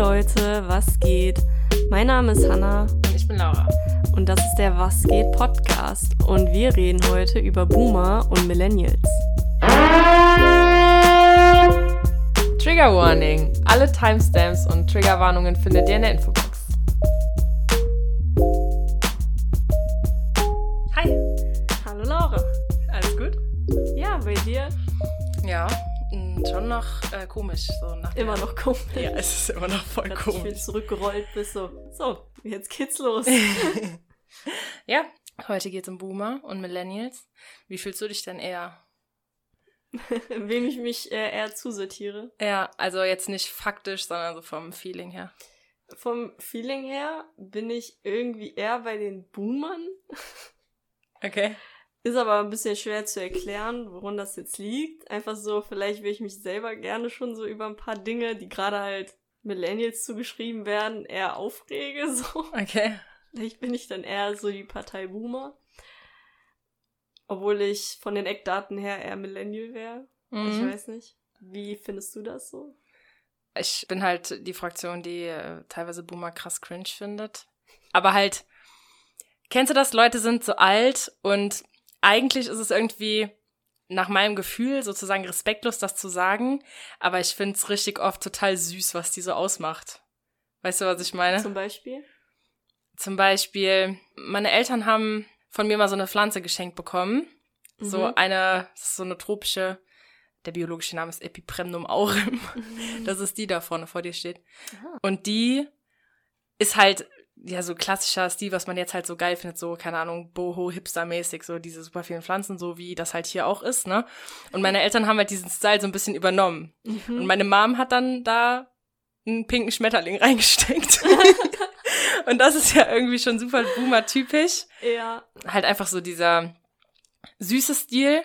Leute, was geht? Mein Name ist Hanna Und ich bin Laura. und das ist der Was geht Podcast und wir reden heute über Boomer und Millennials. Trigger Warning. Alle Timestamps und Triggerwarnungen findet ihr in der Infobox. Komisch. So nach immer noch komisch. Ja, es ist immer noch voll du komisch. zurückgerollt bist so. So, jetzt geht's los. Ja, heute geht es um Boomer und Millennials. Wie fühlst du dich denn eher? Wem ich mich äh, eher zusortiere. Ja, also jetzt nicht faktisch, sondern so vom Feeling her. Vom Feeling her bin ich irgendwie eher bei den Boomern. Okay. Ist aber ein bisschen schwer zu erklären, woran das jetzt liegt. Einfach so, vielleicht will ich mich selber gerne schon so über ein paar Dinge, die gerade halt Millennials zugeschrieben werden, eher aufrege. So. Okay. Vielleicht bin ich dann eher so die Partei Boomer. Obwohl ich von den Eckdaten her eher Millennial wäre. Ich Mhm. weiß nicht. Wie findest du das so? Ich bin halt die Fraktion, die äh, teilweise Boomer krass cringe findet. Aber halt, kennst du das? Leute sind so alt und eigentlich ist es irgendwie nach meinem Gefühl sozusagen respektlos, das zu sagen. Aber ich finde es richtig oft total süß, was die so ausmacht. Weißt du, was ich meine? Zum Beispiel? Zum Beispiel, meine Eltern haben von mir mal so eine Pflanze geschenkt bekommen. So Mhm. eine, das ist so eine tropische, der biologische Name ist Epipremnum aureum. Das ist die da vorne vor dir steht. Aha. Und die ist halt, ja, so klassischer Stil, was man jetzt halt so geil findet, so, keine Ahnung, Boho-Hipster-mäßig, so diese super vielen Pflanzen, so wie das halt hier auch ist, ne? Und meine Eltern haben halt diesen Style so ein bisschen übernommen. Und Mhm. meine Mom hat dann da einen pinken Schmetterling reingesteckt. Und das ist ja irgendwie schon super Boomer-typisch. Ja. Halt einfach so dieser süße Stil.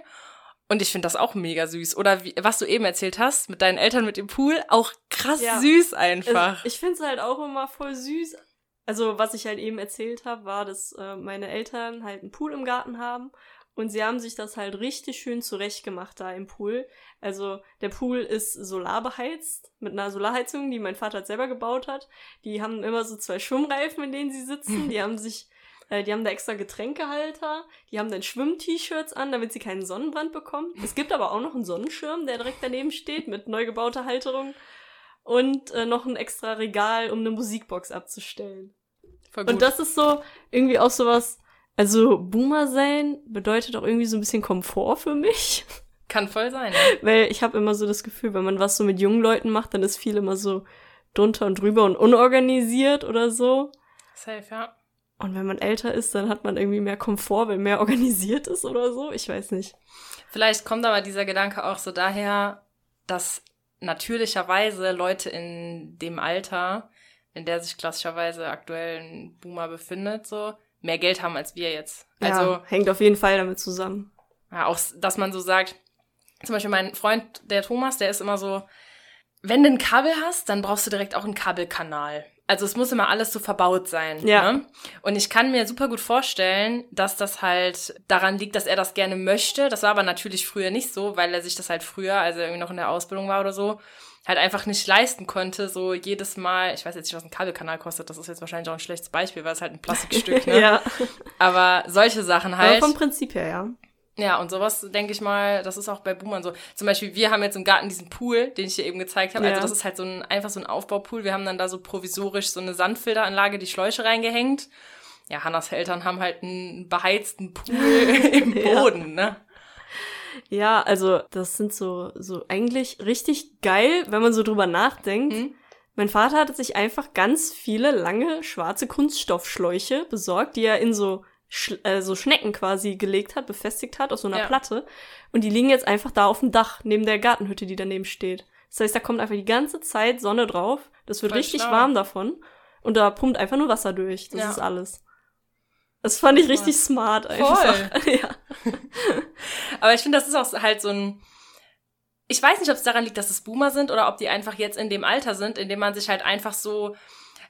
Und ich finde das auch mega süß. Oder wie, was du eben erzählt hast, mit deinen Eltern mit dem Pool, auch krass Ja. süß einfach. ich finde es halt auch immer voll süß. Also, was ich halt eben erzählt habe, war, dass äh, meine Eltern halt einen Pool im Garten haben und sie haben sich das halt richtig schön zurechtgemacht da im Pool. Also, der Pool ist solarbeheizt mit einer Solarheizung, die mein Vater halt selber gebaut hat. Die haben immer so zwei Schwimmreifen, in denen sie sitzen. Die haben sich äh, die haben da extra Getränkehalter, die haben dann Schwimm-T-Shirts an, damit sie keinen Sonnenbrand bekommen. Es gibt aber auch noch einen Sonnenschirm, der direkt daneben steht, mit neu gebauter Halterung. Und äh, noch ein extra Regal, um eine Musikbox abzustellen. Voll gut. Und das ist so irgendwie auch sowas. Also Boomer sein bedeutet auch irgendwie so ein bisschen Komfort für mich. kann voll sein. Ja. Weil ich habe immer so das Gefühl, wenn man was so mit jungen Leuten macht, dann ist viel immer so drunter und drüber und unorganisiert oder so. Safe, ja. Und wenn man älter ist, dann hat man irgendwie mehr Komfort, weil mehr organisiert ist oder so. Ich weiß nicht. Vielleicht kommt aber dieser Gedanke auch so daher, dass natürlicherweise Leute in dem Alter, in der sich klassischerweise aktuell ein Boomer befindet, so mehr Geld haben als wir jetzt. Also ja, hängt auf jeden Fall damit zusammen. Ja, auch, dass man so sagt, zum Beispiel mein Freund, der Thomas, der ist immer so, wenn du ein Kabel hast, dann brauchst du direkt auch einen Kabelkanal. Also es muss immer alles so verbaut sein. Ja. Ne? Und ich kann mir super gut vorstellen, dass das halt daran liegt, dass er das gerne möchte. Das war aber natürlich früher nicht so, weil er sich das halt früher, als er irgendwie noch in der Ausbildung war oder so, halt einfach nicht leisten konnte, so jedes Mal, ich weiß jetzt nicht, was ein Kabelkanal kostet, das ist jetzt wahrscheinlich auch ein schlechtes Beispiel, weil es halt ein Plastikstück, ne? ja. Aber solche Sachen Aber halt. vom Prinzip her, ja. Ja, und sowas denke ich mal, das ist auch bei Boomern so. Zum Beispiel, wir haben jetzt im Garten diesen Pool, den ich dir eben gezeigt habe. Ja. Also das ist halt so ein einfach so ein Aufbaupool. Wir haben dann da so provisorisch so eine Sandfilteranlage, die Schläuche reingehängt. Ja, Hannas Eltern haben halt einen beheizten Pool im Ja. Boden, ne? Ja, also das sind so, so eigentlich richtig geil, wenn man so drüber nachdenkt. Mhm. Mein Vater hat sich einfach ganz viele lange schwarze Kunststoffschläuche besorgt, die er in so, Sch äh, so Schnecken quasi gelegt hat, befestigt hat, aus so einer Ja. Platte. Und die liegen jetzt einfach da auf dem Dach, neben der Gartenhütte, die daneben steht. Das heißt, da kommt einfach die ganze Zeit Sonne drauf. Das wird Voll richtig schlau. warm davon. Und da pumpt einfach nur Wasser durch. Das Ja. ist alles. Das fand ich richtig smart einfach. ja. Aber ich finde, das ist auch halt so ein. Ich weiß nicht, ob es daran liegt, dass es Boomer sind oder ob die einfach jetzt in dem Alter sind, in dem man sich halt einfach so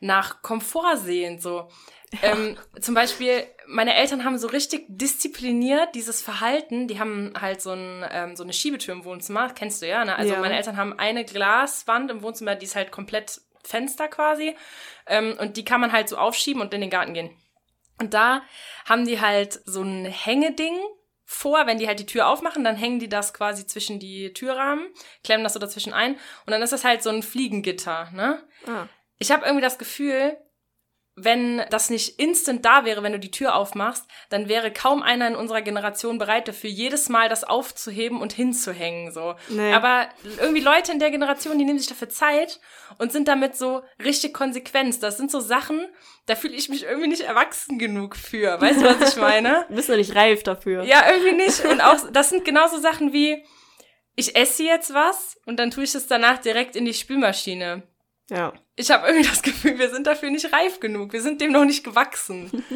nach Komfort sehnt. So. Ähm, zum Beispiel, meine Eltern haben so richtig diszipliniert dieses Verhalten. Die haben halt so, ein, ähm, so eine Schiebetür im Wohnzimmer, kennst du ja, ne? Also Ja. meine Eltern haben eine Glaswand im Wohnzimmer, die ist halt komplett Fenster quasi. Ähm, und die kann man halt so aufschieben und in den Garten gehen. Und da haben die halt so ein Hängeding vor, wenn die halt die Tür aufmachen, dann hängen die das quasi zwischen die Türrahmen, klemmen das so dazwischen ein und dann ist das halt so ein Fliegengitter, ne? Ah. Ich habe irgendwie das Gefühl, wenn das nicht instant da wäre, wenn du die Tür aufmachst, dann wäre kaum einer in unserer Generation bereit dafür, jedes Mal das aufzuheben und hinzuhängen, so. Nee. Aber irgendwie Leute in der Generation, die nehmen sich dafür Zeit und sind damit so richtig konsequent. Das sind so Sachen, da fühle ich mich irgendwie nicht erwachsen genug für. Weißt du, was ich meine? Du bist noch nicht reif dafür. Ja, irgendwie nicht. Und auch, das sind genauso Sachen wie, ich esse jetzt was und dann tue ich es danach direkt in die Spülmaschine. Ja. Ich habe irgendwie das Gefühl, wir sind dafür nicht reif genug. Wir sind dem noch nicht gewachsen.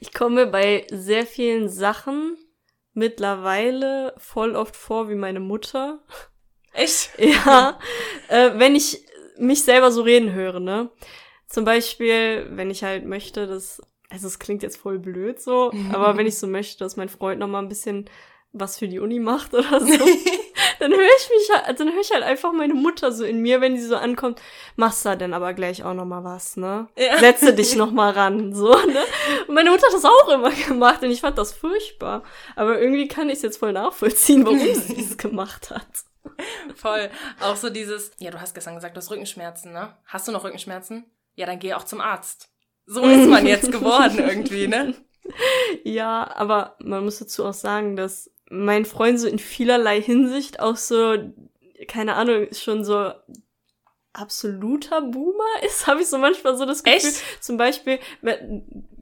Ich komme bei sehr vielen Sachen mittlerweile voll oft vor wie meine Mutter. Echt? Ja, äh, wenn ich mich selber so reden höre, ne? Zum Beispiel, wenn ich halt möchte, dass, also es klingt jetzt voll blöd so, aber wenn ich so möchte, dass mein Freund noch mal ein bisschen was für die Uni macht oder so, dann höre ich mich halt, dann höre ich halt einfach meine Mutter so in mir, wenn die so ankommt, machst da denn aber gleich auch noch mal was, ne? Ja. Setze dich noch mal ran, so, ne? Und meine Mutter hat das auch immer gemacht und ich fand das furchtbar. Aber irgendwie kann ich es jetzt voll nachvollziehen, warum sie es gemacht hat. Voll. Auch so dieses, ja, du hast gestern gesagt, du hast Rückenschmerzen, ne? Hast du noch Rückenschmerzen? Ja, dann geh auch zum Arzt. So ist man jetzt geworden irgendwie, ne? Ja, aber man muss dazu auch sagen, dass mein Freund so in vielerlei Hinsicht auch so, keine Ahnung, schon so absoluter Boomer ist, habe ich so manchmal so das Gefühl. Echt? Zum Beispiel,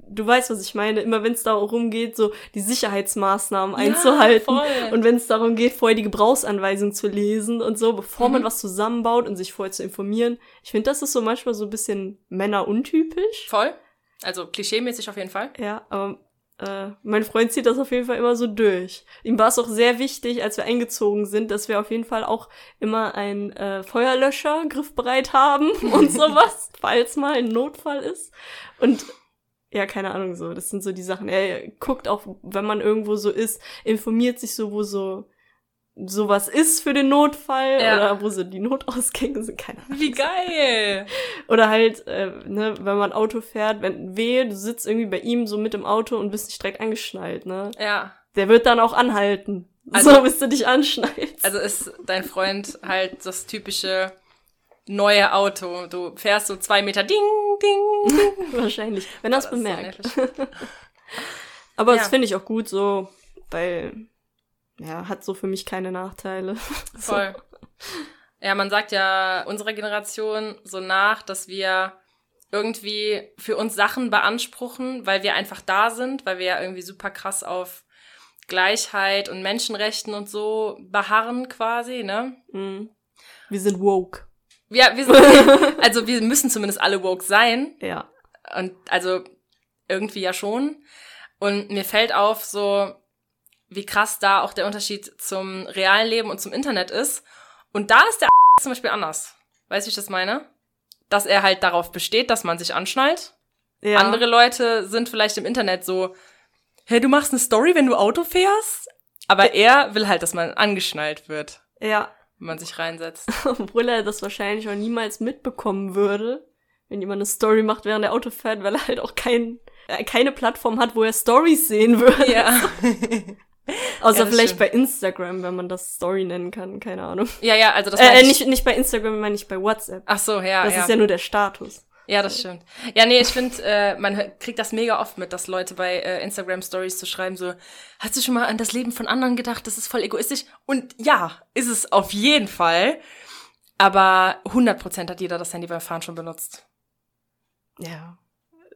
du weißt, was ich meine, immer wenn es darum geht, so die Sicherheitsmaßnahmen einzuhalten. Ja. Und wenn es darum geht, vorher die Gebrauchsanweisung zu lesen und so, bevor man Mhm. was zusammenbaut und sich vorher zu informieren. Ich finde, das ist so manchmal so ein bisschen männeruntypisch. Voll. Also klischeemäßig auf jeden Fall. Ja, aber äh, mein Freund zieht das auf jeden Fall immer so durch. Ihm war es auch sehr wichtig, als wir eingezogen sind, dass wir auf jeden Fall auch immer einen äh, Feuerlöscher griffbereit haben und sowas, falls mal ein Notfall ist. Und ja, keine Ahnung, so, das sind so die Sachen. Er guckt auch, wenn man irgendwo so ist, informiert sich so, wo so sowas ist für den Notfall Ja. oder wo so die Notausgänge sind, keine Ahnung. Wie geil. Oder halt, äh, ne, wenn man Auto fährt, wenn wehe, du sitzt irgendwie bei ihm so mit im Auto und bist nicht direkt angeschnallt, ne? Ja. Der wird dann auch anhalten. Also- so, bis du dich anschnallst. Also ist dein Freund halt das typische neue Auto. Du fährst so zwei Meter, ding, ding, ding. Wahrscheinlich. Wenn er es so bemerkt. Aber Ja. das finde ich auch gut so, weil, ja, hat so für mich keine Nachteile. Voll. Ja, man sagt ja unserer Generation so nach, dass wir irgendwie für uns Sachen beanspruchen, weil wir einfach da sind, weil wir ja irgendwie super krass auf Gleichheit und Menschenrechten und so beharren quasi, ne? Mhm. Wir sind woke. Ja, wir sind, also wir müssen zumindest alle woke sein. Ja. Und also irgendwie ja schon. Und mir fällt auf, so wie krass da auch der Unterschied zum realen Leben und zum Internet ist. Und da ist der zum Beispiel anders. Weißt du, wie ich das meine? Dass er halt darauf besteht, dass man sich anschnallt. ja. Andere Leute sind vielleicht im Internet so, hey, du machst eine Story, wenn du Auto fährst? Aber er will halt, dass man angeschnallt wird, Ja. wenn man sich reinsetzt. Obwohl er das wahrscheinlich auch niemals mitbekommen würde, wenn jemand eine Story macht, während er Auto fährt, weil er halt auch kein, äh, keine Plattform hat, wo er Stories sehen würde. ja. Außer Ja, vielleicht stimmt. bei Instagram, wenn man das Story nennen kann, keine Ahnung. Ja, ja, also das Äh, äh, ich- nicht, nicht bei Instagram, meine ich bei WhatsApp. Ach so, ja, das ja. ist ja nur der Status. Ja, das stimmt. Ja, nee, ich finde, äh, man kriegt das mega oft mit, dass Leute bei äh, Instagram Stories zu schreiben so, hast du schon mal an das Leben von anderen gedacht? Das ist voll egoistisch. Und ja, ist es auf jeden Fall. Aber 100% hat jeder das Handy beim Fahren schon benutzt. Ja.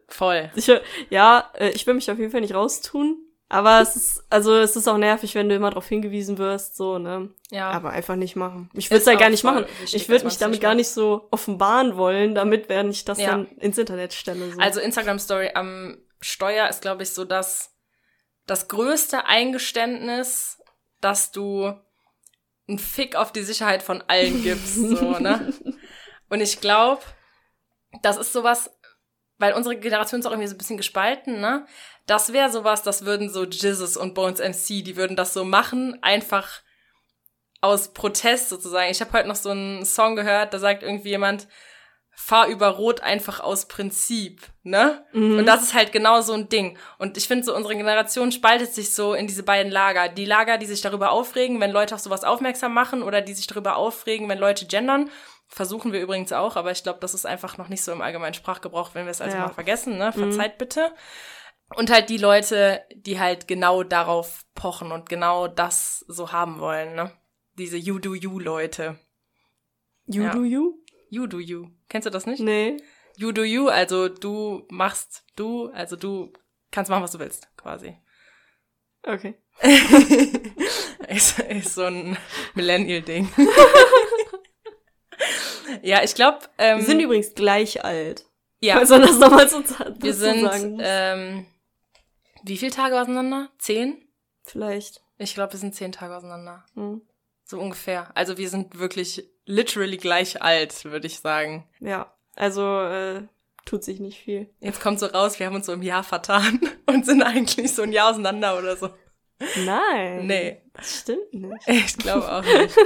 Voll. Ich, ja, äh, ich will mich auf jeden Fall nicht raustun. Aber es ist, also es ist auch nervig, wenn du immer darauf hingewiesen wirst, so, ne? Ja. Aber einfach nicht machen. Ich würde es halt gar nicht machen. wichtig, Ich würde mich damit gar nicht so offenbaren wollen, damit während ich das Ja. dann ins Internet stelle. So. Also Instagram Story am Steuer ist, glaube ich, so das, das größte Eingeständnis, dass du einen Fick auf die Sicherheit von allen gibst, so, ne? Und ich glaube, das ist sowas, weil unsere Generation ist auch irgendwie so ein bisschen gespalten, ne? Das wäre sowas, das würden so Jizzes und Bones MC, die würden das so machen, einfach aus Protest sozusagen. Ich habe heute noch so einen Song gehört, da sagt irgendwie jemand, fahr über Rot einfach aus Prinzip, ne? Mhm. Und das ist halt genau so ein Ding. Und ich finde so, unsere Generation spaltet sich so in diese beiden Lager. Die Lager, die sich darüber aufregen, wenn Leute auf sowas aufmerksam machen oder die sich darüber aufregen, wenn Leute gendern. Versuchen wir übrigens auch, aber ich glaube, das ist einfach noch nicht so im allgemeinen Sprachgebrauch, wenn wir es also Ja. mal vergessen, ne? Verzeiht bitte. Und halt die Leute, die halt genau darauf pochen und genau das so haben wollen, ne? Diese You Do You Leute. You Ja. do you? You Do You. Kennst du das nicht? Nee. You Do You, also du machst du, also du kannst machen, was du willst, quasi. Okay. ist, ist so ein Millennial-Ding. ja, ich glaube, ähm, Wir sind übrigens gleich alt. ja, Falls man das nochmal so wir sind, ähm, wie viele Tage auseinander? Zehn? Vielleicht. Ich glaube, wir sind zehn Tage auseinander. Hm. So ungefähr. Also wir sind wirklich literally gleich alt, würde ich sagen. Ja. Also, äh, tut sich nicht viel. Jetzt kommt so raus, wir haben uns so im Jahr vertan und sind eigentlich so ein Jahr auseinander oder so. Nein. Nee, Das stimmt nicht. ich glaube auch nicht.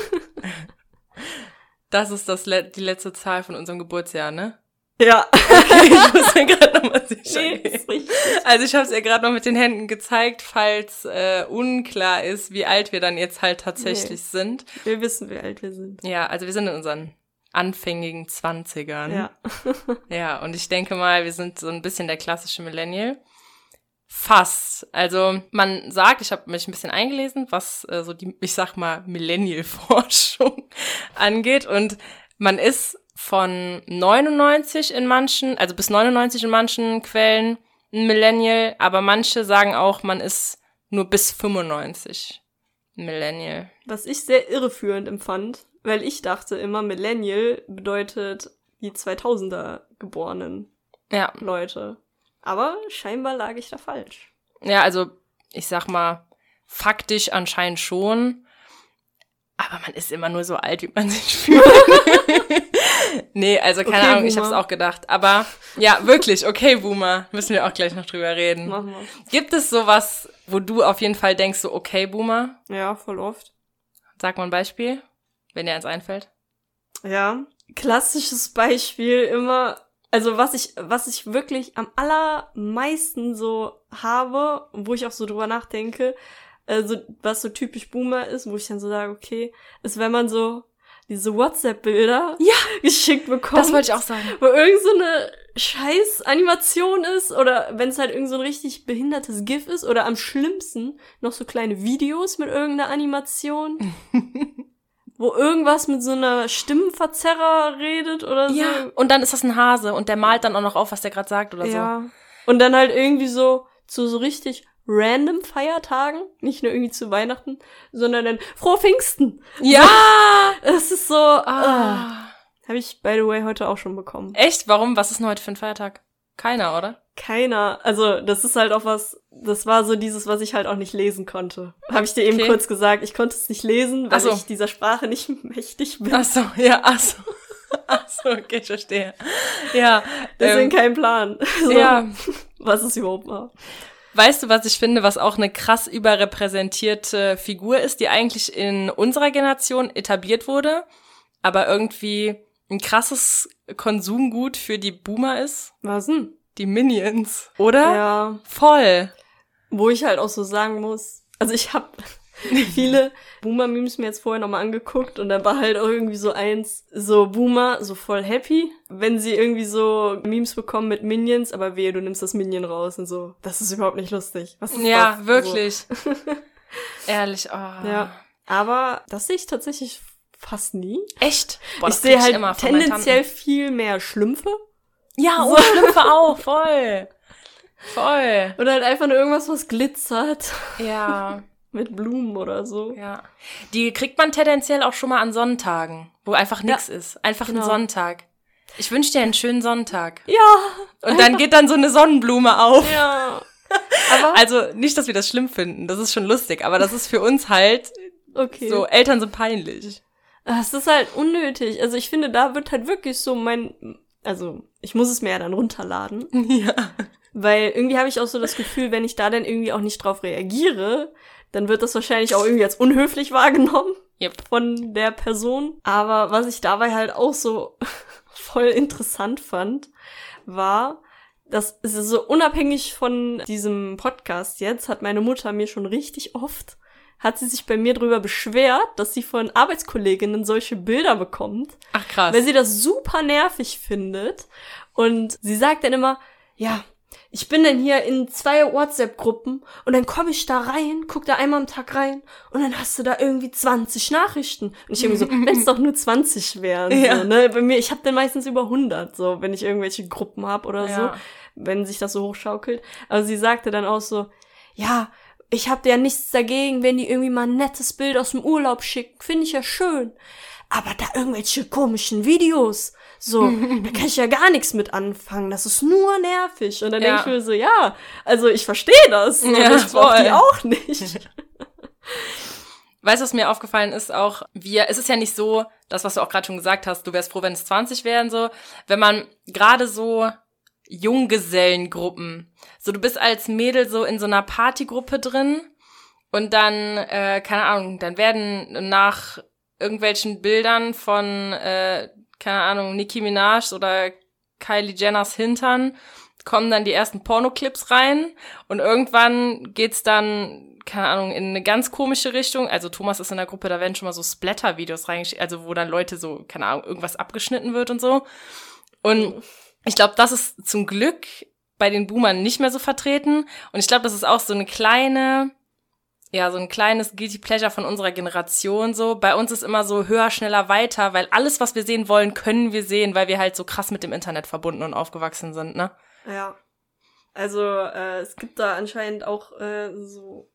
Das ist das le die letzte Zahl von unserem Geburtsjahr, ne? Ja. ich muss mir gerade nochmal sicher nee. Also ich habe es ihr gerade noch mit den Händen gezeigt, falls äh, unklar ist, wie alt wir dann jetzt halt tatsächlich sind. Wir wissen, wie alt wir sind. Ja, also wir sind in unseren anfängigen Zwanzigern. Ja. Ja, und ich denke mal, wir sind so ein bisschen der klassische Millennial. Fast. Also man sagt, ich habe mich ein bisschen eingelesen, was äh, so die, ich sag mal, Millennial-Forschung angeht. Und man ist von 99 in manchen, also bis 99 in manchen Quellen ein Millennial, aber manche sagen auch, man ist nur bis 95 ein Millennial. Was ich sehr irreführend empfand, weil ich dachte immer, Millennial bedeutet die 2000er geborenen Ja, Leute. Aber scheinbar lag ich da falsch. Ja, also ich sag mal, faktisch anscheinend schon. Aber man ist immer nur so alt, wie man sich fühlt. nee, also keine Okay, Ahnung, ich hab's Boomer. auch gedacht. Aber ja, wirklich, okay, Boomer. Müssen wir auch gleich noch drüber reden. Machen wir. Gibt es sowas, wo du auf jeden Fall denkst, so okay, Boomer? Ja, voll oft. Sag mal ein Beispiel, wenn dir eins einfällt. Ja. Klassisches Beispiel immer, also was ich, was ich wirklich am allermeisten so habe, wo ich auch so drüber nachdenke, also was so typisch Boomer ist, wo ich dann so sage, okay, ist, wenn man so diese WhatsApp-Bilder Ja. geschickt bekommt. Das wollte ich auch sagen. wo irgend so eine scheiß Animation ist oder wenn es halt irgend so ein richtig behindertes GIF ist oder am schlimmsten noch so kleine Videos mit irgendeiner Animation, wo irgendwas mit so einer Stimmenverzerrer redet oder so. Ja, und dann ist das ein Hase und der malt dann auch noch auf, was der gerade sagt oder so. Ja. Und dann halt irgendwie so zu so richtig random Feiertagen, nicht nur irgendwie zu Weihnachten, sondern dann frohe Pfingsten. Ja! Das ist so, ah. Ah. habe ich by the way heute auch schon bekommen. Echt? Warum? Was ist denn heute für ein Feiertag? Keiner, oder? Keiner. Also, das ist halt auch was, das war so dieses, was ich halt auch nicht lesen konnte. Habe ich dir eben Okay. kurz gesagt, ich konnte es nicht lesen, weil so. ich dieser Sprache nicht mächtig bin. Ach so, ja, ach so. Ach so, okay, ich verstehe. Ja, Deswegen ähm, kein Plan. So, ja. Was es überhaupt war. Weißt du, was ich finde, was auch eine krass überrepräsentierte Figur ist, die eigentlich in unserer Generation etabliert wurde, aber irgendwie ein krasses Konsumgut für die Boomer ist? Was denn? Die Minions, oder? Ja. Voll. Wo ich halt auch so sagen muss, also ich habe viele Boomer-Memes mir jetzt vorher nochmal angeguckt und da war halt auch irgendwie so eins, so Boomer, so voll happy, wenn sie irgendwie so Memes bekommen mit Minions, aber wehe, du nimmst das Minion raus und so. Das ist überhaupt nicht lustig. Was ist Ja, das? wirklich. Ehrlich, oh. Ja. Aber das sehe ich tatsächlich fast nie. Echt? Boah, ich sehe halt meinen tendenziell viel mehr Schlümpfe. Ja, So. oh, Schlümpfe auch, voll. Voll. Oder halt einfach nur irgendwas, was glitzert. Ja. Mit Blumen oder so. Ja. Die kriegt man tendenziell auch schon mal an Sonntagen, wo einfach nix ist. Einfach genau. ein Sonntag. Ich wünsche dir einen schönen Sonntag. Ja, Und dann geht dann so eine Sonnenblume auf. ja. Aber, Also nicht, dass wir das schlimm finden, das ist schon lustig, aber das ist für uns halt okay. so, Eltern sind peinlich. Es ist halt unnötig. Also ich finde, da wird halt wirklich so mein, also ich muss es mir ja dann runterladen, Ja. weil irgendwie habe ich auch so das Gefühl, wenn ich da dann irgendwie auch nicht drauf reagiere, dann wird das wahrscheinlich auch irgendwie als unhöflich wahrgenommen Yep. von der Person. Aber was ich dabei halt auch so voll interessant fand, war, dass es so unabhängig von diesem Podcast jetzt, hat meine Mutter mir schon richtig oft, hat sie sich bei mir drüber beschwert, dass sie von Arbeitskolleginnen solche Bilder bekommt. Ach krass. Weil sie das super nervig findet. Und sie sagt dann immer, ja, ich bin dann hier in zwei WhatsApp-Gruppen und dann komme ich da rein, guck da einmal am Tag rein und dann hast du da irgendwie 20 Nachrichten. Und ich irgendwie so, wenn es doch nur 20 wären. Ja. So, ne? Bei mir, ich habe dann meistens über 100, so, wenn ich irgendwelche Gruppen hab oder Ja. so, wenn sich das so hochschaukelt. Aber sie sagte dann auch so, ja, ich habe ja nichts dagegen, wenn die irgendwie mal ein nettes Bild aus dem Urlaub schicken. Finde ich ja schön. Aber da irgendwelche komischen Videos, so, da kann ich ja gar nichts mit anfangen. Das ist nur nervig. Und dann Ja. denke ich mir so, ja, also ich verstehe das. Und Ja, ich brauche die auch nicht. Weißt du, was mir aufgefallen ist auch, wir, es ist ja nicht so, das, was du auch gerade schon gesagt hast, du wärst froh, wenn es 20 wären, so, wenn man gerade so Junggesellengruppen, so du bist als Mädel so in so einer Partygruppe drin und dann, äh, keine Ahnung, dann werden nach irgendwelchen Bildern von, äh, keine Ahnung, Nicki Minaj oder Kylie Jenners Hintern, kommen dann die ersten Pornoclips rein und irgendwann geht's dann, keine Ahnung, in eine ganz komische Richtung. Also Thomas ist in der Gruppe, da werden schon mal so Splatter-Videos reingeschickt, also wo dann Leute so, keine Ahnung, irgendwas abgeschnitten wird und so. Und ich glaube, das ist zum Glück bei den Boomern nicht mehr so vertreten. Und ich glaube, das ist auch so eine kleine, ja, so ein kleines Guilty Pleasure von unserer Generation so. Bei uns ist immer so höher, schneller, weiter, weil alles, was wir sehen wollen, können wir sehen, weil wir halt so krass mit dem Internet verbunden und aufgewachsen sind, ne? Ja. Also, äh, es gibt da anscheinend auch äh, so,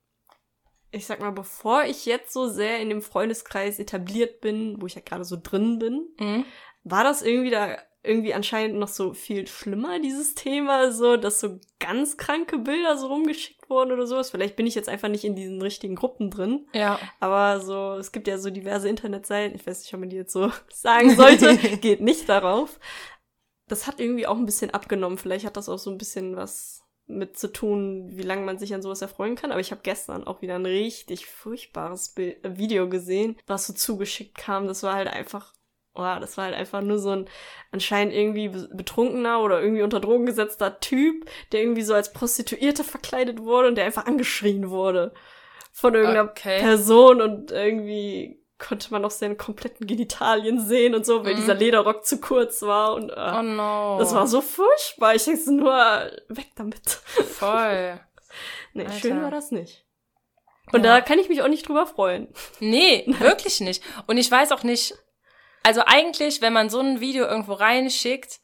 ich sag mal, bevor ich jetzt so sehr in dem Freundeskreis etabliert bin, wo ich ja gerade so drin bin, Mhm. war das irgendwie da irgendwie anscheinend noch so viel schlimmer, dieses Thema, so, dass so ganz kranke Bilder so rumgeschickt wurden oder sowas. Vielleicht bin ich jetzt einfach nicht in diesen richtigen Gruppen drin. Ja. Aber so, es gibt ja so diverse Internetseiten, ich weiß nicht, ob man die jetzt so sagen sollte, geht nicht darauf. Das hat irgendwie auch ein bisschen abgenommen. Vielleicht hat das auch so ein bisschen was mit zu tun, wie lange man sich an sowas erfreuen kann. Aber ich habe gestern auch wieder ein richtig furchtbares Bild, äh, Video gesehen, was so zugeschickt kam. Das war halt einfach, oh, das war halt einfach nur so ein anscheinend irgendwie be- betrunkener oder irgendwie unter Drogen gesetzter Typ, der irgendwie so als Prostituierte verkleidet wurde und der einfach angeschrien wurde von irgendeiner Okay. Person und irgendwie konnte man auch seine kompletten Genitalien sehen und so, weil Mhm. dieser Lederrock zu kurz war und äh, Oh no. das war so furchtbar. Ich denke nur, weg damit. voll. Nee, Alter. schön war das nicht. Und Ja. da kann ich mich auch nicht drüber freuen. Nee, wirklich nicht. Und ich weiß auch nicht, also eigentlich, wenn man so ein Video irgendwo reinschickt,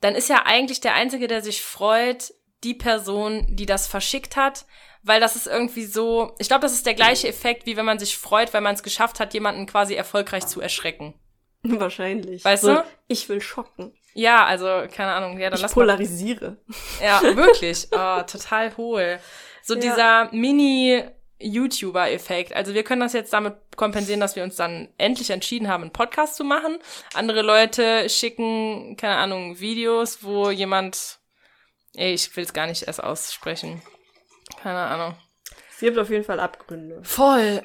dann ist ja eigentlich der Einzige, der sich freut, die Person, die das verschickt hat, weil das ist irgendwie so, ich glaube, das ist der gleiche Effekt, wie wenn man sich freut, weil man es geschafft hat, jemanden quasi erfolgreich zu erschrecken. Wahrscheinlich. Weißt so, du? Ich will schocken. Ja, also, keine Ahnung, ja, dann Ich lass mal. polarisiere. Ja, wirklich. Oh, total hohl. So Ja. dieser Mini-YouTuber-Effekt. Also wir können das jetzt damit kompensieren, dass wir uns dann endlich entschieden haben, einen Podcast zu machen. Andere Leute schicken, keine Ahnung, Videos, wo jemand, ey, ich will es gar nicht erst aussprechen. Keine Ahnung. Es gibt auf jeden Fall Abgründe. Voll.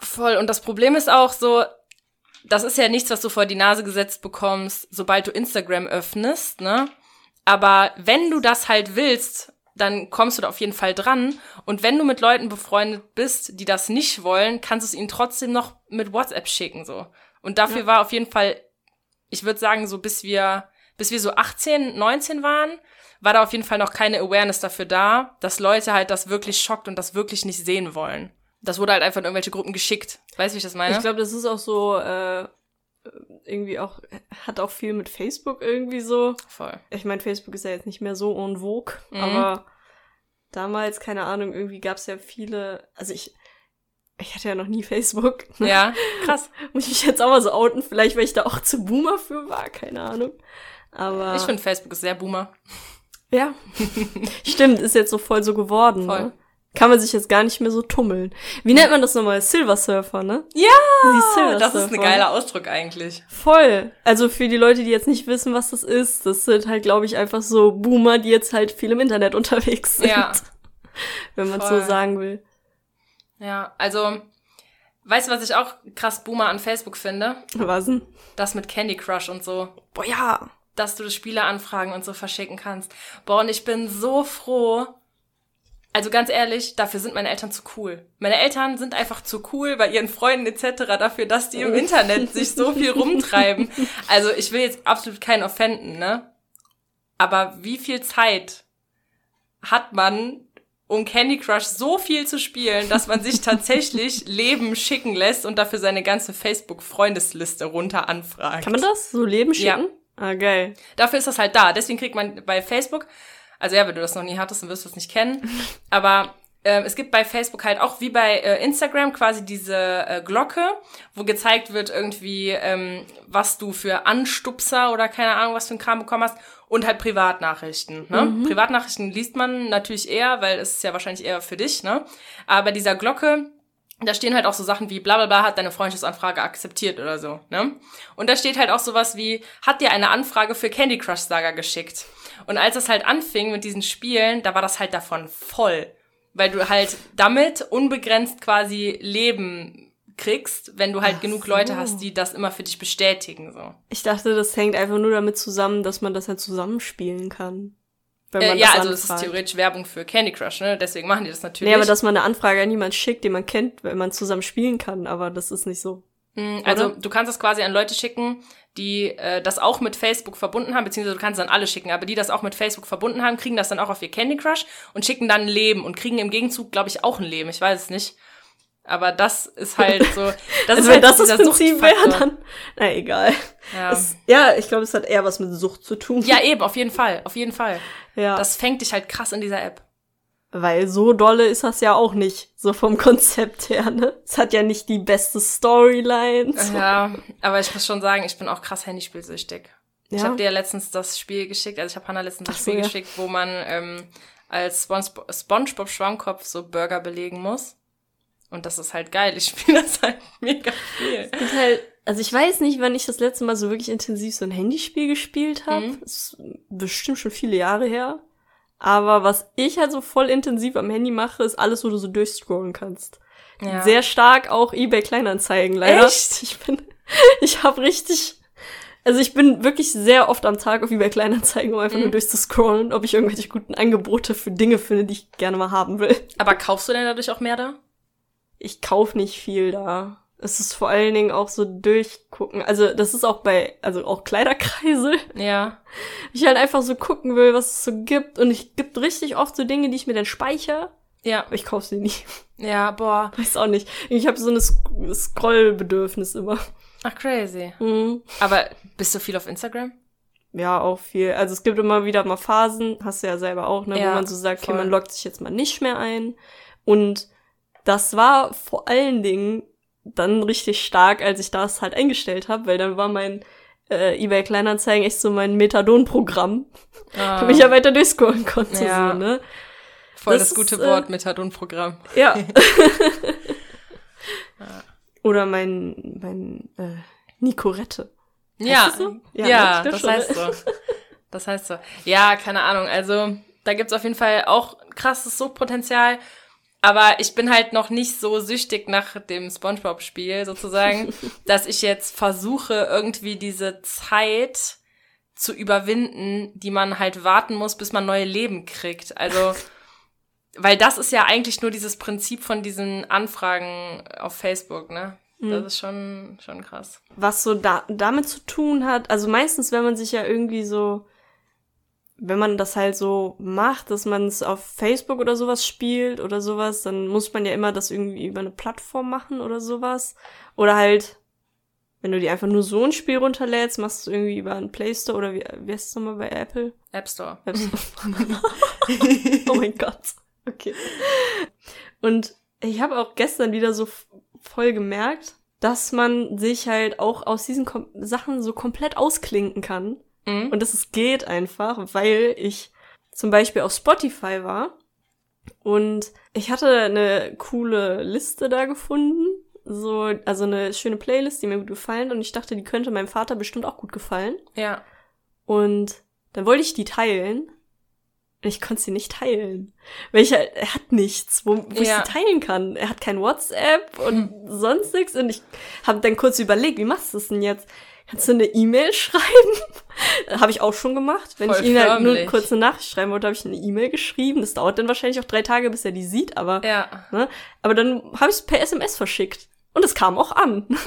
Voll. Und das Problem ist auch so, das ist ja nichts, was du vor die Nase gesetzt bekommst, sobald du Instagram öffnest, ne? Aber wenn du das halt willst, dann kommst du da auf jeden Fall dran. Und wenn du mit Leuten befreundet bist, die das nicht wollen, kannst du es ihnen trotzdem noch mit WhatsApp schicken, so. Und dafür Ja. war auf jeden Fall, ich würde sagen, so bis wir, bis wir so 18, 19 waren, war da auf jeden Fall noch keine Awareness dafür da, dass Leute halt das wirklich schockt und das wirklich nicht sehen wollen. Das wurde halt einfach in irgendwelche Gruppen geschickt. Weißt du, wie ich das meine? Ich glaube, das ist auch so, äh, irgendwie auch, hat auch viel mit Facebook irgendwie so. Voll. Ich meine, Facebook ist ja jetzt nicht mehr so en vogue, Mhm. aber damals, keine Ahnung, irgendwie gab es ja viele, also ich, ich hatte ja noch nie Facebook. ne? Ja, krass. Muss ich mich jetzt auch mal so outen, vielleicht weil ich da auch zu Boomer für war, keine Ahnung. Aber Ich finde, Facebook ist sehr boomer. ja, stimmt, ist jetzt so voll so geworden. Voll. Ne? Kann man sich jetzt gar nicht mehr so tummeln. Wie nennt man das nochmal? Silver Surfer, ne? Ja, das ist ein geiler Ausdruck eigentlich. Voll. Also für die Leute, die jetzt nicht wissen, was das ist, das sind halt, glaube ich, einfach so Boomer, die jetzt halt viel im Internet unterwegs sind. Ja. Wenn man so sagen will. Ja, also Weißt du, was ich auch krass Boomer an Facebook finde? Was denn? Das mit Candy Crush und so. Boah, ja. Dass du Spieleranfragen und so verschicken kannst. Boah, und ich bin so froh. Also ganz ehrlich, dafür sind meine Eltern zu cool. Meine Eltern sind einfach zu cool bei ihren Freunden etc. dafür, dass die im Internet sich so viel rumtreiben. Also ich will jetzt absolut keinen offenden, ne? Aber wie viel Zeit hat man, um Candy Crush so viel zu spielen, dass man sich tatsächlich Leben schicken lässt und dafür seine ganze Facebook-Freundesliste runter anfragt. Kann man das so Leben schicken? Ja. Ah, geil. Dafür ist das halt da. Deswegen kriegt man bei Facebook, also ja, wenn du das noch nie hattest, dann wirst du es nicht kennen. Aber äh, es gibt bei Facebook halt auch wie bei äh, Instagram quasi diese äh, Glocke, wo gezeigt wird irgendwie, ähm, was du für Anstupser oder keine Ahnung, was für ein Kram bekommen hast und halt Privatnachrichten. Ne? Mhm. Privatnachrichten liest man natürlich eher, weil es ist ja wahrscheinlich eher für dich. Ne? Aber bei dieser Glocke da stehen halt auch so Sachen wie bla bla bla hat deine Freundschaftsanfrage akzeptiert oder so, ne? Und da steht halt auch sowas wie, hat dir eine Anfrage für Candy Crush Saga geschickt. Und als es halt anfing mit diesen Spielen, da war das halt davon voll. Weil du halt damit unbegrenzt quasi Leben kriegst, wenn du halt Ach genug so. Leute hast, die das immer für dich bestätigen. So. Ich dachte, das hängt einfach nur damit zusammen, dass man das halt zusammenspielen kann. Wenn man äh, ja, also das ist theoretisch Werbung für Candy Crush, ne? Deswegen machen die das natürlich. Nee, aber dass man eine Anfrage an jemanden schickt, den man kennt, wenn man zusammen spielen kann, aber das ist nicht so. Mhm, also du kannst das quasi an Leute schicken, die äh, das auch mit Facebook verbunden haben, beziehungsweise du kannst es an alle schicken, aber die das auch mit Facebook verbunden haben, kriegen das dann auch auf ihr Candy Crush und schicken dann ein Leben und kriegen im Gegenzug, glaube ich, auch ein Leben. Ich weiß es nicht. Aber das ist halt so. Das also ist wenn halt das das Prinzip wäre, dann. Na egal. Ja, es, ja ich glaube, es hat eher was mit Sucht zu tun. Ja, eben, auf jeden Fall. Auf jeden Fall. Ja. Das fängt dich halt krass in dieser App. Weil so dolle ist das ja auch nicht, so vom Konzept her, ne? Es hat ja nicht die beste Storyline. Ja, aber ich muss schon sagen, ich bin auch krass Handyspielsüchtig. Ja? Ich habe dir ja letztens das Spiel geschickt, also ich habe Hannah letztens das Spiel so, ja. geschickt, wo man ähm, als Spongebob, Spongebob Schwammkopf so Burger belegen muss. Und das ist halt geil. Ich spiele das halt mega viel. Es halt, also ich weiß nicht, wann ich das letzte Mal so wirklich intensiv so ein Handyspiel gespielt habe. Mhm. ist bestimmt schon viele Jahre her. Aber was ich halt so voll intensiv am Handy mache, ist alles, wo du so durchscrollen kannst. Ja. Sehr stark auch eBay Kleinanzeigen leider. Echt? Ich bin, ich habe richtig, also ich bin wirklich sehr oft am Tag auf eBay Kleinanzeigen, um einfach mhm. nur durchzuscrollen, ob ich irgendwelche guten Angebote für Dinge finde, die ich gerne mal haben will. Aber kaufst du denn dadurch auch mehr da? ich kauf nicht viel da. Es ist vor allen Dingen auch so durchgucken. Also das ist auch bei, also auch Kleiderkreisel. Ja. Ich halt einfach so gucken will, was es so gibt. Und ich gibt richtig oft so Dinge, die ich mir dann speichere. Ja. Aber ich kauf sie nie. Ja, boah. Weiß auch nicht. Ich habe so ein Sk Scrollbedürfnis immer. Ach, crazy. Mhm. Aber bist du viel auf Instagram? Ja, auch viel. Also es gibt immer wieder mal Phasen, hast du ja selber auch, ne, ja, wo man so sagt, voll. okay, man loggt sich jetzt mal nicht mehr ein. Und das war vor allen Dingen dann richtig stark, als ich das halt eingestellt habe, weil dann war mein äh, eBay Kleinanzeigen echt so mein Methadon-Programm, ah. damit ich ja weiter durchscrollen konnte. Ja. So, ne? Voll das, das gute ist, Wort, äh, Methadon-Programm. Ja. Oder mein, mein äh, Nicorette. Ja, so? ja, ja das, das heißt so. Das heißt so. Ja, keine Ahnung. Also, da gibt's auf jeden Fall auch krasses Suchtpotenzial. Aber ich bin halt noch nicht so süchtig nach dem SpongeBob-Spiel sozusagen, dass ich jetzt versuche, irgendwie diese Zeit zu überwinden, die man halt warten muss, bis man neue Leben kriegt. Also, weil das ist ja eigentlich nur dieses Prinzip von diesen Anfragen auf Facebook, ne? Das mhm. ist schon, schon krass. Was so da, damit zu tun hat, also meistens, wenn man sich ja irgendwie so wenn man das halt so macht, dass man es auf Facebook oder sowas spielt oder sowas, dann muss man ja immer das irgendwie über eine Plattform machen oder sowas. Oder halt, wenn du dir einfach nur so ein Spiel runterlädst, machst du irgendwie über einen Play Store oder wie, wie heißt es nochmal bei Apple? App Store. App Store. oh mein Gott. Okay. Und ich habe auch gestern wieder so voll gemerkt, dass man sich halt auch aus diesen Kom Sachen so komplett ausklinken kann Mhm. Und es geht einfach, weil ich zum Beispiel auf Spotify war und ich hatte eine coole Liste da gefunden. So, also eine schöne Playlist, die mir gut gefallen und ich dachte, die könnte meinem Vater bestimmt auch gut gefallen. Ja. Und dann wollte ich die teilen Und ich konnte sie nicht teilen. Weil ich er hat nichts, wo, wo Ja. ich sie teilen kann. Er hat kein WhatsApp und sonst nichts. Und ich habe dann kurz überlegt, wie machst du das denn jetzt? Kannst du eine E-Mail schreiben? habe ich auch schon gemacht. Wenn Voll ich ihm halt nur kurz eine Nachricht schreiben wollte, habe ich eine E-Mail geschrieben. Das dauert dann wahrscheinlich auch drei Tage, bis er die sieht, aber, Ja. ne? aber dann habe ich es per SMS verschickt. Und es kam auch an.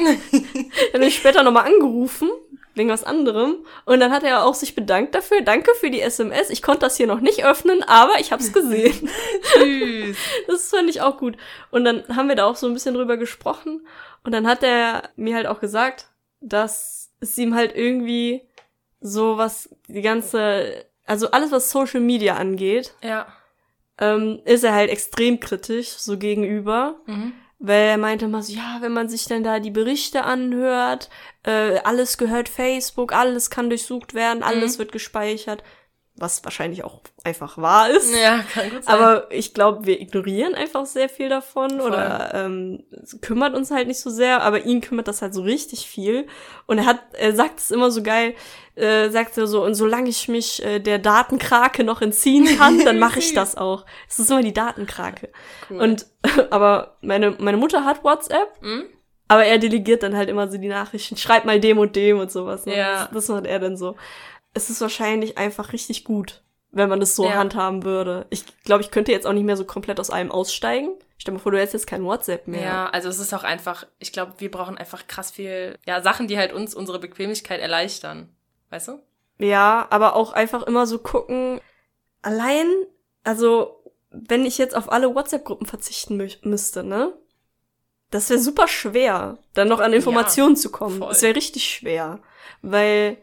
dann habe ich später nochmal angerufen, wegen was anderem. Und dann hat er auch sich bedankt dafür. Danke für die SMS. Ich konnte das hier noch nicht öffnen, aber ich habe es gesehen. Süß. das fand ich auch gut. Und dann haben wir da auch so ein bisschen drüber gesprochen. Und dann hat er mir halt auch gesagt, dass es ihm halt irgendwie so was, die ganze, also alles, was Social Media angeht, Ja. ähm, ist er halt extrem kritisch so gegenüber. Mhm. Weil er meinte immer so, ja, wenn man sich dann da die Berichte anhört, äh, alles gehört Facebook, alles kann durchsucht werden, alles Mhm. wird gespeichert. Was wahrscheinlich auch einfach wahr ist. Ja, kann gut sein. Aber ich glaube, wir ignorieren einfach sehr viel davon Voll. oder ähm, kümmert uns halt nicht so sehr, aber ihn kümmert das halt so richtig viel. Und er hat, er sagt es immer so geil, äh, sagt er so, und solange ich mich äh, der Datenkrake noch entziehen kann, dann mache ich das auch. Es ist immer die Datenkrake. cool. Und aber meine, meine Mutter hat WhatsApp, Mhm. Aber er delegiert dann halt immer so die Nachrichten, schreib mal dem und dem und sowas. Ne? Ja. Das, das macht er dann so. Es ist wahrscheinlich einfach richtig gut, wenn man das so Ja. handhaben würde. Ich glaube, ich könnte jetzt auch nicht mehr so komplett aus allem aussteigen. Stell dir mal vor, du hättest jetzt kein WhatsApp mehr. Ja, also es ist auch einfach, ich glaube, wir brauchen einfach krass viel, ja, Sachen, die halt uns unsere Bequemlichkeit erleichtern. Weißt du? Ja, aber auch einfach immer so gucken. Allein, also, wenn ich jetzt auf alle WhatsApp-Gruppen verzichten mü müsste, ne? Das wäre super schwer, dann noch an Informationen zu kommen. voll. Das wäre richtig schwer. Weil,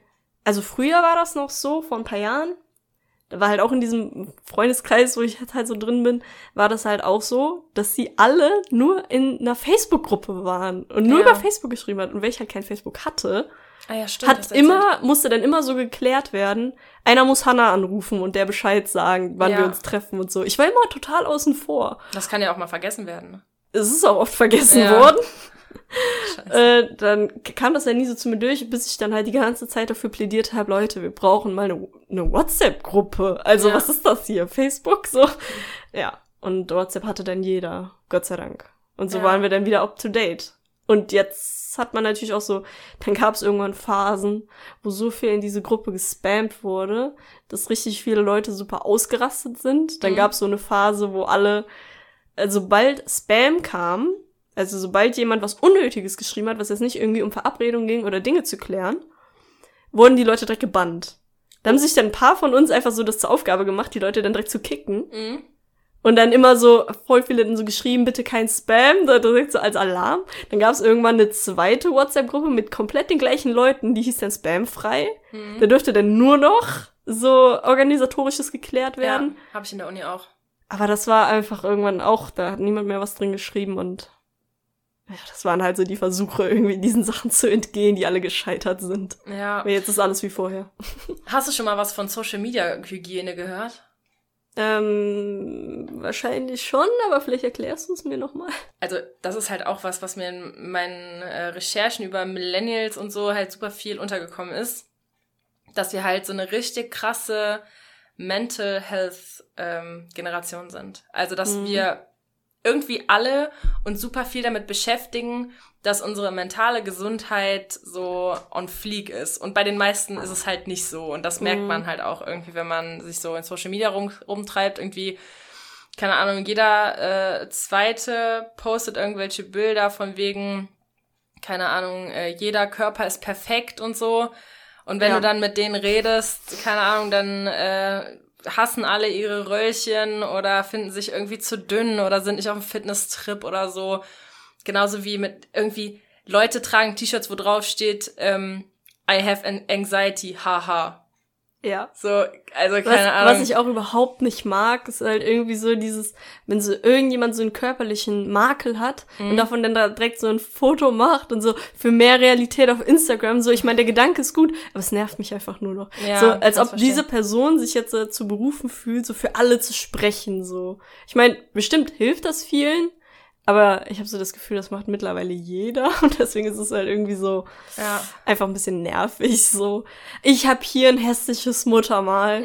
also früher war das noch so, vor ein paar Jahren, da war halt auch in diesem Freundeskreis, wo ich jetzt halt so drin bin, war das halt auch so, dass sie alle nur in einer Facebook-Gruppe waren und nur Ja. über Facebook geschrieben hat. Und ich halt kein Facebook hatte, Ah ja, stimmt. hat immer, musste dann immer so geklärt werden, einer muss Hannah anrufen und der Bescheid sagen, wann Ja. wir uns treffen und so. Ich war immer total außen vor. Das kann ja auch mal vergessen werden. Es ist auch oft vergessen Ja. worden. Äh, dann kam das ja nie so zu mir durch, bis ich dann halt die ganze Zeit dafür plädiert habe, Leute, wir brauchen mal eine, eine WhatsApp-Gruppe. Also Ja. was ist das hier? Facebook? So. Ja. Und WhatsApp hatte dann jeder. Gott sei Dank. Und so Ja. waren wir dann wieder up to date. Und jetzt hat man natürlich auch so, dann gab es irgendwann Phasen, wo so viel in diese Gruppe gespammt wurde, dass richtig viele Leute super ausgerastet sind. Dann Mhm. gab es so eine Phase, wo alle, also sobald Spam kam, also sobald jemand was Unnötiges geschrieben hat, was jetzt nicht irgendwie um Verabredungen ging oder Dinge zu klären, wurden die Leute direkt gebannt. Da haben sich dann ein paar von uns einfach so das zur Aufgabe gemacht, die Leute dann direkt zu kicken. Mhm. Und dann immer so, voll viele dann so geschrieben, bitte kein Spam, da direkt so als Alarm. Dann gab es irgendwann eine zweite WhatsApp-Gruppe mit komplett den gleichen Leuten, die hieß dann spamfrei. Mhm. Da dürfte dann nur noch so organisatorisches geklärt werden. Ja, habe ich in der Uni auch. Aber das war einfach irgendwann auch, da hat niemand mehr was drin geschrieben und ja, das waren halt so die Versuche, irgendwie diesen Sachen zu entgehen, die alle gescheitert sind. Ja. Aber jetzt ist alles wie vorher. Hast du schon mal was von Social Media Hygiene gehört? Ähm, wahrscheinlich schon, aber vielleicht erklärst du es mir nochmal. Also, das ist halt auch was, was mir in meinen äh, Recherchen über Millennials und so halt super viel untergekommen ist. Dass wir halt so eine richtig krasse Mental Health ähm, Generation sind. Also, dass Mhm. wir irgendwie alle uns super viel damit beschäftigen, dass unsere mentale Gesundheit so on fleek ist. Und bei den meisten ist es halt nicht so. Und das merkt Mhm. man halt auch irgendwie, wenn man sich so in Social Media rum, rumtreibt. Irgendwie, keine Ahnung, jeder äh, zweite postet irgendwelche Bilder von wegen, keine Ahnung, äh, jeder Körper ist perfekt und so. Und wenn Ja. du dann mit denen redest, keine Ahnung, dann äh, hassen alle ihre Röllchen oder finden sich irgendwie zu dünn oder sind nicht auf dem Fitnesstrip oder so. Genauso wie mit irgendwie Leute tragen T-Shirts, wo drauf steht, ähm, I have an anxiety, haha. Ja. So, also keine Was, Ahnung. was ich auch überhaupt nicht mag, ist halt irgendwie so dieses, wenn so irgendjemand so einen körperlichen Makel hat Mhm. und davon dann da direkt so ein Foto macht und so für mehr Realität auf Instagram. So, ich meine, der Gedanke ist gut, aber es nervt mich einfach nur noch. Ja, so, als ob diese Person sich jetzt äh, zu berufen fühlt, so für alle zu sprechen. So, ich meine, bestimmt hilft das vielen, Aber ich habe so das Gefühl, das macht mittlerweile jeder und deswegen ist es halt irgendwie so Ja. einfach ein bisschen nervig. So, ich habe hier ein hässliches Muttermal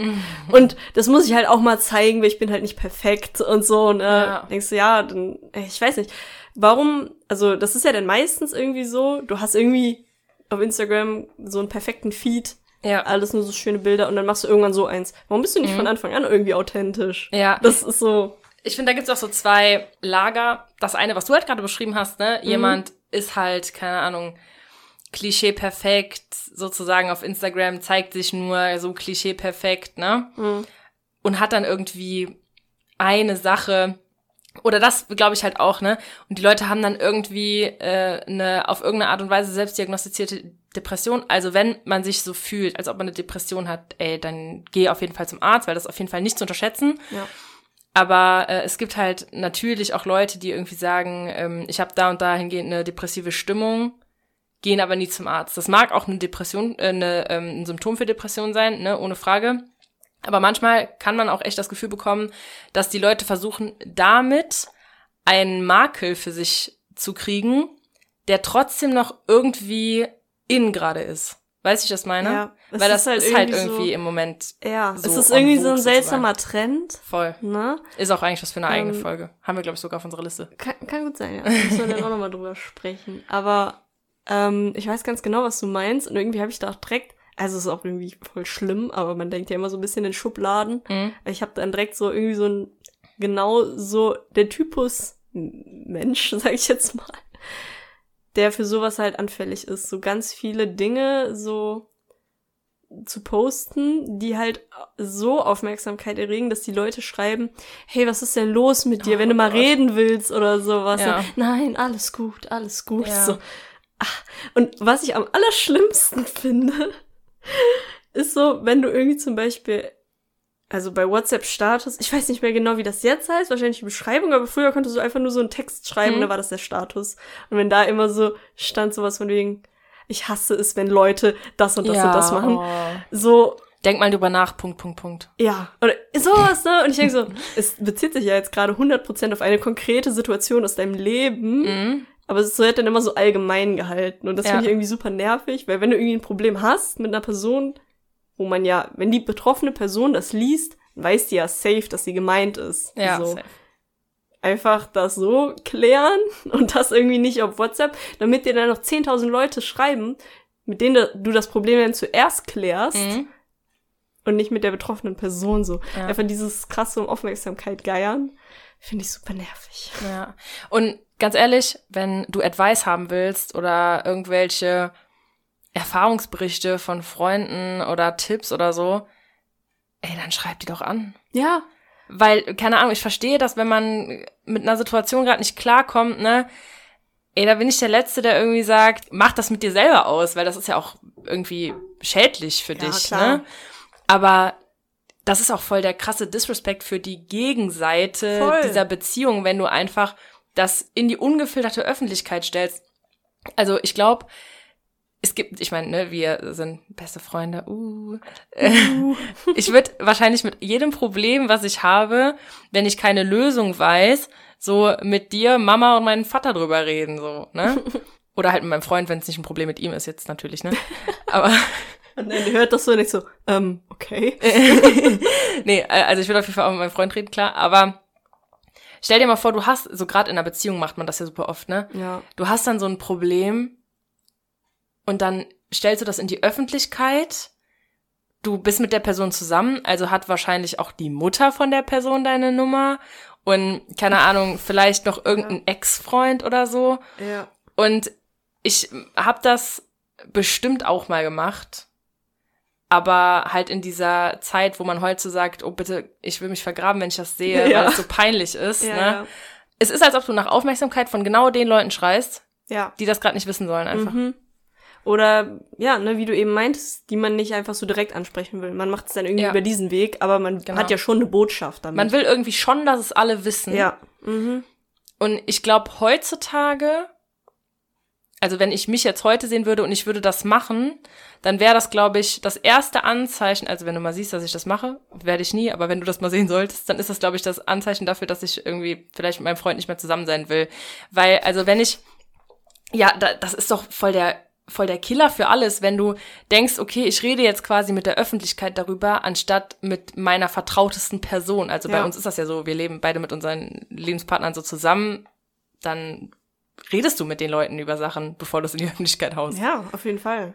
und das muss ich halt auch mal zeigen, weil ich bin halt nicht perfekt und so. Und äh, Ja. denkst du, ja, dann, ich weiß nicht, warum, also das ist ja dann meistens irgendwie so, du hast irgendwie auf Instagram so einen perfekten Feed, Ja. alles nur so schöne Bilder und dann machst du irgendwann so eins. Warum bist du nicht von Anfang an irgendwie authentisch? Ja. Das ist so, Ich finde, da gibt's auch so zwei Lager. Das eine, was du halt gerade beschrieben hast, ne? Jemand ist halt, keine Ahnung, Klischee perfekt, sozusagen auf Instagram, zeigt sich nur so Klischee perfekt, ne? Und hat dann irgendwie eine Sache, oder das glaube ich halt auch, ne? Und die Leute haben dann irgendwie äh, eine auf irgendeine Art und Weise selbstdiagnostizierte Depression. Also wenn man sich so fühlt, als ob man eine Depression hat, ey, dann geh auf jeden Fall zum Arzt, weil das ist auf jeden Fall nicht zu unterschätzen. ja. Aber äh, es gibt halt natürlich auch Leute, die irgendwie sagen, ähm, ich habe da und da hingehend eine depressive Stimmung, gehen aber nie zum Arzt. Das mag auch eine Depression, äh, eine, ähm, ein Symptom für Depression sein, ne, ohne Frage. Aber manchmal kann man auch echt das Gefühl bekommen, dass die Leute versuchen, damit einen Makel für sich zu kriegen, der trotzdem noch irgendwie in gerade ist. Weißt du, was ich das meine? Ja, Weil das ist halt ist halt irgendwie irgendwie so- im Moment Ja, so es ist en irgendwie so ein seltsamer Trend, voll. ne? Ist auch eigentlich was für eine eigene Ähm, Folge. Haben wir, glaube ich, sogar auf unserer Liste. Kann, kann gut sein, ja. Müssen wir dann auch nochmal drüber sprechen. Aber ähm, ich weiß ganz genau, was du meinst. Und irgendwie habe ich da auch direkt, also es ist auch irgendwie voll schlimm, aber man denkt ja immer so ein bisschen in Schubladen. Mhm. Ich habe dann direkt so irgendwie so ein, genau so der Typus Mensch, sag ich jetzt mal, der für sowas halt anfällig ist. So ganz viele Dinge so zu posten, die halt so Aufmerksamkeit erregen, dass die Leute schreiben, hey, was ist denn los mit dir, Oh wenn du mal Gott. reden willst oder sowas. Ja. Nein, alles gut, alles gut. Ja. So. Ach, und was ich am allerschlimmsten finde, ist so, wenn du irgendwie zum Beispiel, also bei WhatsApp-Status, ich weiß nicht mehr genau, wie das jetzt heißt, wahrscheinlich die Beschreibung, aber früher konntest du einfach nur so einen Text schreiben, Mhm. da war das der Status. Und wenn da immer so stand sowas von wegen, ich hasse es, wenn Leute das und das und das machen, Oh. so, Denk mal drüber nach, Punkt, Punkt, Punkt. ja, oder sowas, ne? Und ich denke so, es bezieht sich ja jetzt gerade 100% auf eine konkrete Situation aus deinem Leben, Mhm. aber es wird dann immer so allgemein gehalten. Und das Ja. finde ich irgendwie super nervig, weil wenn du irgendwie ein Problem hast mit einer Person, wo man ja, wenn die betroffene Person das liest, weiß die ja safe, dass sie gemeint ist. Ja, so. safe. Einfach das so klären und das irgendwie nicht auf WhatsApp, damit dir dann noch 10.000 Leute schreiben, mit denen du das Problem dann zuerst klärst Mhm. und nicht mit der betroffenen Person so. Ja. Einfach dieses krasse um Aufmerksamkeit geiern, finde ich super nervig. Ja. Und ganz ehrlich, wenn du Advice haben willst oder irgendwelche Erfahrungsberichte von Freunden oder Tipps oder so, ey, dann schreib die doch an. Ja, Weil, keine Ahnung, ich verstehe das, wenn man mit einer Situation gerade nicht klarkommt, ne? Ey, da bin ich der Letzte, der irgendwie sagt, mach das mit dir selber aus, weil das ist ja auch irgendwie schädlich für Ja, dich, klar. ne? Aber das ist auch voll der krasse Disrespect für die Gegenseite Voll. dieser Beziehung, wenn du einfach das in die ungefilterte Öffentlichkeit stellst. Also ich glaube, es gibt, ich meine, ne, wir sind beste Freunde. Uh. Ich würde wahrscheinlich mit jedem Problem, was ich habe, wenn ich keine Lösung weiß, so mit dir, Mama und meinem Vater drüber reden, so, ne? Oder halt mit meinem Freund, wenn es nicht ein Problem mit ihm ist jetzt natürlich, ne? Aber und dann hört das so nicht so, ähm, okay. nee, äh, also ich will auf jeden Fall auch mit meinem Freund reden, klar, aber stell dir mal vor, du hast, so gerade in einer Beziehung macht man das ja super oft, ne? Ja. Du hast dann so ein Problem und dann stellst du das in die Öffentlichkeit. Du bist mit der Person zusammen, also hat wahrscheinlich auch die Mutter von der Person deine Nummer und keine Ahnung, vielleicht noch irgendein Ex-Freund oder so. Ja. Und ich habe das bestimmt auch mal gemacht. Aber halt in dieser Zeit, wo man heute so sagt, oh bitte, ich will mich vergraben, wenn ich das sehe, Ja. weil es so peinlich ist. Ja, ne? Es ist, als ob du nach Aufmerksamkeit von genau den Leuten schreist, ja. die das gerade nicht wissen sollen einfach. Mhm. Oder, ja, ne, wie du eben meintest, die man nicht einfach so direkt ansprechen will. Man macht es dann irgendwie Ja. über diesen Weg, aber man Genau. hat ja schon eine Botschaft damit. Man will irgendwie schon, dass es alle wissen. ja. Mhm. Und ich glaube, heutzutage, also wenn ich mich jetzt heute sehen würde und ich würde das machen, dann wäre das, glaube ich, das erste Anzeichen, also wenn du mal siehst, dass ich das mache, werde ich nie, aber wenn du das mal sehen solltest, dann ist das, glaube ich, das Anzeichen dafür, dass ich irgendwie vielleicht mit meinem Freund nicht mehr zusammen sein will. Weil, also wenn ich, ja, da, das ist doch voll der voll der Killer für alles, wenn du denkst, okay, ich rede jetzt quasi mit der Öffentlichkeit darüber, anstatt mit meiner vertrautesten Person. Also bei Ja. uns ist das ja so, wir leben beide mit unseren Lebenspartnern so zusammen, dann redest du mit den Leuten über Sachen, bevor du es in die Öffentlichkeit haust. Ja, auf jeden Fall.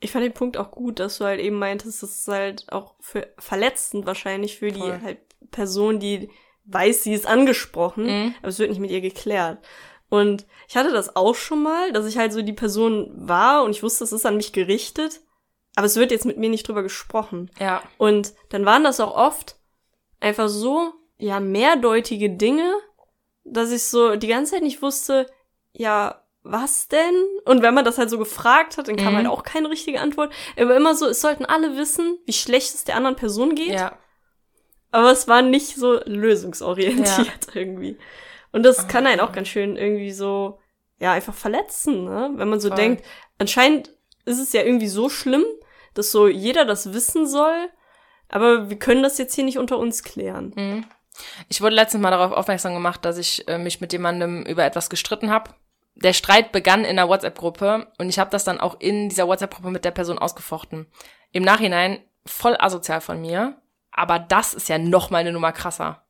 Ich fand den Punkt auch gut, dass du halt eben meintest, das ist halt auch für verletzend wahrscheinlich für die Voll. halt Person, die weiß, sie ist angesprochen, Mhm. aber es wird nicht mit ihr geklärt. Und ich hatte das auch schon mal, dass ich halt so die Person war und ich wusste, es ist an mich gerichtet, aber es wird jetzt mit mir nicht drüber gesprochen. Ja, Und dann waren das auch oft einfach so, ja, mehrdeutige Dinge, dass ich so die ganze Zeit nicht wusste, ja, was denn? Und wenn man das halt so gefragt hat, dann kam Mhm. halt auch keine richtige Antwort. Aber immer so, es sollten alle wissen, wie schlecht es der anderen Person geht. ja, Aber es war nicht so lösungsorientiert irgendwie. Und das kann einen auch ganz schön irgendwie so, ja, einfach verletzen, ne? Wenn man so Voll. denkt, anscheinend ist es ja irgendwie so schlimm, dass so jeder das wissen soll, aber wir können das jetzt hier nicht unter uns klären. Mhm. Ich wurde letztens mal darauf aufmerksam gemacht, dass ich äh, mich mit jemandem über etwas gestritten habe. Der Streit begann in einer WhatsApp-Gruppe und ich habe das dann auch in dieser WhatsApp-Gruppe mit der Person ausgefochten. Im Nachhinein voll asozial von mir, aber das ist ja noch mal eine Nummer krasser,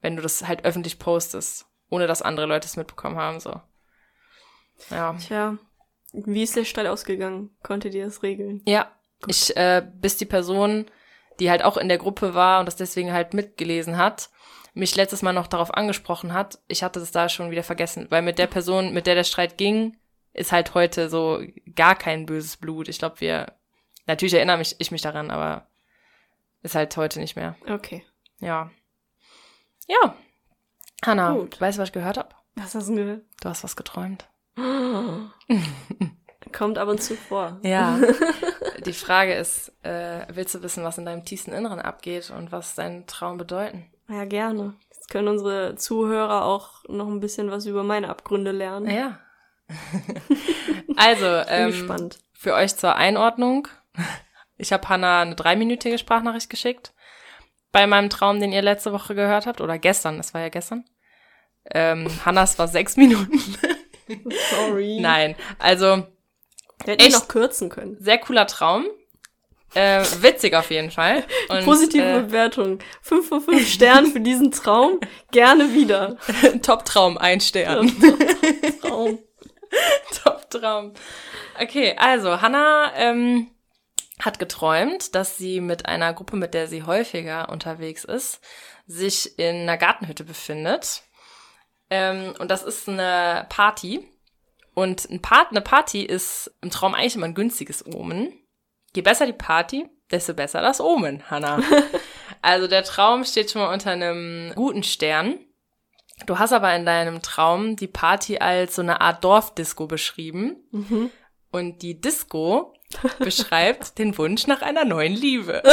wenn du das halt öffentlich postest, ohne dass andere Leute es mitbekommen haben. So, ja, Tja, wie ist der Streit ausgegangen? Konntet ihr das regeln? ja. Ich äh, bis die Person, die halt auch in der Gruppe war und das deswegen halt mitgelesen hat, mich letztes Mal noch darauf angesprochen hat, ich hatte das da schon wieder vergessen, weil mit der Person, mit der der Streit ging, ist halt heute so gar kein böses Blut. Ich glaube, wir, natürlich erinnere mich, ich mich daran, aber ist halt heute nicht mehr. Okay. Ja. Ja. Hanna, Gut. weißt du, was ich gehört habe? Was hast du denn Du hast was geträumt. gehört? Kommt ab und zu vor. Ja. Die Frage ist, äh, willst du wissen, was in deinem tiefsten Inneren abgeht und was dein Traum bedeuten? Ja, gerne. Jetzt können unsere Zuhörer auch noch ein bisschen was über meine Abgründe lernen. Ja. also, ähm, für euch zur Einordnung. Ich habe Hannah eine dreiminütige Sprachnachricht geschickt. Bei meinem Traum, den ihr letzte Woche gehört habt. Oder gestern, das war ja gestern. Ähm, Hannas war sechs Minuten. Sorry. Nein, also Wir hätten ihn Echt? noch kürzen können. sehr cooler Traum. Äh, witzig auf jeden Fall. Und, Positive äh, Bewertung. 5 von 5 Sternen für diesen Traum. Gerne wieder. Top-Traum, ein Stern. Traum. Top-Traum. Okay, also Hannah ähm, hat geträumt, dass sie mit einer Gruppe, mit der sie häufiger unterwegs ist, sich in einer Gartenhütte befindet. Ähm, und das ist eine Party. Und ein Part, eine Party ist im Traum eigentlich immer ein günstiges Omen. Je besser die Party, desto besser das Omen, Hannah. also der Traum steht schon mal unter einem guten Stern. Du hast aber in deinem Traum die Party als so eine Art Dorfdisco beschrieben. Mhm. Und die Disco beschreibt den Wunsch nach einer neuen Liebe.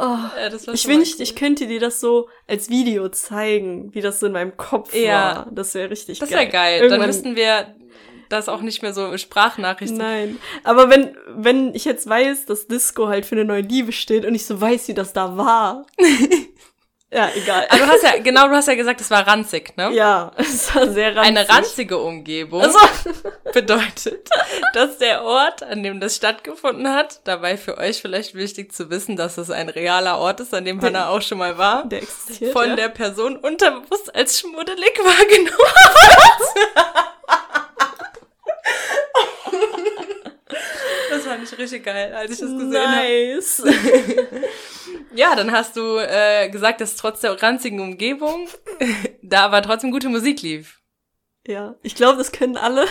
Oh. Ja, das Ich wünschte, ich könnte dir das so als Video zeigen, wie das so in meinem Kopf Ja. war. Das wäre richtig Das geil. wäre geil. Irgendwann- Dann müssten wir das auch nicht mehr so Sprachnachrichten. Nein. Aber wenn, wenn ich jetzt weiß, dass Disco halt für eine neue Liebe steht und ich so weiß, wie das da war. ja, egal. Aber du hast ja, genau, du hast ja gesagt, es war ranzig, ne? ja, es war sehr ranzig. Eine ranzige Umgebung Also, bedeutet, dass der Ort, an dem das stattgefunden hat, dabei für euch vielleicht wichtig zu wissen, dass es ein realer Ort ist, an dem Hannah auch schon mal war, der existiert. von ja. der Person unterbewusst als schmuddelig wahrgenommen Das fand ich richtig geil, als ich das gesehen habe. nice. Ja, dann hast du äh, gesagt, dass trotz der ranzigen Umgebung da aber trotzdem gute Musik lief. Ja, ich glaube, das können alle.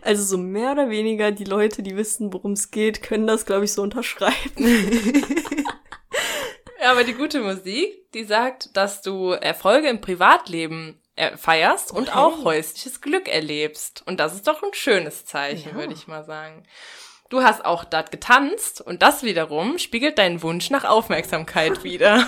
Also so mehr oder weniger die Leute, die wissen, worum es geht, können das, glaube ich, so unterschreiben. Ja, aber die gute Musik, die sagt, dass du Erfolge im Privatleben äh, feierst und Okay. auch häusliches Glück erlebst. Und das ist doch ein schönes Zeichen, Ja. würde ich mal sagen. Du hast auch dort getanzt und das wiederum spiegelt deinen Wunsch nach Aufmerksamkeit wider.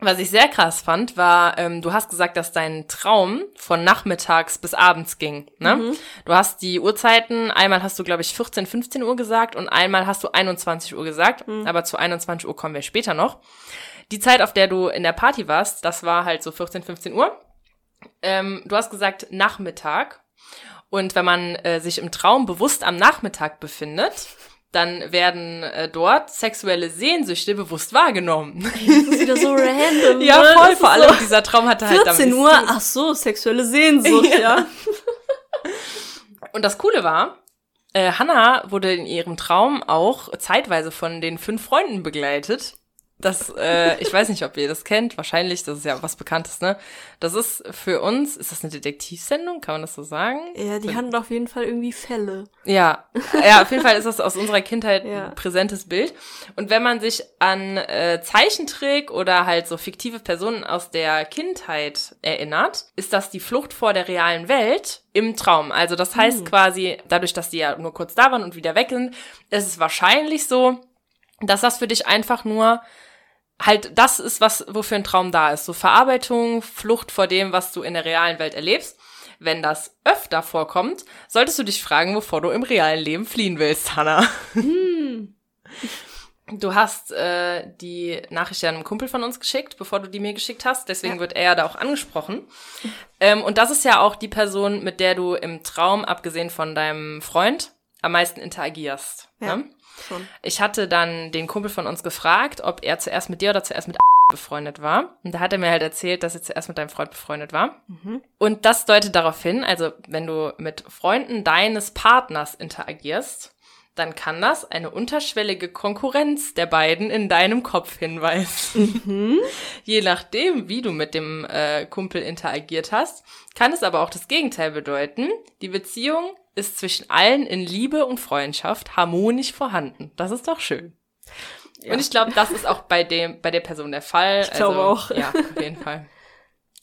Was ich sehr krass fand, war, ähm, du hast gesagt, dass dein Traum von nachmittags bis abends ging. Ne? Mhm. Du hast die Uhrzeiten, einmal hast du, glaube ich, 14, 15 Uhr gesagt und einmal hast du 21 Uhr gesagt, Mhm. aber zu 21 Uhr kommen wir später noch. Die Zeit, auf der du in der Party warst, das war halt so 14, 15 Uhr. Ähm, du hast gesagt Nachmittag. Und wenn man äh, sich im Traum bewusst am Nachmittag befindet, dann werden äh, dort sexuelle Sehnsüchte bewusst wahrgenommen. Das ist wieder so random. ja, ne? voll. Vor allem so dieser Traum hatte halt damit 14 nichts Uhr, ach so, sexuelle Sehnsucht, ja. Und das Coole war, äh, Hannah wurde in ihrem Traum auch zeitweise von den fünf Freunden begleitet. Das, äh, ich weiß nicht, ob ihr das kennt. Wahrscheinlich, das ist ja was Bekanntes, ne? Das ist für uns, ist das eine Detektivsendung? Kann man das so sagen? Ja, die hatten auf jeden Fall irgendwie Fälle. Ja, ja, auf jeden Fall ist das aus unserer Kindheit Ja. ein präsentes Bild. Und wenn man sich an äh, Zeichentrick oder halt so fiktive Personen aus der Kindheit erinnert, ist das die Flucht vor der realen Welt im Traum. Also das heißt quasi, dadurch, dass die ja nur kurz da waren und wieder weg sind, ist es wahrscheinlich so, dass das für dich einfach nur halt das ist, was wofür ein Traum da ist. So Verarbeitung, Flucht vor dem, was du in der realen Welt erlebst. Wenn das öfter vorkommt, solltest du dich fragen, wovor du im realen Leben fliehen willst, Hannah. Du hast äh, die Nachricht ja einem Kumpel von uns geschickt, bevor du die mir geschickt hast. Deswegen Ja. wird er da auch angesprochen. Ähm, und das ist ja auch die Person, mit der du im Traum, abgesehen von deinem Freund, am meisten interagierst. Ja. Ne? Schon. Ich hatte dann den Kumpel von uns gefragt, ob er zuerst mit dir oder zuerst mit befreundet war. Und da hat er mir halt erzählt, dass er zuerst mit deinem Freund befreundet war. Mhm. Und das deutet darauf hin, also wenn du mit Freunden deines Partners interagierst, dann kann das eine unterschwellige Konkurrenz der beiden in deinem Kopf hinweisen. Mhm. Je nachdem, wie du mit dem äh, Kumpel interagiert hast, kann es aber auch das Gegenteil bedeuten. Die Beziehung ist zwischen allen in Liebe und Freundschaft harmonisch vorhanden. Das ist doch schön. Ja. Und ich glaube, das ist auch bei dem, bei der Person der Fall. Ich glaube auch. Ja, auf jeden Fall.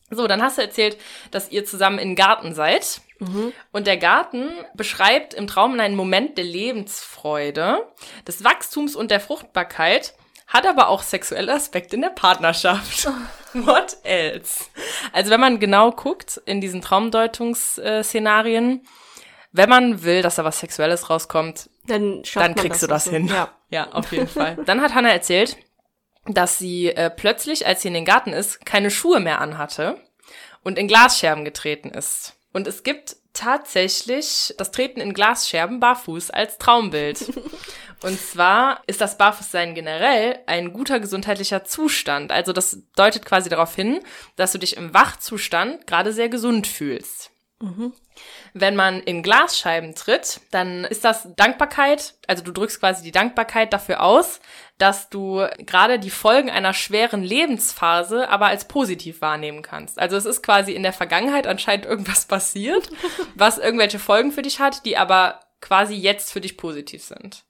So, dann hast du erzählt, dass ihr zusammen im Garten seid. Mhm. Und der Garten beschreibt im Traum einen Moment der Lebensfreude, des Wachstums und der Fruchtbarkeit, hat aber auch sexuelle Aspekte in der Partnerschaft. What else? Also wenn man genau guckt in diesen Traumdeutungsszenarien, wenn man will, dass da was Sexuelles rauskommt, Dann, dann kriegst du auch das hin. Ja. Ja, auf jeden Fall. Dann hat Hannah erzählt, dass sie äh, plötzlich, als sie in den Garten ist, keine Schuhe mehr anhatte und in Glasscherben getreten ist. Und es gibt tatsächlich das Treten in Glasscherben barfuß als Traumbild. Und zwar ist das Barfußsein generell ein guter gesundheitlicher Zustand. Also das deutet quasi darauf hin, dass du dich im Wachzustand gerade sehr gesund fühlst. Wenn man in Glasscheiben tritt, dann ist das Dankbarkeit, also du drückst quasi die Dankbarkeit dafür aus, dass du gerade die Folgen einer schweren Lebensphase aber als positiv wahrnehmen kannst. Also es ist quasi in der Vergangenheit anscheinend irgendwas passiert, was irgendwelche Folgen für dich hat, die aber quasi jetzt für dich positiv sind.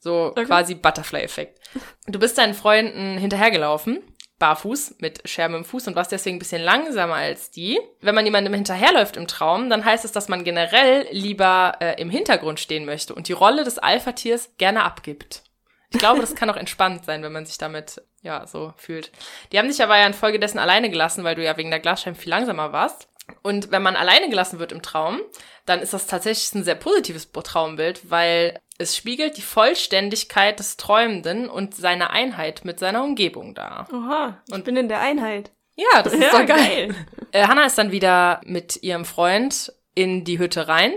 So Okay. quasi Butterfly-Effekt. Du bist deinen Freunden hinterhergelaufen, barfuß, mit Scherben im Fuß und warst deswegen ein bisschen langsamer als die. Wenn man jemandem hinterherläuft im Traum, dann heißt es, dass man generell lieber äh, im Hintergrund stehen möchte und die Rolle des Alpha-Tiers gerne abgibt. Ich glaube, das kann auch entspannt sein, wenn man sich damit ja so fühlt. Die haben dich aber ja infolgedessen alleine gelassen, weil du ja wegen der Glasscheiben viel langsamer warst. Und wenn man alleine gelassen wird im Traum, dann ist das tatsächlich ein sehr positives Traumbild, weil es spiegelt die Vollständigkeit des Träumenden und seine Einheit mit seiner Umgebung dar. Oha, ich Und- bin in der Einheit. Ja, das ist Ja, doch geil. Äh, Hannah ist dann wieder mit ihrem Freund in die Hütte rein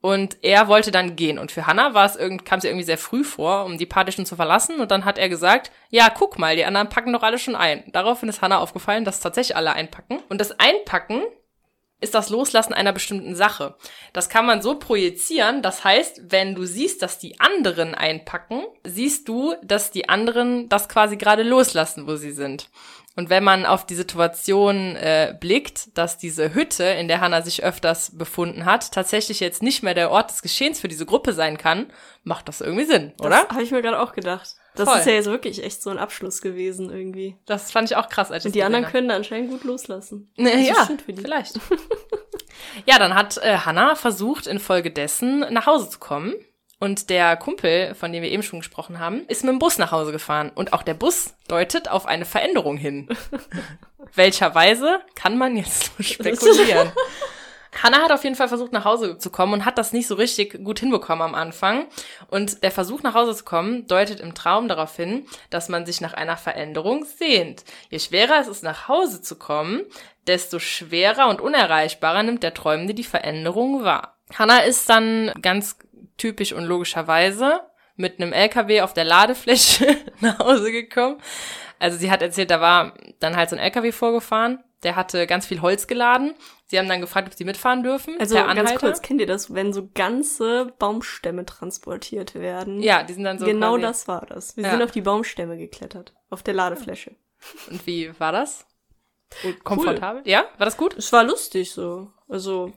und er wollte dann gehen. Und für Hannah war es irgend, kam sie irgendwie sehr früh vor, um die Party schon zu verlassen. Und dann hat er gesagt, ja, guck mal, die anderen packen doch alle schon ein. Daraufhin ist Hannah aufgefallen, dass tatsächlich alle einpacken. Und das Einpacken ist das Loslassen einer bestimmten Sache. Das kann man so projizieren. Das heißt, wenn du siehst, dass die anderen einpacken, siehst du, dass die anderen das quasi gerade loslassen, wo sie sind. Und wenn man auf die Situation äh, blickt, dass diese Hütte, in der Hannah sich öfters befunden hat, tatsächlich jetzt nicht mehr der Ort des Geschehens für diese Gruppe sein kann, macht das irgendwie Sinn, oder? Habe ich mir gerade auch gedacht. Das Voll. ist ja jetzt wirklich echt so ein Abschluss gewesen irgendwie. Das fand ich auch krass. Als ich Und die anderen können da anscheinend gut loslassen. Nee, Das ist ja, vielleicht. ja, dann hat äh, Hannah versucht, infolgedessen nach Hause zu kommen. Und der Kumpel, von dem wir eben schon gesprochen haben, ist mit dem Bus nach Hause gefahren. Und auch der Bus deutet auf eine Veränderung hin. Welcherweise kann man jetzt nur spekulieren. Hannah hat auf jeden Fall versucht, nach Hause zu kommen und hat das nicht so richtig gut hinbekommen am Anfang. Und der Versuch, nach Hause zu kommen, deutet im Traum darauf hin, dass man sich nach einer Veränderung sehnt. Je schwerer es ist, nach Hause zu kommen, desto schwerer und unerreichbarer nimmt der Träumende die Veränderung wahr. Hannah ist dann ganz typisch und logischerweise mit einem LKW auf der Ladefläche nach Hause gekommen. Also sie hat erzählt, da war dann halt so ein LKW vorgefahren, der hatte ganz viel Holz geladen. Sie haben dann gefragt, ob sie mitfahren dürfen. Also ganz kurz, kennt ihr das, wenn so ganze Baumstämme transportiert werden? Ja, die sind dann so. Genau das war das. Wir ja. sind auf die Baumstämme geklettert, auf der Ladefläche. Und wie war das? Komfortabel? Cool. Ja, war das gut? Es war lustig so. Also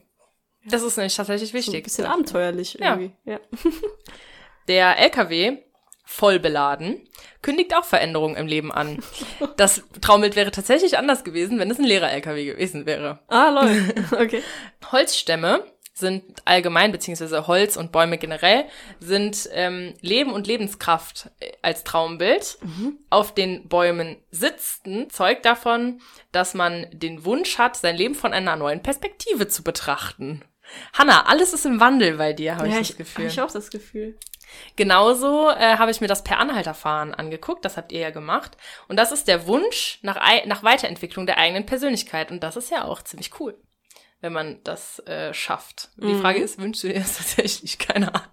das ist nicht tatsächlich wichtig. So ein bisschen abenteuerlich irgendwie. Ja. ja. Der LKW, voll beladen, kündigt auch Veränderungen im Leben an. Das Traumbild wäre tatsächlich anders gewesen, wenn es ein leerer LKW gewesen wäre. Ah, lol. Okay. Holzstämme sind allgemein, beziehungsweise Holz und Bäume generell, sind ähm, Leben und Lebenskraft äh, als Traumbild. Mhm. Auf den Bäumen sitzen zeugt davon, dass man den Wunsch hat, sein Leben von einer neuen Perspektive zu betrachten. Hanna, alles ist im Wandel bei dir, habe ja, ich das Gefühl. Habe ich auch das Gefühl. Genauso äh, habe ich mir das per Anhalterfahren angeguckt, das habt ihr ja gemacht. Und das ist der Wunsch nach, nach Weiterentwicklung der eigenen Persönlichkeit. Und das ist ja auch ziemlich cool, wenn man das äh, schafft. Mhm. Die Frage ist, wünschst du dir das tatsächlich? Keine Ahnung.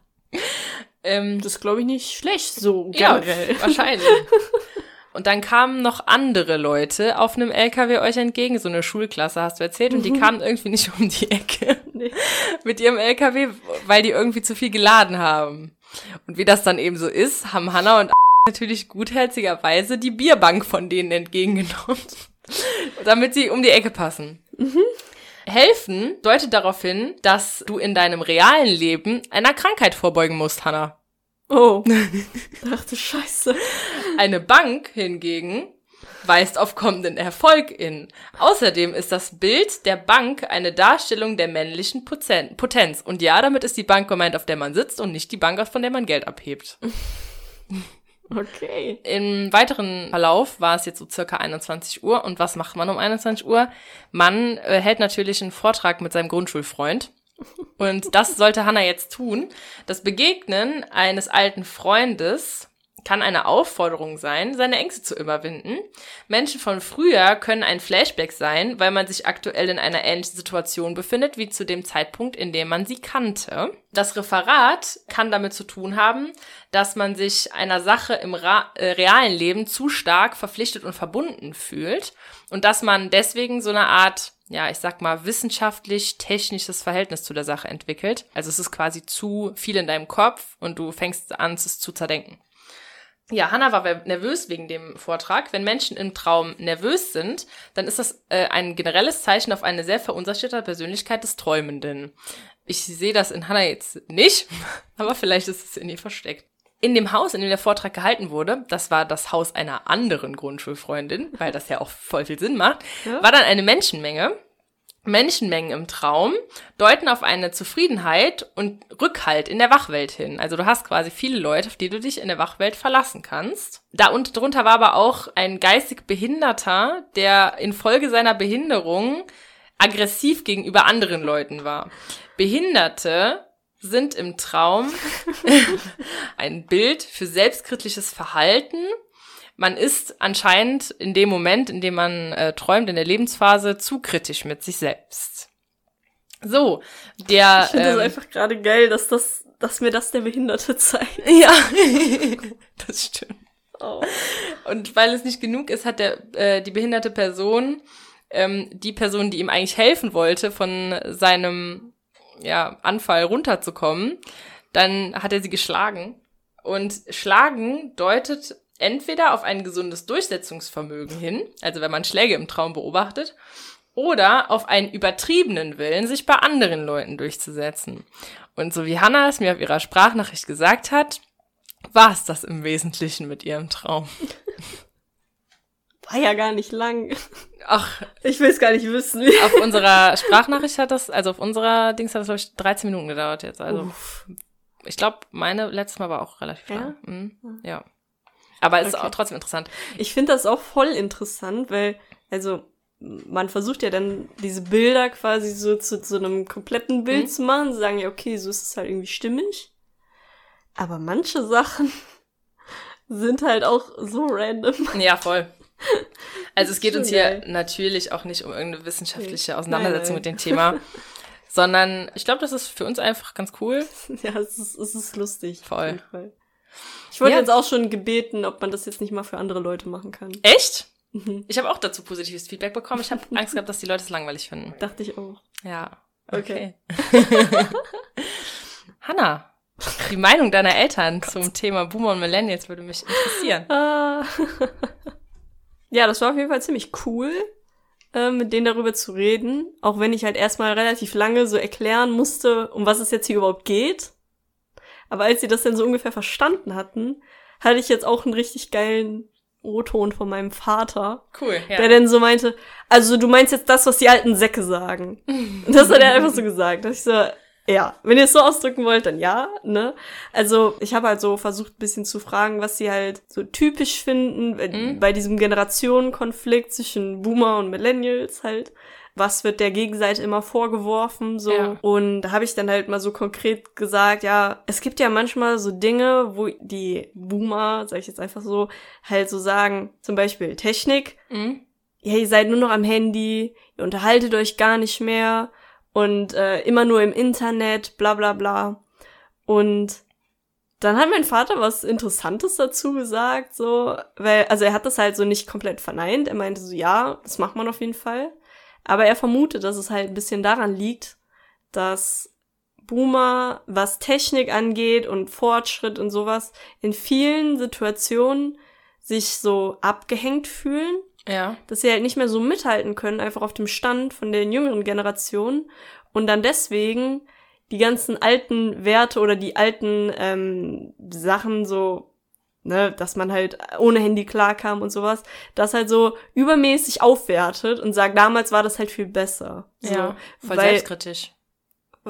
Ähm, das glaube ich nicht schlecht so generell. Ja, wahrscheinlich. Und dann kamen noch andere Leute auf einem LKW euch entgegen, so eine Schulklasse hast du erzählt, und die mhm. kamen irgendwie nicht um die Ecke nee. mit ihrem LKW, weil die irgendwie zu viel geladen haben. Und wie das dann eben so ist, haben Hannah und natürlich gutherzigerweise die Bierbank von denen entgegengenommen, damit sie um die Ecke passen. Mhm. Helfen deutet darauf hin, dass du in deinem realen Leben einer Krankheit vorbeugen musst, Hannah. Oh. Dachte Scheiße. Eine Bank hingegen weist auf kommenden Erfolg in. Außerdem ist das Bild der Bank eine Darstellung der männlichen Potenz. Und ja, damit ist die Bank gemeint, auf der man sitzt und nicht die Bank, von der man Geld abhebt. Okay. Im weiteren Verlauf war es jetzt so circa 21 Uhr. Und was macht man um 21 Uhr? Man äh, hält natürlich einen Vortrag mit seinem Grundschulfreund. Und das sollte Hannah jetzt tun. Das Begegnen eines alten Freundes kann eine Aufforderung sein, seine Ängste zu überwinden. Menschen von früher können ein Flashback sein, weil man sich aktuell in einer ähnlichen Situation befindet wie zu dem Zeitpunkt, in dem man sie kannte. Das Referat kann damit zu tun haben, dass man sich einer Sache im äh, realen Leben zu stark verpflichtet und verbunden fühlt und dass man deswegen so eine Art ja, ich sag mal, wissenschaftlich-technisches Verhältnis zu der Sache entwickelt. Also es ist quasi zu viel in deinem Kopf und du fängst an, es zu zerdenken. Ja, Hannah war nervös wegen dem Vortrag. Wenn Menschen im Traum nervös sind, dann ist das äh, ein generelles Zeichen auf eine sehr verunsicherte Persönlichkeit des Träumenden. Ich sehe das in Hannah jetzt nicht, aber vielleicht ist es in ihr versteckt. In dem Haus, in dem der Vortrag gehalten wurde, das war das Haus einer anderen Grundschulfreundin, weil das ja auch voll viel Sinn macht, ja. war dann eine Menschenmenge. Menschenmengen im Traum deuten auf eine Zufriedenheit und Rückhalt in der Wachwelt hin. Also du hast quasi viele Leute, auf die du dich in der Wachwelt verlassen kannst. Da und drunter war aber auch ein geistig Behinderter, der infolge seiner Behinderung aggressiv gegenüber anderen Leuten war. Behinderte sind im Traum ein Bild für selbstkritisches Verhalten man ist anscheinend in dem Moment, in dem man äh, träumt, in der Lebensphase, zu kritisch mit sich selbst. So, der. Ich finde ähm, das einfach gerade geil, dass das, dass mir das der Behinderte zeigt. Ja, das stimmt. Oh. Und weil es nicht genug ist, hat der, äh, die behinderte Person ähm, die Person, die ihm eigentlich helfen wollte, von seinem ja, Anfall runterzukommen, dann hat er sie geschlagen. Und schlagen deutet entweder auf ein gesundes Durchsetzungsvermögen hin, also wenn man Schläge im Traum beobachtet, oder auf einen übertriebenen Willen, sich bei anderen Leuten durchzusetzen. Und so wie Hannah es mir auf ihrer Sprachnachricht gesagt hat, war es das im Wesentlichen mit ihrem Traum. War ja gar nicht lang. Ach. Ich will es gar nicht wissen. Auf unserer Sprachnachricht hat das, also auf unserer Dings hat das, glaube ich, 13 Minuten gedauert jetzt. Also Uff. Ich glaube, meine letztes Mal war auch relativ Ja? lang. Mhm. Ja. Aber es ist Okay. auch trotzdem interessant. Ich finde das auch voll interessant, weil, also, man versucht ja dann diese Bilder quasi so zu, zu einem kompletten Bild Mhm. zu machen, zu sagen, ja, okay, so ist es halt irgendwie stimmig. Aber manche Sachen sind halt auch so random. Ja, voll. Also es geht uns hier natürlich auch nicht um irgendeine wissenschaftliche. Auseinandersetzung Nein, mit dem Thema, sondern ich glaube, das ist für uns einfach ganz cool. ja, es ist, es ist lustig. Voll. Ich wurde Ja. jetzt auch schon gebeten, ob man das jetzt nicht mal für andere Leute machen kann. Echt? Mhm. Ich habe auch dazu positives Feedback bekommen. Ich habe Angst gehabt, dass die Leute es langweilig finden. Dachte ich auch. Ja. Okay. Hanna, die Meinung deiner Eltern zum Thema Boomer und Millennials würde mich interessieren. Ah. ja, das war auf jeden Fall ziemlich cool, äh, mit denen darüber zu reden. Auch wenn ich halt erstmal relativ lange so erklären musste, um was es jetzt hier überhaupt geht. Aber als sie das dann so ungefähr verstanden hatten, hatte ich jetzt auch einen richtig geilen O-Ton von meinem Vater, Cool, ja. der dann so meinte, also du meinst jetzt das, was die alten Säcke sagen. Und das hat er einfach so gesagt. Dass ich so, ja, wenn ihr es so ausdrücken wollt, dann ja, ne? Also ich habe halt so versucht, ein bisschen zu fragen, was sie halt so typisch finden äh, Mhm. bei diesem Generationenkonflikt zwischen Boomer und Millennials halt. Was wird der Gegenseite immer vorgeworfen, so. Ja. Und da habe ich dann halt mal so konkret gesagt, ja, es gibt ja manchmal so Dinge, wo die Boomer, sag ich jetzt einfach so, halt so sagen, zum Beispiel Technik, Mhm. ja, ihr seid nur noch am Handy, ihr unterhaltet euch gar nicht mehr und äh, immer nur im Internet, bla bla bla. Und dann hat mein Vater was Interessantes dazu gesagt, so, weil, also er hat das halt so nicht komplett verneint. Er meinte so, ja, das macht man auf jeden Fall. Aber er vermutet, dass es halt ein bisschen daran liegt, dass Boomer, was Technik angeht und Fortschritt und sowas, in vielen Situationen sich so abgehängt fühlen Ja. dass sie halt nicht mehr so mithalten können, einfach auf dem Stand von den jüngeren Generationen und dann deswegen die ganzen alten Werte oder die alten ähm, Sachen so, ne, dass man halt ohne Handy klarkam und sowas, das halt so übermäßig aufwertet und sagt, damals war das halt viel besser. So, ja. Voll weil- selbstkritisch.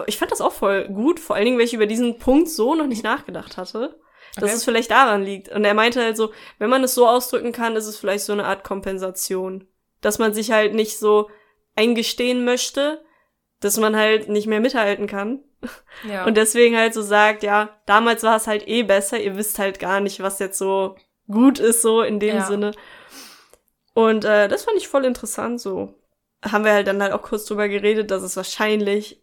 ich fand das auch voll gut, vor allen Dingen, weil ich über diesen Punkt so noch nicht nachgedacht hatte, dass Okay. es vielleicht daran liegt. Und er meinte halt so, wenn man es so ausdrücken kann, ist es vielleicht so eine Art Kompensation. Dass man sich halt nicht so eingestehen möchte, dass man halt nicht mehr mithalten kann. Ja. Und deswegen halt so sagt, ja, damals war es halt eh besser, ihr wisst halt gar nicht, was jetzt so gut ist, so in dem Ja. Sinne. Und äh, das fand ich voll interessant, so. Haben wir halt dann halt auch kurz drüber geredet, dass es wahrscheinlich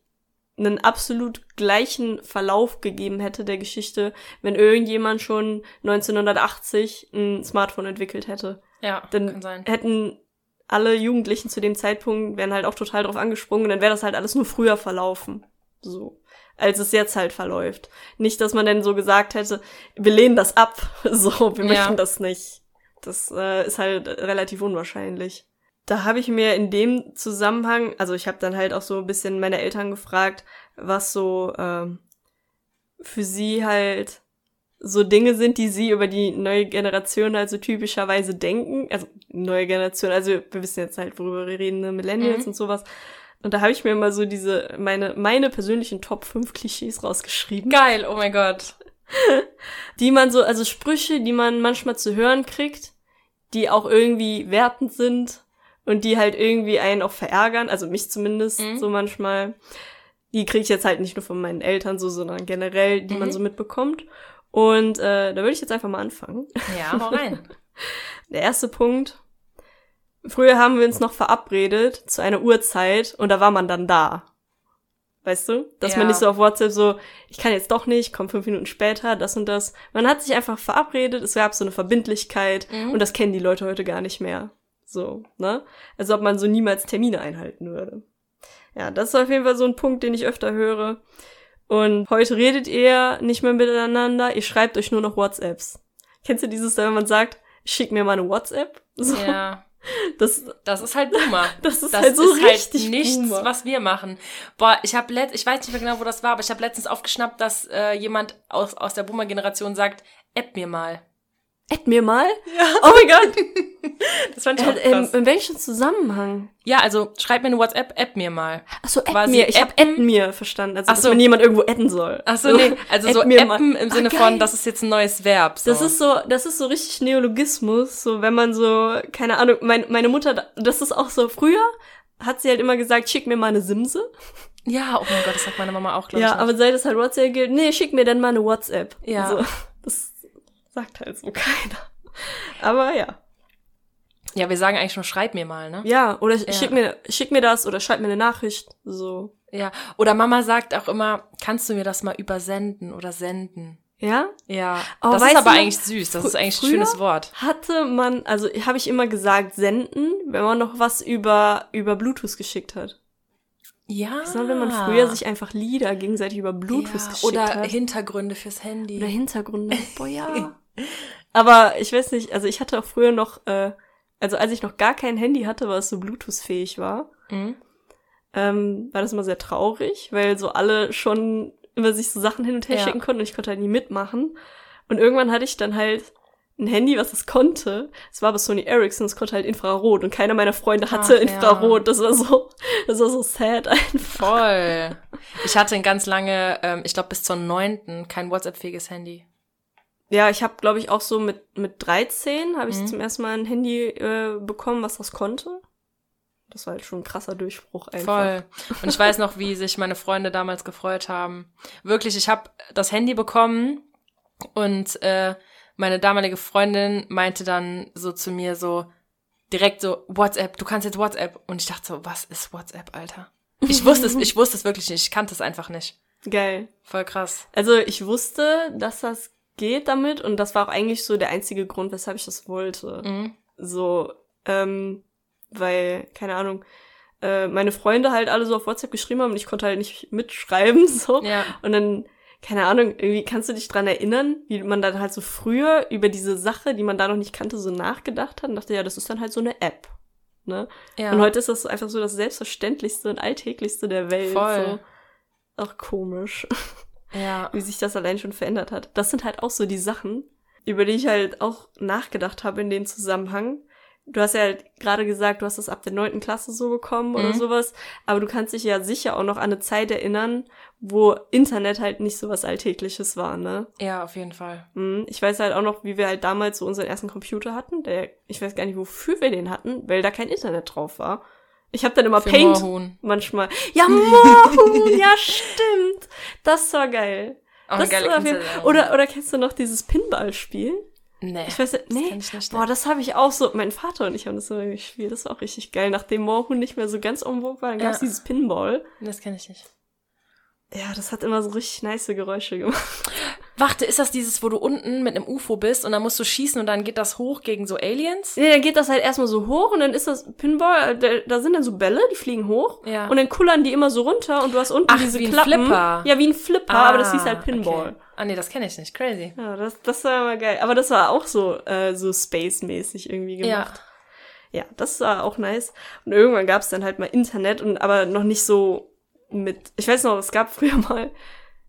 einen absolut gleichen Verlauf gegeben hätte der Geschichte, wenn irgendjemand schon 1980 ein Smartphone entwickelt hätte. ja, dann- kann sein. Hätten alle Jugendlichen zu dem Zeitpunkt wären halt auch total drauf angesprungen dann wäre das halt alles nur früher verlaufen. So. Als es jetzt halt verläuft. Nicht, dass man dann so gesagt hätte, wir lehnen das ab. So, wir Ja. möchten das nicht. Das äh, ist halt relativ unwahrscheinlich. Da habe ich mir in dem Zusammenhang, also ich habe dann halt auch so ein bisschen meine Eltern gefragt, was so ähm, für sie halt so Dinge sind, die sie über die neue Generation halt so typischerweise denken. Also neue Generation, also wir wissen jetzt halt, worüber wir reden, ne? Millennials Mhm. und sowas. Und da habe ich mir mal so diese, meine, meine persönlichen Top 5 Klischees rausgeschrieben. Geil, oh mein Gott. Die man so, also Sprüche, die man manchmal zu hören kriegt, die auch irgendwie wertend sind und die halt irgendwie einen auch verärgern, also mich zumindest Mhm. so manchmal. Die kriege ich jetzt halt nicht nur von meinen Eltern so, sondern generell, die man Mhm. so mitbekommt. Und äh, da würde ich jetzt einfach mal anfangen. Ja, hau rein. Der erste Punkt. Früher haben wir uns noch verabredet zu einer Uhrzeit und da war man dann da. Weißt du? Dass man Ja. nicht so auf WhatsApp so, ich kann jetzt doch nicht, komm fünf Minuten später, das und das. Man hat sich einfach verabredet, es gab so eine Verbindlichkeit Mhm. und das kennen die Leute heute gar nicht mehr. So, ne? Als ob man so niemals Termine einhalten würde. Ja, das ist auf jeden Fall so ein Punkt, den ich öfter höre. Und heute redet ihr nicht mehr miteinander, ihr schreibt euch nur noch WhatsApps. Kennst du dieses, wenn man sagt, schick mir mal eine WhatsApp? So, Ja, das, das ist halt Boomer. das ist Das halt so ist richtig halt nichts, Boomer. was wir machen. Boah, ich habe letzt, ich weiß nicht mehr genau, wo das war, aber ich habe letztens aufgeschnappt, dass äh, jemand aus, aus der Boomer-Generation sagt, App mir mal. Add mir mal. Ja. Oh mein Gott. Das fand ich auch Äh, in, krass. in welchem Zusammenhang? Ja, also schreib mir eine WhatsApp, app mir mal. Achso, add Quasi mir. Ich habe appen. add mir verstanden. Also, Ach dass so. man jemand irgendwo adden soll. Ach so, nee, also add so mir mal. appen im Ah, Sinne geil. von, das ist jetzt ein neues Verb. So. Das ist so, das ist so richtig Neologismus, so wenn man so, keine Ahnung, mein, meine Mutter, das ist auch so, früher hat sie halt immer gesagt, schick mir mal eine Simse. ja, oh mein Gott, das sagt meine Mama auch, glaube Ja, ich. noch. aber seit es halt WhatsApp gilt, nee, schick mir dann mal eine WhatsApp. Ja. So, sagt halt so keiner. Aber ja. ja, wir sagen eigentlich nur, schreib mir mal, ne? Ja, oder Ja. schick mir, schick mir das oder schreib mir eine Nachricht. So. Ja. Oder Mama sagt auch immer, kannst du mir das mal übersenden oder senden? Ja? Ja. Oh, das ist aber du eigentlich süß. Das ist eigentlich ein schönes Wort. Hatte man, also habe ich immer gesagt, senden, wenn man noch was über, über Bluetooth geschickt hat. Ja. War, wenn man früher sich einfach Lieder gegenseitig über Bluetooth ja, geschickt oder hat. Hintergründe fürs Handy. Oder Hintergründe. Boah, ja. Aber ich weiß nicht, also ich hatte auch früher noch, äh, also als ich noch gar kein Handy hatte, was so Bluetooth-fähig war, Mhm. ähm, war das immer sehr traurig, weil so alle schon immer sich so Sachen hin und her Ja. schicken konnten und ich konnte halt nie mitmachen. Und irgendwann hatte ich dann halt ein Handy, was es konnte. Es war aber Sony Ericsson, es konnte halt Infrarot und keiner meiner Freunde hatte Ach, ja. Infrarot. Das war so, das war so sad einfach. Voll. Ich hatte ein ganz lange, ähm, ich glaube bis zur neunten, kein WhatsApp-fähiges Handy. Ja, ich habe, glaube ich, auch so mit, mit 13 habe ich Mhm. zum ersten Mal ein Handy äh, bekommen, was das konnte. Das war halt schon ein krasser Durchbruch einfach. Voll. Und ich weiß noch, wie sich meine Freunde damals gefreut haben. Wirklich, ich habe das Handy bekommen und äh, meine damalige Freundin meinte dann so zu mir so direkt so WhatsApp, du kannst jetzt WhatsApp und ich dachte so, was ist WhatsApp, Alter? Ich wusste es, ich wusste es wirklich nicht, ich kannte es einfach nicht. Geil. Voll krass. Also ich wusste, dass das geht damit und das war auch eigentlich so der einzige Grund, weshalb ich das wollte. Mhm. So, ähm, weil, keine Ahnung, äh, meine Freunde halt alle so auf WhatsApp geschrieben haben und ich konnte halt nicht mitschreiben, so. Ja. Und dann, keine Ahnung, irgendwie kannst du dich dran erinnern, wie man dann halt so früher über diese Sache, die man da noch nicht kannte, so nachgedacht hat und dachte, ja, das ist dann halt so eine App. Ne? ja. Und heute ist das einfach so das Selbstverständlichste und Alltäglichste der Welt. Voll. So. Auch komisch, ja. wie sich das allein schon verändert hat. Das sind halt auch so die Sachen, über die ich halt auch nachgedacht habe in dem Zusammenhang. Du hast ja halt gerade gesagt, du hast das ab der neunten Klasse so bekommen oder Mhm. sowas, aber du kannst dich ja sicher auch noch an eine Zeit erinnern, wo Internet halt nicht so was Alltägliches war, ne? Ja, auf jeden Fall. Mhm. Ich weiß halt auch noch, wie wir halt damals so unseren ersten Computer hatten. Der, ich weiß gar nicht, wofür wir den hatten, weil da kein Internet drauf war. Ich habe dann immer Für Paint Moorhuhn. manchmal. Ja, Moorhuhn, ja, stimmt. Das war geil. Auch das geile war Kindheitserinnerung. oder, oder kennst du noch dieses Pinballspiel? Nee. Ich weiß das nee. kenn ich nicht. Boah, das habe ich auch so. Mein Vater und ich haben das so gespielt. Das war auch richtig geil. Nachdem Moorhuhn nicht mehr so ganz vogue war, dann gab's Ja. dieses Pinball. das kenne ich nicht. Ja, das hat immer so richtig nice Geräusche gemacht. Warte, ist das dieses, wo du unten mit einem UFO bist und dann musst du schießen und dann geht das hoch gegen so Aliens? Nee, dann geht das halt erstmal so hoch und dann ist das Pinball, äh, da, da sind dann so Bälle, die fliegen hoch. Ja. Und dann kullern die immer so runter und du hast unten Ach, diese wie ein Klappen. Flipper. Ja, wie ein Flipper, aber das hieß halt Pinball. Okay. Ah, nee, das kenne ich nicht. Crazy. Ja, das, das war immer geil. Aber das war auch so, äh, so Space-mäßig irgendwie gemacht. Ja. das war auch nice. Und irgendwann gab es dann halt mal Internet und aber noch nicht so mit. Ich weiß noch, es gab früher mal,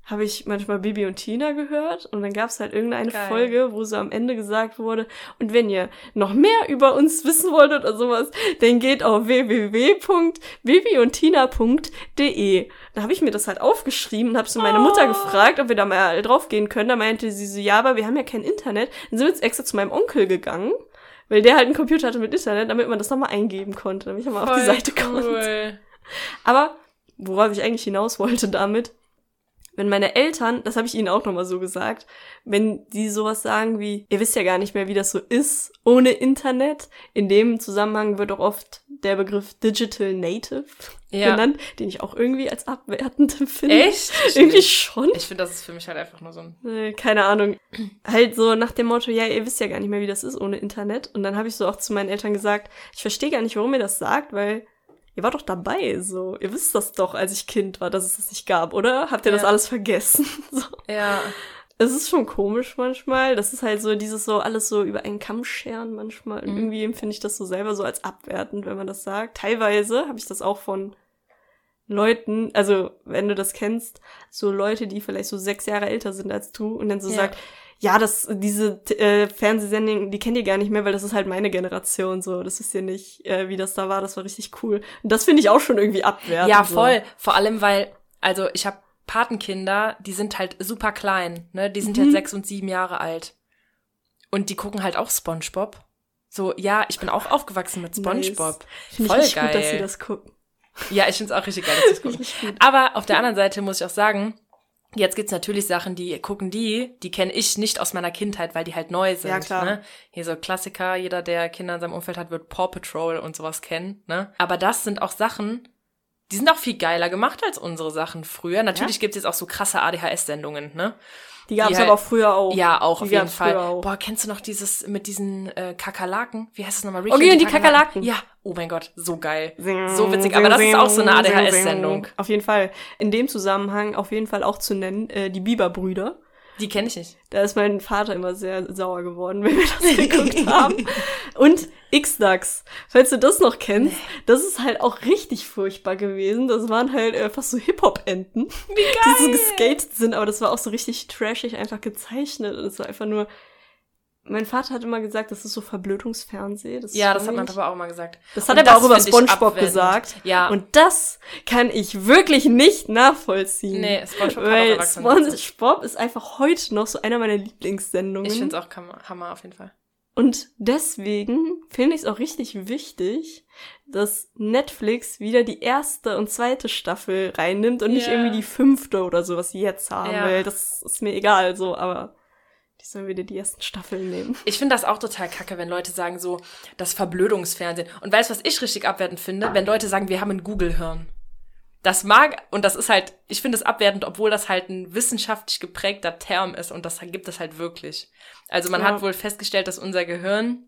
habe ich manchmal Bibi und Tina gehört und dann gab es halt irgendeine Geil. Folge, wo so am Ende gesagt wurde, und wenn ihr noch mehr über uns wissen wollt oder sowas, dann geht auf www.bibiundtina.de. Da habe ich mir das halt aufgeschrieben und habe so meine Oh. Mutter gefragt, ob wir da mal drauf gehen können. Da meinte sie so, ja, aber wir haben ja kein Internet. Dann sind wir jetzt extra zu meinem Onkel gegangen. Weil der halt einen Computer hatte mit Internet, damit man das nochmal eingeben konnte, damit ich nochmal auf die Seite konnte. cool. Aber worauf ich eigentlich hinaus wollte damit, wenn meine Eltern, das habe ich ihnen auch nochmal so gesagt, wenn die sowas sagen wie, ihr wisst ja gar nicht mehr, wie das so ist ohne Internet, in dem Zusammenhang wird auch oft der Begriff Digital Native Ja. genannt, den ich auch irgendwie als abwertend empfinde. Echt? Irgendwie schon. Ich finde, das ist für mich halt einfach nur so ein. Äh, keine Ahnung. Halt so nach dem Motto, ja, ihr wisst ja gar nicht mehr, wie das ist ohne Internet. Und dann habe ich so auch zu meinen Eltern gesagt, ich verstehe gar nicht, warum ihr das sagt, weil ihr wart doch dabei, so. Ihr wisst das doch, als ich Kind war, dass es das nicht gab, oder? Habt ihr das Ja. alles vergessen? so. Ja. Es ist schon komisch manchmal. Das ist halt so dieses so alles so über einen Kamm scheren manchmal. Mhm. irgendwie empfinde ich das so selber so als abwertend, wenn man das sagt. Teilweise habe ich das auch von Leuten, also wenn du das kennst, so Leute, die vielleicht so sechs Jahre älter sind als du und dann so Ja. sagt, ja, das, diese äh, Fernsehsendung, die kennt ihr gar nicht mehr, weil das ist halt meine Generation so. Das wisst ihr nicht, äh, wie das da war. Das war richtig cool. Und das finde ich auch schon irgendwie abwertend. Ja, so. voll. Vor allem, weil, also ich habe Patenkinder, die sind halt super klein, ne? Die sind Mhm. jetzt sechs und sieben Jahre alt. Und die gucken halt auch SpongeBob. So, ja, ich bin auch aufgewachsen mit SpongeBob. Finde ich Voll richtig geil. gut, dass sie das gucken. Ja, ich find's auch richtig geil, dass sie es gucken. Aber auf der anderen Seite muss ich auch sagen, jetzt gibt's natürlich Sachen, die gucken die, die kenne ich nicht aus meiner Kindheit, weil die halt neu sind. Ja, klar. Ne? Hier so Klassiker, jeder, der Kinder in seinem Umfeld hat, wird Paw Patrol und sowas kennen. Ne? Aber das sind auch Sachen, die sind auch viel geiler gemacht als unsere Sachen früher. Natürlich gibt's jetzt auch so krasse ADHS-Sendungen, ne? Die gab es Die aber halt- auch früher auch. Ja, auch Die auf jeden gab's Fall. Boah, kennst du noch dieses mit diesen äh, Kakerlaken? Wie heißt das nochmal? Oggi und die Kakerlaken. Ja, oh mein Gott, so geil. So witzig, aber das ist auch so eine ADHS-Sendung. Auf jeden Fall. In dem Zusammenhang auf jeden Fall auch zu nennen, äh, die Biberbrüder. Die kenne ich nicht. Da ist mein Vater immer sehr sauer geworden, wenn wir das geguckt haben. Und X-Dax, falls du das noch kennst, das ist halt auch richtig furchtbar gewesen. Das waren halt äh, fast so Hip-Hop-Enten, die so geskatet sind, aber das war auch so richtig trashig einfach gezeichnet. Und es war einfach nur. Mein Vater hat immer gesagt, das ist so Verblödungsfernsehen. Das Ja, das hat mein nicht- Papa auch mal gesagt. Das hat Und er aber auch über SpongeBob gesagt. Ja. Und das kann ich wirklich nicht nachvollziehen. nee, SpongeBob Weil nicht. SpongeBob ist einfach heute noch so einer meiner Lieblingssendungen. Ich finde es auch Hammer, auf jeden Fall. Und deswegen finde ich es auch richtig wichtig, dass Netflix wieder die erste und zweite Staffel reinnimmt und nicht Ja. irgendwie die fünfte oder so, was sie jetzt haben, Ja. weil das ist mir egal so, aber die sollen wieder die ersten Staffeln nehmen. Ich finde das auch total kacke, wenn Leute sagen so, das Verblödungsfernsehen. Und weißt du, was ich richtig abwertend finde? Wenn Leute sagen, wir haben ein Google-Hirn. Das mag, und das ist halt, ich finde es abwertend, obwohl das halt ein wissenschaftlich geprägter Term ist und das gibt es halt wirklich. Also man Ja. hat wohl festgestellt, dass unser Gehirn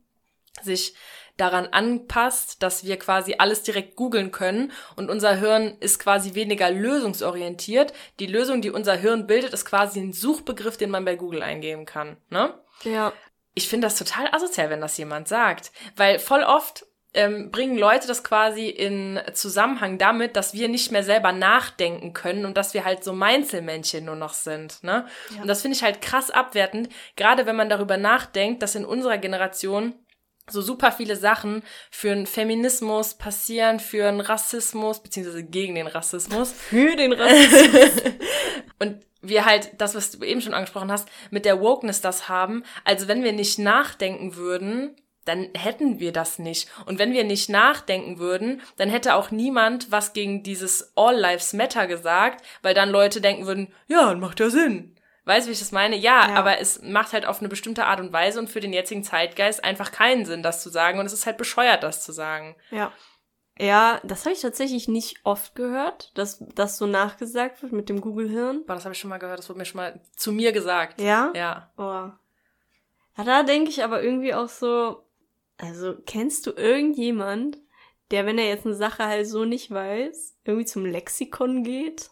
sich daran anpasst, dass wir quasi alles direkt googeln können und unser Hirn ist quasi weniger lösungsorientiert. Die Lösung, die unser Hirn bildet, ist quasi ein Suchbegriff, den man bei Google eingeben kann. Ne? Ja. Ich finde das total asozial, wenn das jemand sagt. Weil voll oft ähm, bringen Leute das quasi in Zusammenhang damit, dass wir nicht mehr selber nachdenken können und dass wir halt so Meinzelmännchen nur noch sind. Ne? Ja. Und das finde ich halt krass abwertend, gerade wenn man darüber nachdenkt, dass in unserer Generation so super viele Sachen für den Feminismus passieren, für den Rassismus, beziehungsweise gegen den Rassismus. Für den Rassismus. Und wir halt, das, was du eben schon angesprochen hast, mit der Wokeness das haben. Also wenn wir nicht nachdenken würden, dann hätten wir das nicht. Und wenn wir nicht nachdenken würden, dann hätte auch niemand was gegen dieses All Lives Matter gesagt, weil dann Leute denken würden, ja, macht ja Sinn. Weißt du, wie ich das meine? Ja, Ja. aber es macht halt auf eine bestimmte Art und Weise und für den jetzigen Zeitgeist einfach keinen Sinn, das zu sagen. Und es ist halt bescheuert, das zu sagen. Ja. Ja, das habe ich tatsächlich nicht oft gehört, dass das so nachgesagt wird mit dem Google-Hirn. Aber das habe ich schon mal gehört, das wurde mir schon mal zu mir gesagt. Ja? Ja. Oh. Ja, da denke ich aber irgendwie auch so, also kennst du irgendjemand, der, wenn er jetzt eine Sache halt so nicht weiß, irgendwie zum Lexikon geht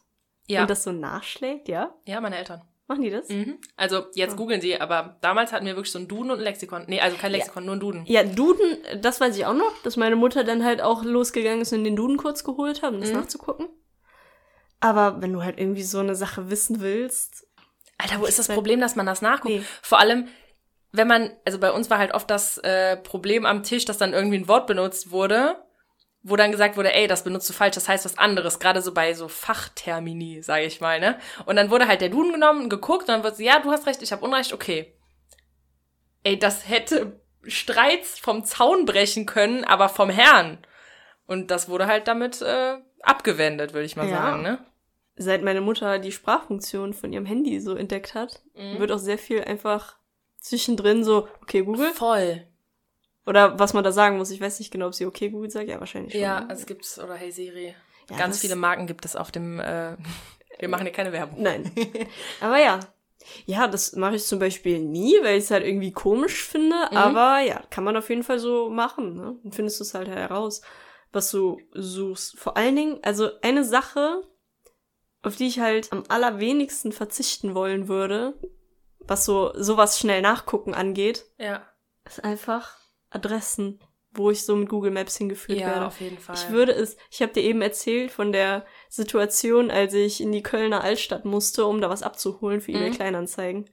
Ja. und das so nachschlägt, ja? ja, meine Eltern. Machen die das? Mhm. Also jetzt Ah. googeln sie, aber damals hatten wir wirklich so ein Duden und ein Lexikon. Nee, also kein Lexikon, nur ein Duden. Ja, Duden, das weiß ich auch noch, dass meine Mutter dann halt auch losgegangen ist und den Duden kurz geholt hat, um das Mhm. nachzugucken. Aber wenn du halt irgendwie so eine Sache wissen willst, Alter, wo ist das Problem, dass man das nachguckt? Nee. Vor allem, wenn man, also bei uns war halt oft das äh, Problem am Tisch, dass dann irgendwie ein Wort benutzt wurde, wo dann gesagt wurde, ey, das benutzt du falsch, das heißt was anderes, gerade so bei so Fachtermini, sage ich mal, ne? Und dann wurde halt der Duden genommen, geguckt und dann wurde so, ja, du hast recht, ich habe Unrecht, okay. Ey, das hätte Streits vom Zaun brechen können, aber vom Herrn. Und das wurde halt damit äh, abgewendet, würde ich mal Ja. sagen, ne? seit meine Mutter die Sprachfunktion von ihrem Handy so entdeckt hat, Mhm. wird auch sehr viel einfach zwischendrin so, okay, Google. Voll. Oder was man da sagen muss. Ich weiß nicht genau, ob sie okay Google sagt. Ja, wahrscheinlich schon. Ja, ne? es gibt's, oder Hey Siri. Ja, Ganz viele Marken gibt es auf dem, äh, wir machen hier keine Werbung. Nein. Aber ja. Ja, das mache ich zum Beispiel nie, weil ich es halt irgendwie komisch finde. Mhm. Aber ja, kann man auf jeden Fall so machen. Ne? Dann findest du es halt heraus, was du suchst. Vor allen Dingen, also eine Sache, auf die ich halt am allerwenigsten verzichten wollen würde, was so sowas schnell nachgucken angeht, Ja. ist einfach Adressen, wo ich so mit Google Maps hingeführt Ja, werde. auf jeden Fall. Ich würde es, ich habe dir eben erzählt von der Situation, als ich in die Kölner Altstadt musste, um da was abzuholen für eBay Mhm. Kleinanzeigen.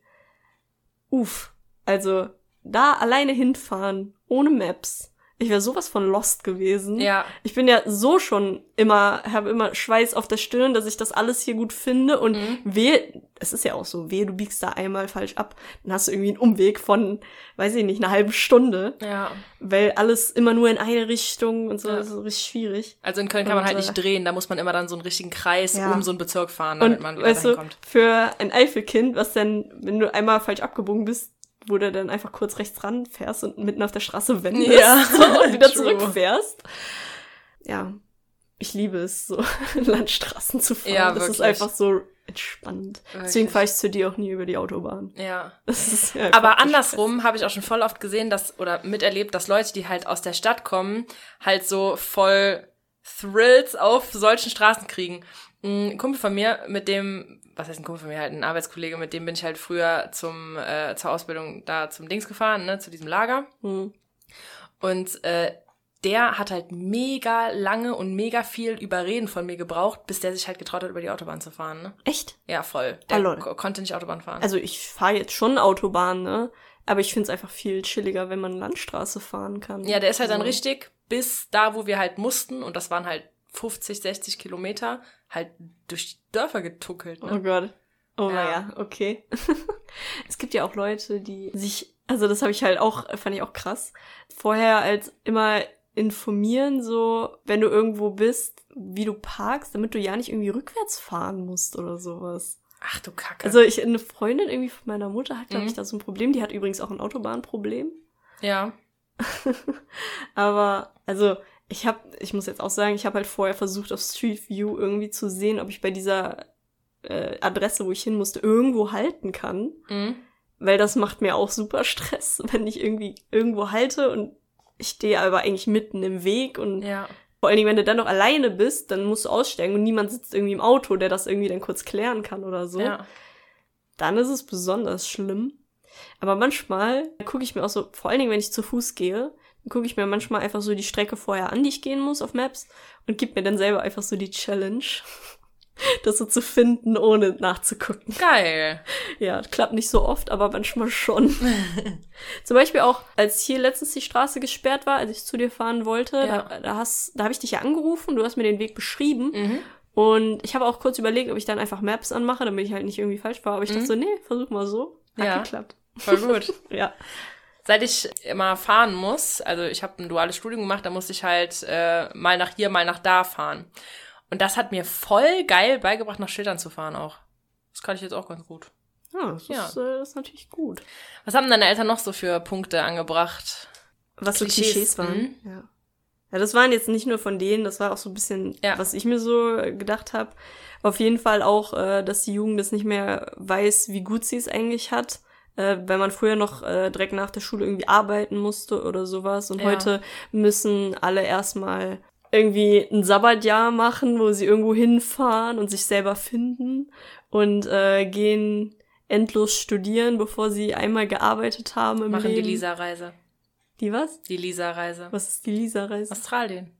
uff, also da alleine hinfahren, ohne Maps. Ich wäre sowas von lost gewesen. Ja. Ich bin ja so schon immer, habe immer Schweiß auf der Stirn, dass ich das alles hier gut finde. Und Mhm. wehe, es ist ja auch so, wehe, du biegst da einmal falsch ab, dann hast du irgendwie einen Umweg von, weiß ich nicht, einer halben Stunde. Ja. Weil alles immer nur in eine Richtung und so, Ja. das ist richtig schwierig. Also in Köln kann man Und, halt äh, nicht drehen, da muss man immer dann so einen richtigen Kreis Ja. um so einen Bezirk fahren, damit Und man weißt du, kommt. für ein Eifelkind, was dann, wenn du einmal falsch abgebogen bist, wo du dann einfach kurz rechts ranfährst und mitten auf der Straße wendest Ja, so, und wieder true. zurückfährst. Ja, ich liebe es, so Landstraßen zu fahren. Ja, das ist wirklich. einfach so entspannend. Deswegen Wirklich. fahre ich zu dir auch nie über die Autobahn. Ja. Das ist ja Aber andersrum habe ich auch schon voll oft gesehen, dass oder miterlebt, dass Leute, die halt aus der Stadt kommen, halt so voll Thrills auf solchen Straßen kriegen. Ein Kumpel von mir, mit dem, was heißt ein Kumpel von mir, halt ein Arbeitskollege, mit dem bin ich halt früher zum äh, zur Ausbildung da zum Dings gefahren, ne, zu diesem Lager. Stress. Hm. Und äh, der hat halt mega lange und mega viel Überreden von mir gebraucht, bis der sich halt getraut hat, über die Autobahn zu fahren. Ne? Echt? Ja, voll. Der ko konnte nicht Autobahn fahren. Also ich fahre jetzt schon Autobahn, ne? Aber ich finde es einfach viel chilliger, wenn man Landstraße fahren kann. Ja, der ist halt dann richtig bis da, wo wir halt mussten, und das waren halt 50, 60 Kilometer, halt durch die Dörfer getuckelt. Oh Ne? Gott. Oh Ja. ja, okay. es gibt ja auch Leute, die sich, also das habe ich halt auch, fand ich auch krass, vorher als immer informieren, so, wenn du irgendwo bist, wie du parkst, damit du ja nicht irgendwie rückwärts fahren musst oder sowas. Ach du Kacke. Also ich, eine Freundin irgendwie von meiner Mutter hat, glaube Mhm. ich, da so ein Problem. Die hat übrigens auch ein Autobahnproblem. ja. Aber, also, ich habe, ich muss jetzt auch sagen, ich habe halt vorher versucht, auf Street View irgendwie zu sehen, ob ich bei dieser äh, Adresse, wo ich hin musste, irgendwo halten kann. Mhm. Weil das macht mir auch super Stress, wenn ich irgendwie irgendwo halte und ich stehe aber eigentlich mitten im Weg und Ja. vor allen Dingen, wenn du dann noch alleine bist, dann musst du aussteigen und niemand sitzt irgendwie im Auto, der das irgendwie dann kurz klären kann oder so. Ja. Dann ist es besonders schlimm. Aber manchmal gucke ich mir auch so, vor allen Dingen, wenn ich zu Fuß gehe, gucke ich mir manchmal einfach so die Strecke vorher an, die ich gehen muss auf Maps und gib mir dann selber einfach so die Challenge, das so zu finden, ohne nachzugucken. Geil. Ja, klappt nicht so oft, aber manchmal schon. Zum Beispiel auch, als hier letztens die Straße gesperrt war, als ich zu dir fahren wollte, Ja. da, da, hast, da habe ich dich ja angerufen, du hast mir den Weg beschrieben. Mhm. Und ich habe auch kurz überlegt, ob ich dann einfach Maps anmache, damit ich halt nicht irgendwie falsch war. Aber ich dachte Mhm. so, nee, versuch mal so. Hat Ja. geklappt. Voll gut. Ja. Seit ich immer fahren muss, also ich habe ein duales Studium gemacht, da musste ich halt äh, mal nach hier, mal nach da fahren. Und das hat mir voll geil beigebracht, nach Schildern zu fahren auch. Das kann ich jetzt auch ganz gut. Ja, das, Ja. Ist, äh, das ist natürlich gut. Was haben deine Eltern noch so für Punkte angebracht? Was so Klischees, Klischees waren. mhm. Ja. ja, das waren jetzt nicht nur von denen, das war auch so ein bisschen, Ja. was ich mir so gedacht habe. Auf jeden Fall auch, äh, dass die Jugend es nicht mehr weiß, wie gut sie es eigentlich hat. Äh, weil man früher noch äh, direkt nach der Schule irgendwie arbeiten musste oder sowas. Und Ja. heute müssen alle erstmal irgendwie ein Sabbatjahr machen, wo sie irgendwo hinfahren und sich selber finden und äh, gehen endlos studieren, bevor sie einmal gearbeitet haben im Machen die Leben. Lisa-Reise. Die was? Die Lisa-Reise. Was ist die Lisa-Reise? Australien.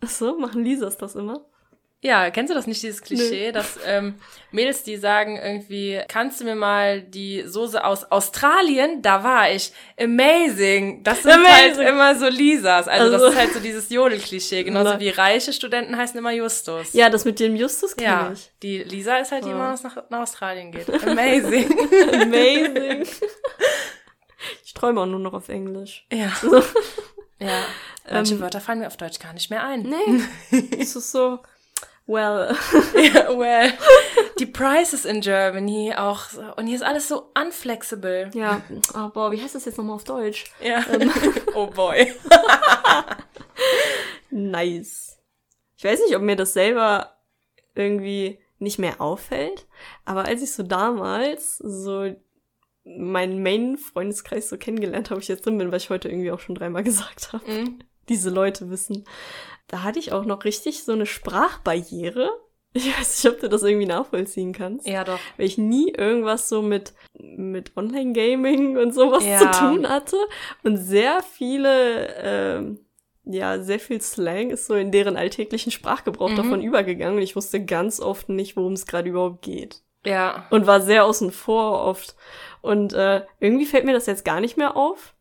Ach so, machen Lisas das immer? Ja, kennst du das nicht, dieses Klischee, dass ähm, Mädels, die sagen irgendwie, kannst du mir mal die Soße aus Australien? Da war ich. Amazing. Das sind Amazing. halt immer so Lisas. Also, Also- das ist halt so dieses Jodel-Klischee. Genauso Na. wie reiche Studenten heißen immer Justus. Ja, das mit dem Justus kenne Ja, ich. die Lisa ist halt die, die Oh. immer nach, nach Australien geht. Amazing. Amazing. ich träume auch nur noch auf Englisch. ja. Ja. Manche Ähm, Wörter fallen mir auf Deutsch gar nicht mehr ein. Nee, es ist so, well, Ja, well, die Prices in Germany auch. Und hier ist alles so unflexible. ja, oh, boah, wie heißt das jetzt nochmal auf Deutsch? Ja. Ähm. oh boy. Nice. Ich weiß nicht, ob mir das selber irgendwie nicht mehr auffällt, aber als ich so damals so meinen Main-Freundeskreis so kennengelernt habe, ich jetzt drin bin, weil ich heute irgendwie auch schon dreimal gesagt habe, Mhm. diese Leute wissen, da hatte ich auch noch richtig so eine Sprachbarriere. Ich weiß nicht, ob du das irgendwie nachvollziehen kannst. Ja, doch. Weil ich nie irgendwas so mit, mit Online-Gaming und sowas Ja. zu tun hatte. Und sehr viele, ähm, ja, sehr viel Slang ist so in deren alltäglichen Sprachgebrauch Mhm. davon übergegangen. Und ich wusste ganz oft nicht, worum es gerade überhaupt geht. Ja. und war sehr außen vor oft. Und äh, irgendwie fällt mir das jetzt gar nicht mehr auf.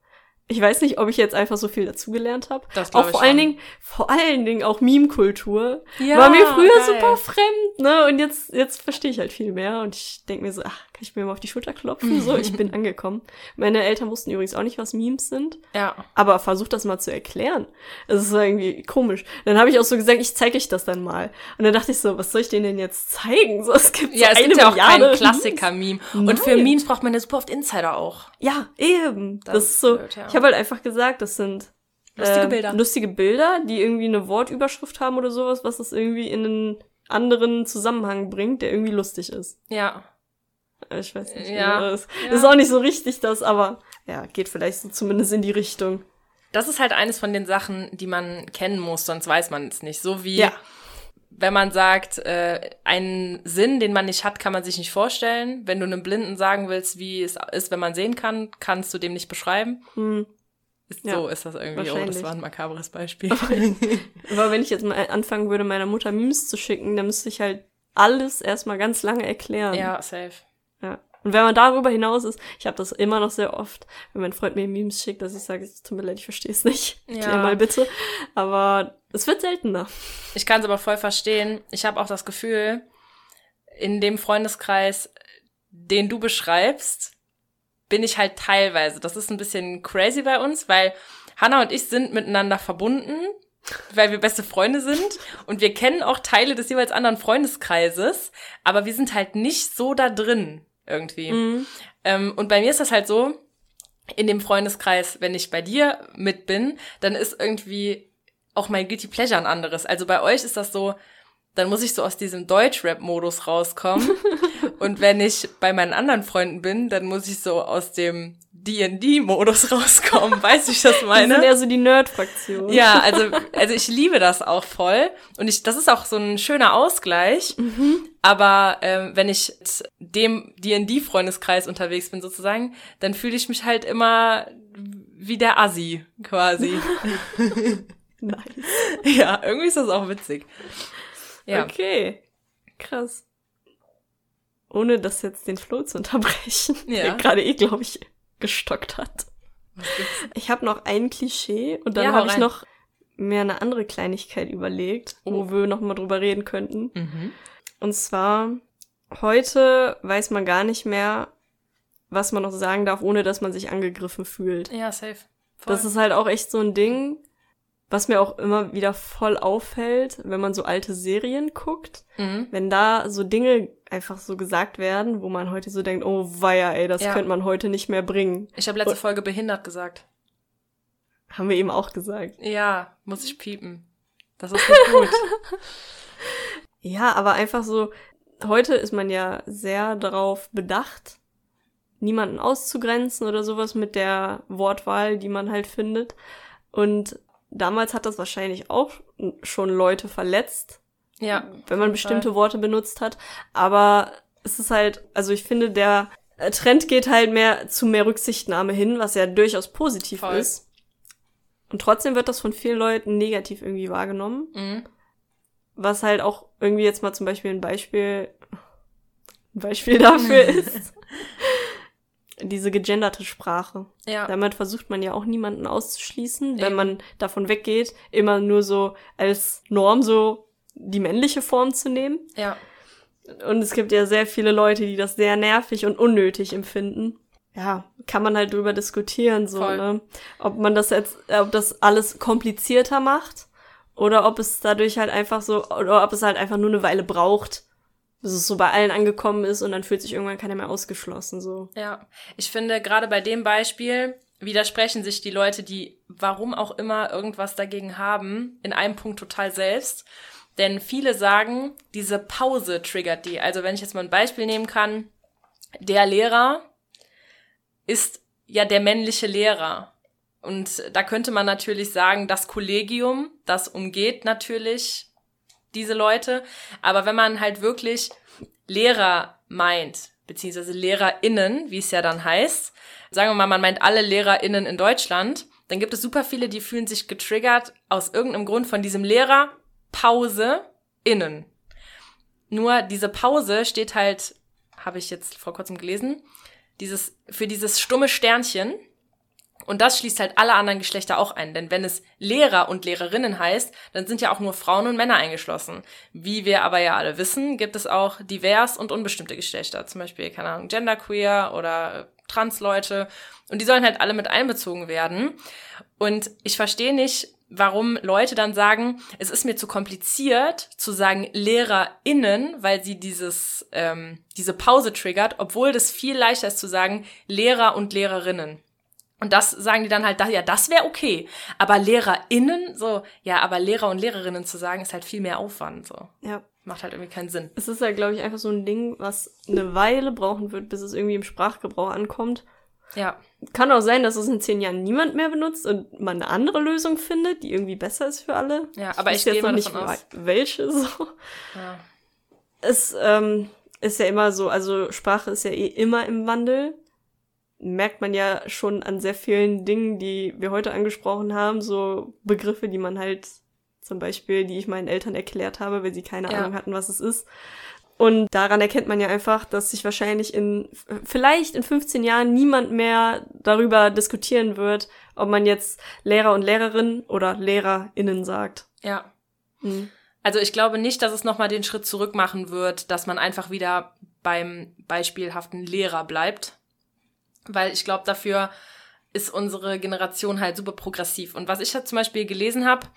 Ich weiß nicht, ob ich jetzt einfach so viel dazugelernt habe. Auch vor allen. Dingen, vor allen Dingen auch Meme-Kultur. Ja, war mir früher geil. super fremd, ne? Und jetzt, jetzt verstehe ich halt viel mehr. Und ich denke mir so, ach, kann ich mir mal auf die Schulter klopfen? So, ich bin angekommen. Meine Eltern wussten übrigens auch nicht, was Memes sind. Ja. Aber versuch das mal zu erklären. Das ist irgendwie komisch. Dann habe ich auch so gesagt, ich zeige euch das dann mal. Und dann dachte ich so, was soll ich denen denn jetzt zeigen? So, es gibt Ja, so es gibt ja auch Milliarde keinen Klassiker-Meme. Und für. Memes braucht man ja super oft Insider auch. Ja, eben. Das, Das ist so. blöd, ja. Ich habe halt einfach gesagt, das sind Lustige äh, Bilder. Lustige Bilder, die irgendwie eine Wortüberschrift haben oder sowas, was das irgendwie in einen anderen Zusammenhang bringt, der irgendwie lustig ist. Ja. Äh, Ich weiß nicht. Ja. genau, Das Ja. ist auch nicht so richtig das, aber ja, geht vielleicht so zumindest in die Richtung. Das ist halt eines von den Sachen, die man kennen muss, sonst weiß man es nicht. So wie Ja. wenn man sagt, äh, einen Sinn, den man nicht hat, kann man sich nicht vorstellen. Wenn du einem Blinden sagen willst, wie es ist, wenn man sehen kann, kannst du dem nicht beschreiben. Hm. Ist, Ja, so ist das irgendwie. Oh, das war ein makabres Beispiel. Aber wenn ich jetzt mal anfangen würde, meiner Mutter Memes zu schicken, dann müsste ich halt alles erstmal ganz lange erklären. ja, safe. Ja. Und wenn man darüber hinaus ist, ich habe das immer noch sehr oft, wenn mein Freund mir Memes schickt, dass ich sage, es tut mir leid, ich verstehe es nicht. Ja. Klär mal bitte. Aber es wird seltener. Ich kann es aber voll verstehen. Ich habe auch das Gefühl, in dem Freundeskreis, den du beschreibst, bin ich halt teilweise. Das ist ein bisschen crazy bei uns, weil Hannah und ich sind miteinander verbunden, weil wir beste Freunde sind und wir kennen auch Teile des jeweils anderen Freundeskreises, aber wir sind halt nicht so da drin irgendwie. Mhm. Ähm, und bei mir ist das halt so, in dem Freundeskreis, wenn ich bei dir mit bin, dann ist irgendwie auch mein Guilty Pleasure ein anderes. Also bei euch ist das so, dann muss ich so aus diesem Deutschrap-Modus rauskommen. und wenn ich bei meinen anderen Freunden bin, dann muss ich so aus dem D&D-Modus rauskommen. Weißt du, wie ich das meine? sind eher so die Nerd-Fraktion. Ja, also, also ich liebe das auch voll. Und ich, das ist auch so ein schöner Ausgleich. Aber ähm, wenn ich mit dem D&D-Freundeskreis unterwegs bin sozusagen, dann fühle ich mich halt immer wie der Assi quasi. Nice. ja, irgendwie ist das auch witzig. Ja. Okay. Krass. Ohne das jetzt den Flow zu unterbrechen, Ja. gerade eh, glaube ich, gestockt hat. Ich habe noch ein Klischee und dann Ja, habe ich noch mir eine andere Kleinigkeit überlegt, Oh. wo wir noch mal drüber reden könnten. Mhm. Und zwar, heute weiß man gar nicht mehr, was man noch sagen darf, ohne dass man sich angegriffen fühlt. Ja, safe. Voll. Das ist halt auch echt so ein Ding, was mir auch immer wieder voll auffällt, wenn man so alte Serien guckt. mhm. Wenn da so Dinge einfach so gesagt werden, wo man heute so denkt, oh weia, ey, das Ja. könnte man heute nicht mehr bringen. Ich habe letzte Folge behindert gesagt. Haben wir eben auch gesagt. Ja, muss ich piepen. Das ist nicht gut. Ja, aber einfach so, heute ist man ja sehr darauf bedacht, niemanden auszugrenzen oder sowas mit der Wortwahl, die man halt findet. Und damals hat das wahrscheinlich auch schon Leute verletzt, ja. wenn man bestimmte Fall. Worte benutzt hat. Aber es ist halt, also ich finde, der äh, Trend geht halt mehr zu mehr Rücksichtnahme hin, was ja durchaus positiv Voll. ist. Und trotzdem wird das von vielen Leuten negativ irgendwie wahrgenommen. Mhm. Was halt auch irgendwie jetzt mal zum Beispiel ein Beispiel, ein Beispiel dafür ist. Diese gegenderte Sprache. Ja. Damit versucht man ja auch niemanden auszuschließen, wenn Eben. man davon weggeht, immer nur so als Norm so die männliche Form zu nehmen. Ja. Und es gibt ja sehr viele Leute, die das sehr nervig und unnötig empfinden. Ja, kann man halt drüber diskutieren, so, Voll. ne? Ob man das jetzt, äh, ob das alles komplizierter macht oder ob es dadurch halt einfach so, oder ob es halt einfach nur eine Weile braucht, bis es so bei allen angekommen ist und dann fühlt sich irgendwann keiner mehr ausgeschlossen, so. Ja, ich finde, gerade bei dem Beispiel widersprechen sich die Leute, die warum auch immer irgendwas dagegen haben, in einem Punkt total selbst. Denn viele sagen, diese Pause triggert die. Also wenn ich jetzt mal ein Beispiel nehmen kann, der Lehrer ist ja der männliche Lehrer. Und da könnte man natürlich sagen, das Kollegium, das umgeht natürlich diese Leute. Aber wenn man halt wirklich Lehrer meint, beziehungsweise LehrerInnen, wie es ja dann heißt, sagen wir mal, man meint alle LehrerInnen in Deutschland, dann gibt es super viele, die fühlen sich getriggert aus irgendeinem Grund von diesem Lehrer, Pause, innen. Nur diese Pause steht halt habe ich jetzt vor kurzem gelesen, dieses, für dieses stumme Sternchen, und das schließt halt alle anderen Geschlechter auch ein, denn wenn es Lehrer und Lehrerinnen heißt, dann sind ja auch nur Frauen und Männer eingeschlossen. Wie wir aber ja alle wissen, gibt es auch divers und unbestimmte Geschlechter, zum Beispiel, keine Ahnung, Genderqueer oder Transleute. Und die sollen halt alle mit einbezogen werden. Und ich verstehe nicht, warum Leute dann sagen, es ist mir zu kompliziert zu sagen LehrerInnen, weil sie dieses, ähm, diese Pause triggert, obwohl das viel leichter ist zu sagen Lehrer und Lehrerinnen. Und das sagen die dann halt, ja, das wäre okay. Aber LehrerInnen, so, ja, aber Lehrer und Lehrerinnen zu sagen, ist halt viel mehr Aufwand, so. Ja. Macht halt irgendwie keinen Sinn. Es ist ja, glaube ich, einfach so ein Ding, was eine Weile brauchen wird, bis es irgendwie im Sprachgebrauch ankommt. Ja. Kann auch sein, dass es in zehn Jahren niemand mehr benutzt und man eine andere Lösung findet, die irgendwie besser ist für alle. Ja, aber ich, ich weiß gehe jetzt noch nicht, aus. welche so. Ja. Es ähm, ist ja immer so, also Sprache ist ja eh immer im Wandel. Merkt man ja schon an sehr vielen Dingen, die wir heute angesprochen haben, so Begriffe, die man halt zum Beispiel, die ich meinen Eltern erklärt habe, weil sie keine Ja. Ahnung hatten, was es ist. Und daran erkennt man ja einfach, dass sich wahrscheinlich in, vielleicht in 15 Jahren niemand mehr darüber diskutieren wird, ob man jetzt Lehrer und Lehrerin oder LehrerInnen sagt. ja. Hm. Also ich glaube nicht, dass es nochmal den Schritt zurück machen wird, dass man einfach wieder beim beispielhaften Lehrer bleibt. Weil ich glaube, dafür ist unsere Generation halt super progressiv. Und was ich halt zum Beispiel gelesen habe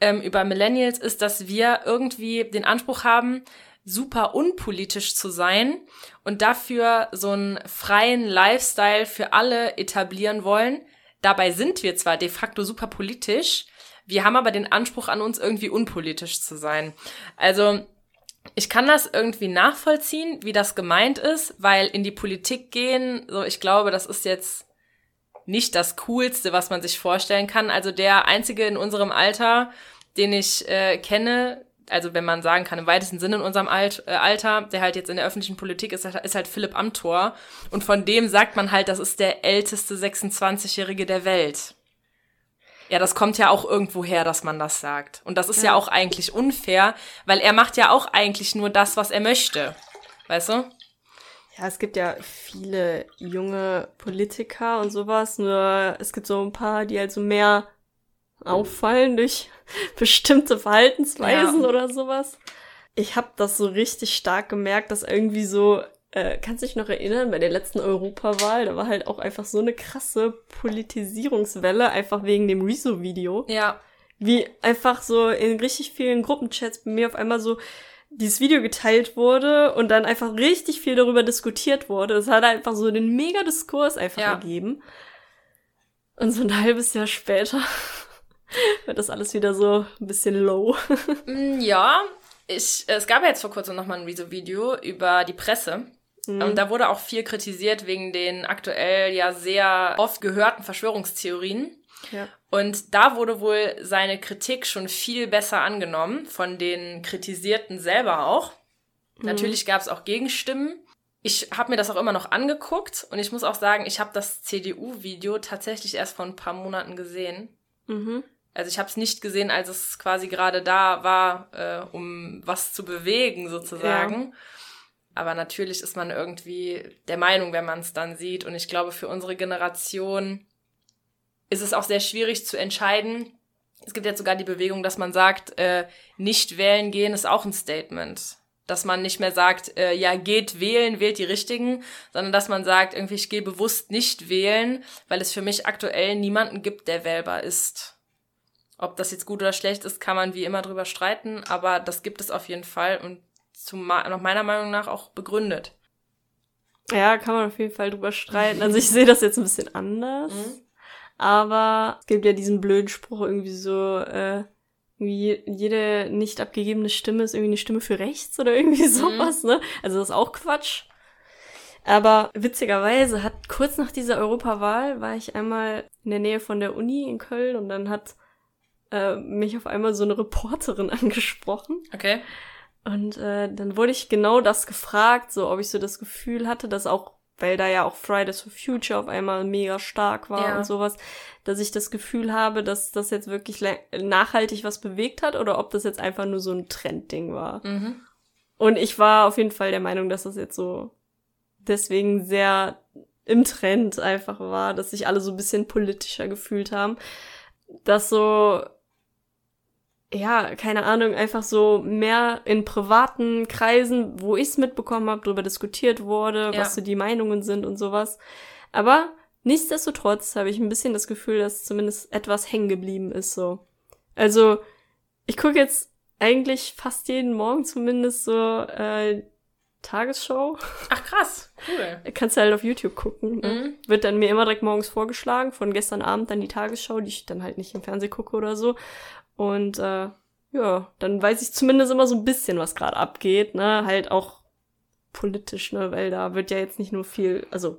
ähm, über Millennials, ist, dass wir irgendwie den Anspruch haben, super unpolitisch zu sein und dafür so einen freien Lifestyle für alle etablieren wollen. Dabei sind wir zwar de facto super politisch, wir haben aber den Anspruch an uns, irgendwie unpolitisch zu sein. Also ich kann das irgendwie nachvollziehen, wie das gemeint ist, weil in die Politik gehen, so ich glaube, das ist jetzt nicht das Coolste, was man sich vorstellen kann. Also der einzige in unserem Alter, den ich äh, kenne, also wenn man sagen kann, im weitesten Sinne in unserem Alt, äh, Alter, der halt jetzt in der öffentlichen Politik ist, ist halt Philipp Amthor. Und von dem sagt man halt, das ist der älteste 26-Jährige der Welt. Ja, das kommt ja auch irgendwo her, dass man das sagt. Und das ist ja. Ja. auch eigentlich unfair, weil er macht ja auch eigentlich nur das, was er möchte. Weißt du? Ja, es gibt ja viele junge Politiker und sowas, nur es gibt so ein paar, die halt so mehr auffallen durch bestimmte Verhaltensweisen Ja. oder sowas. Ich habe das so richtig stark gemerkt, dass irgendwie so, äh, kannst du dich noch erinnern, bei der letzten Europawahl, da war halt auch einfach so eine krasse Politisierungswelle, einfach wegen dem Rezo-Video Ja. wie einfach so in richtig vielen Gruppenchats bei mir auf einmal so dieses Video geteilt wurde und dann einfach richtig viel darüber diskutiert wurde. Es hat einfach so den Mega-Diskurs einfach Ja. ergeben. Und so ein halbes Jahr später wird das alles wieder so ein bisschen low. Mm, Ja, ich, es gab ja jetzt vor kurzem nochmal ein Rezo-Video über die Presse. Mhm. Und da wurde auch viel kritisiert wegen den aktuell ja sehr oft gehörten Verschwörungstheorien. ja. Und da wurde wohl seine Kritik schon viel besser angenommen, von den Kritisierten selber auch. Natürlich gab es auch Gegenstimmen. Ich habe mir das auch immer noch angeguckt und ich muss auch sagen, ich habe das CDU-Video tatsächlich erst vor ein paar Monaten gesehen. Mhm. Also ich habe es nicht gesehen, als es quasi gerade da war, äh, um was zu bewegen sozusagen. Aber natürlich ist man irgendwie der Meinung, wenn man es dann sieht. Und ich glaube, für unsere Generation ist es auch sehr schwierig zu entscheiden. Es gibt jetzt sogar die Bewegung, dass man sagt, äh, nicht wählen gehen ist auch ein Statement. Dass man nicht mehr sagt, äh, ja, geht wählen, wählt die Richtigen, sondern dass man sagt, irgendwie, ich gehe bewusst nicht wählen, weil es für mich aktuell niemanden gibt, der wählbar ist. Ob das jetzt gut oder schlecht ist, kann man wie immer drüber streiten, aber das gibt es auf jeden Fall und zu, nach meiner Meinung nach auch begründet. Ja, kann man auf jeden Fall drüber streiten. Also ich sehe das jetzt ein bisschen anders. Mhm. Aber es gibt ja diesen blöden Spruch irgendwie so, äh, wie jede nicht abgegebene Stimme ist irgendwie eine Stimme für rechts oder irgendwie sowas, ne? Also das ist auch Quatsch. Aber witzigerweise hat kurz nach dieser Europawahl war ich einmal in der Nähe von der Uni in Köln und dann hat äh, mich auf einmal so eine Reporterin angesprochen. Okay. Und äh, dann wurde ich genau das gefragt, so ob ich so das Gefühl hatte, dass auch, weil da ja auch Fridays for Future auf einmal mega stark war Ja. und sowas, dass ich das Gefühl habe, dass das jetzt wirklich nachhaltig was bewegt hat oder ob das jetzt einfach nur so ein Trendding war. Mhm. Und ich war auf jeden Fall der Meinung, dass das jetzt so deswegen sehr im Trend einfach war, dass sich alle so ein bisschen politischer gefühlt haben. Dass so, ja, keine Ahnung, einfach so mehr in privaten Kreisen, wo ich es mitbekommen habe, darüber diskutiert wurde, Ja. was so die Meinungen sind und sowas. Aber nichtsdestotrotz habe ich ein bisschen das Gefühl, dass zumindest etwas hängen geblieben ist so. Also, ich gucke jetzt eigentlich fast jeden Morgen zumindest so äh, Tagesschau. Ach krass, cool. Kannst du halt auf YouTube gucken. Ne? Mhm. Wird dann mir immer direkt morgens vorgeschlagen, von gestern Abend dann die Tagesschau, die ich dann halt nicht im Fernsehen gucke oder so. Und äh, ja, dann weiß ich zumindest immer so ein bisschen, was gerade abgeht, ne? Halt auch politisch, ne? Weil da wird ja jetzt nicht nur viel, also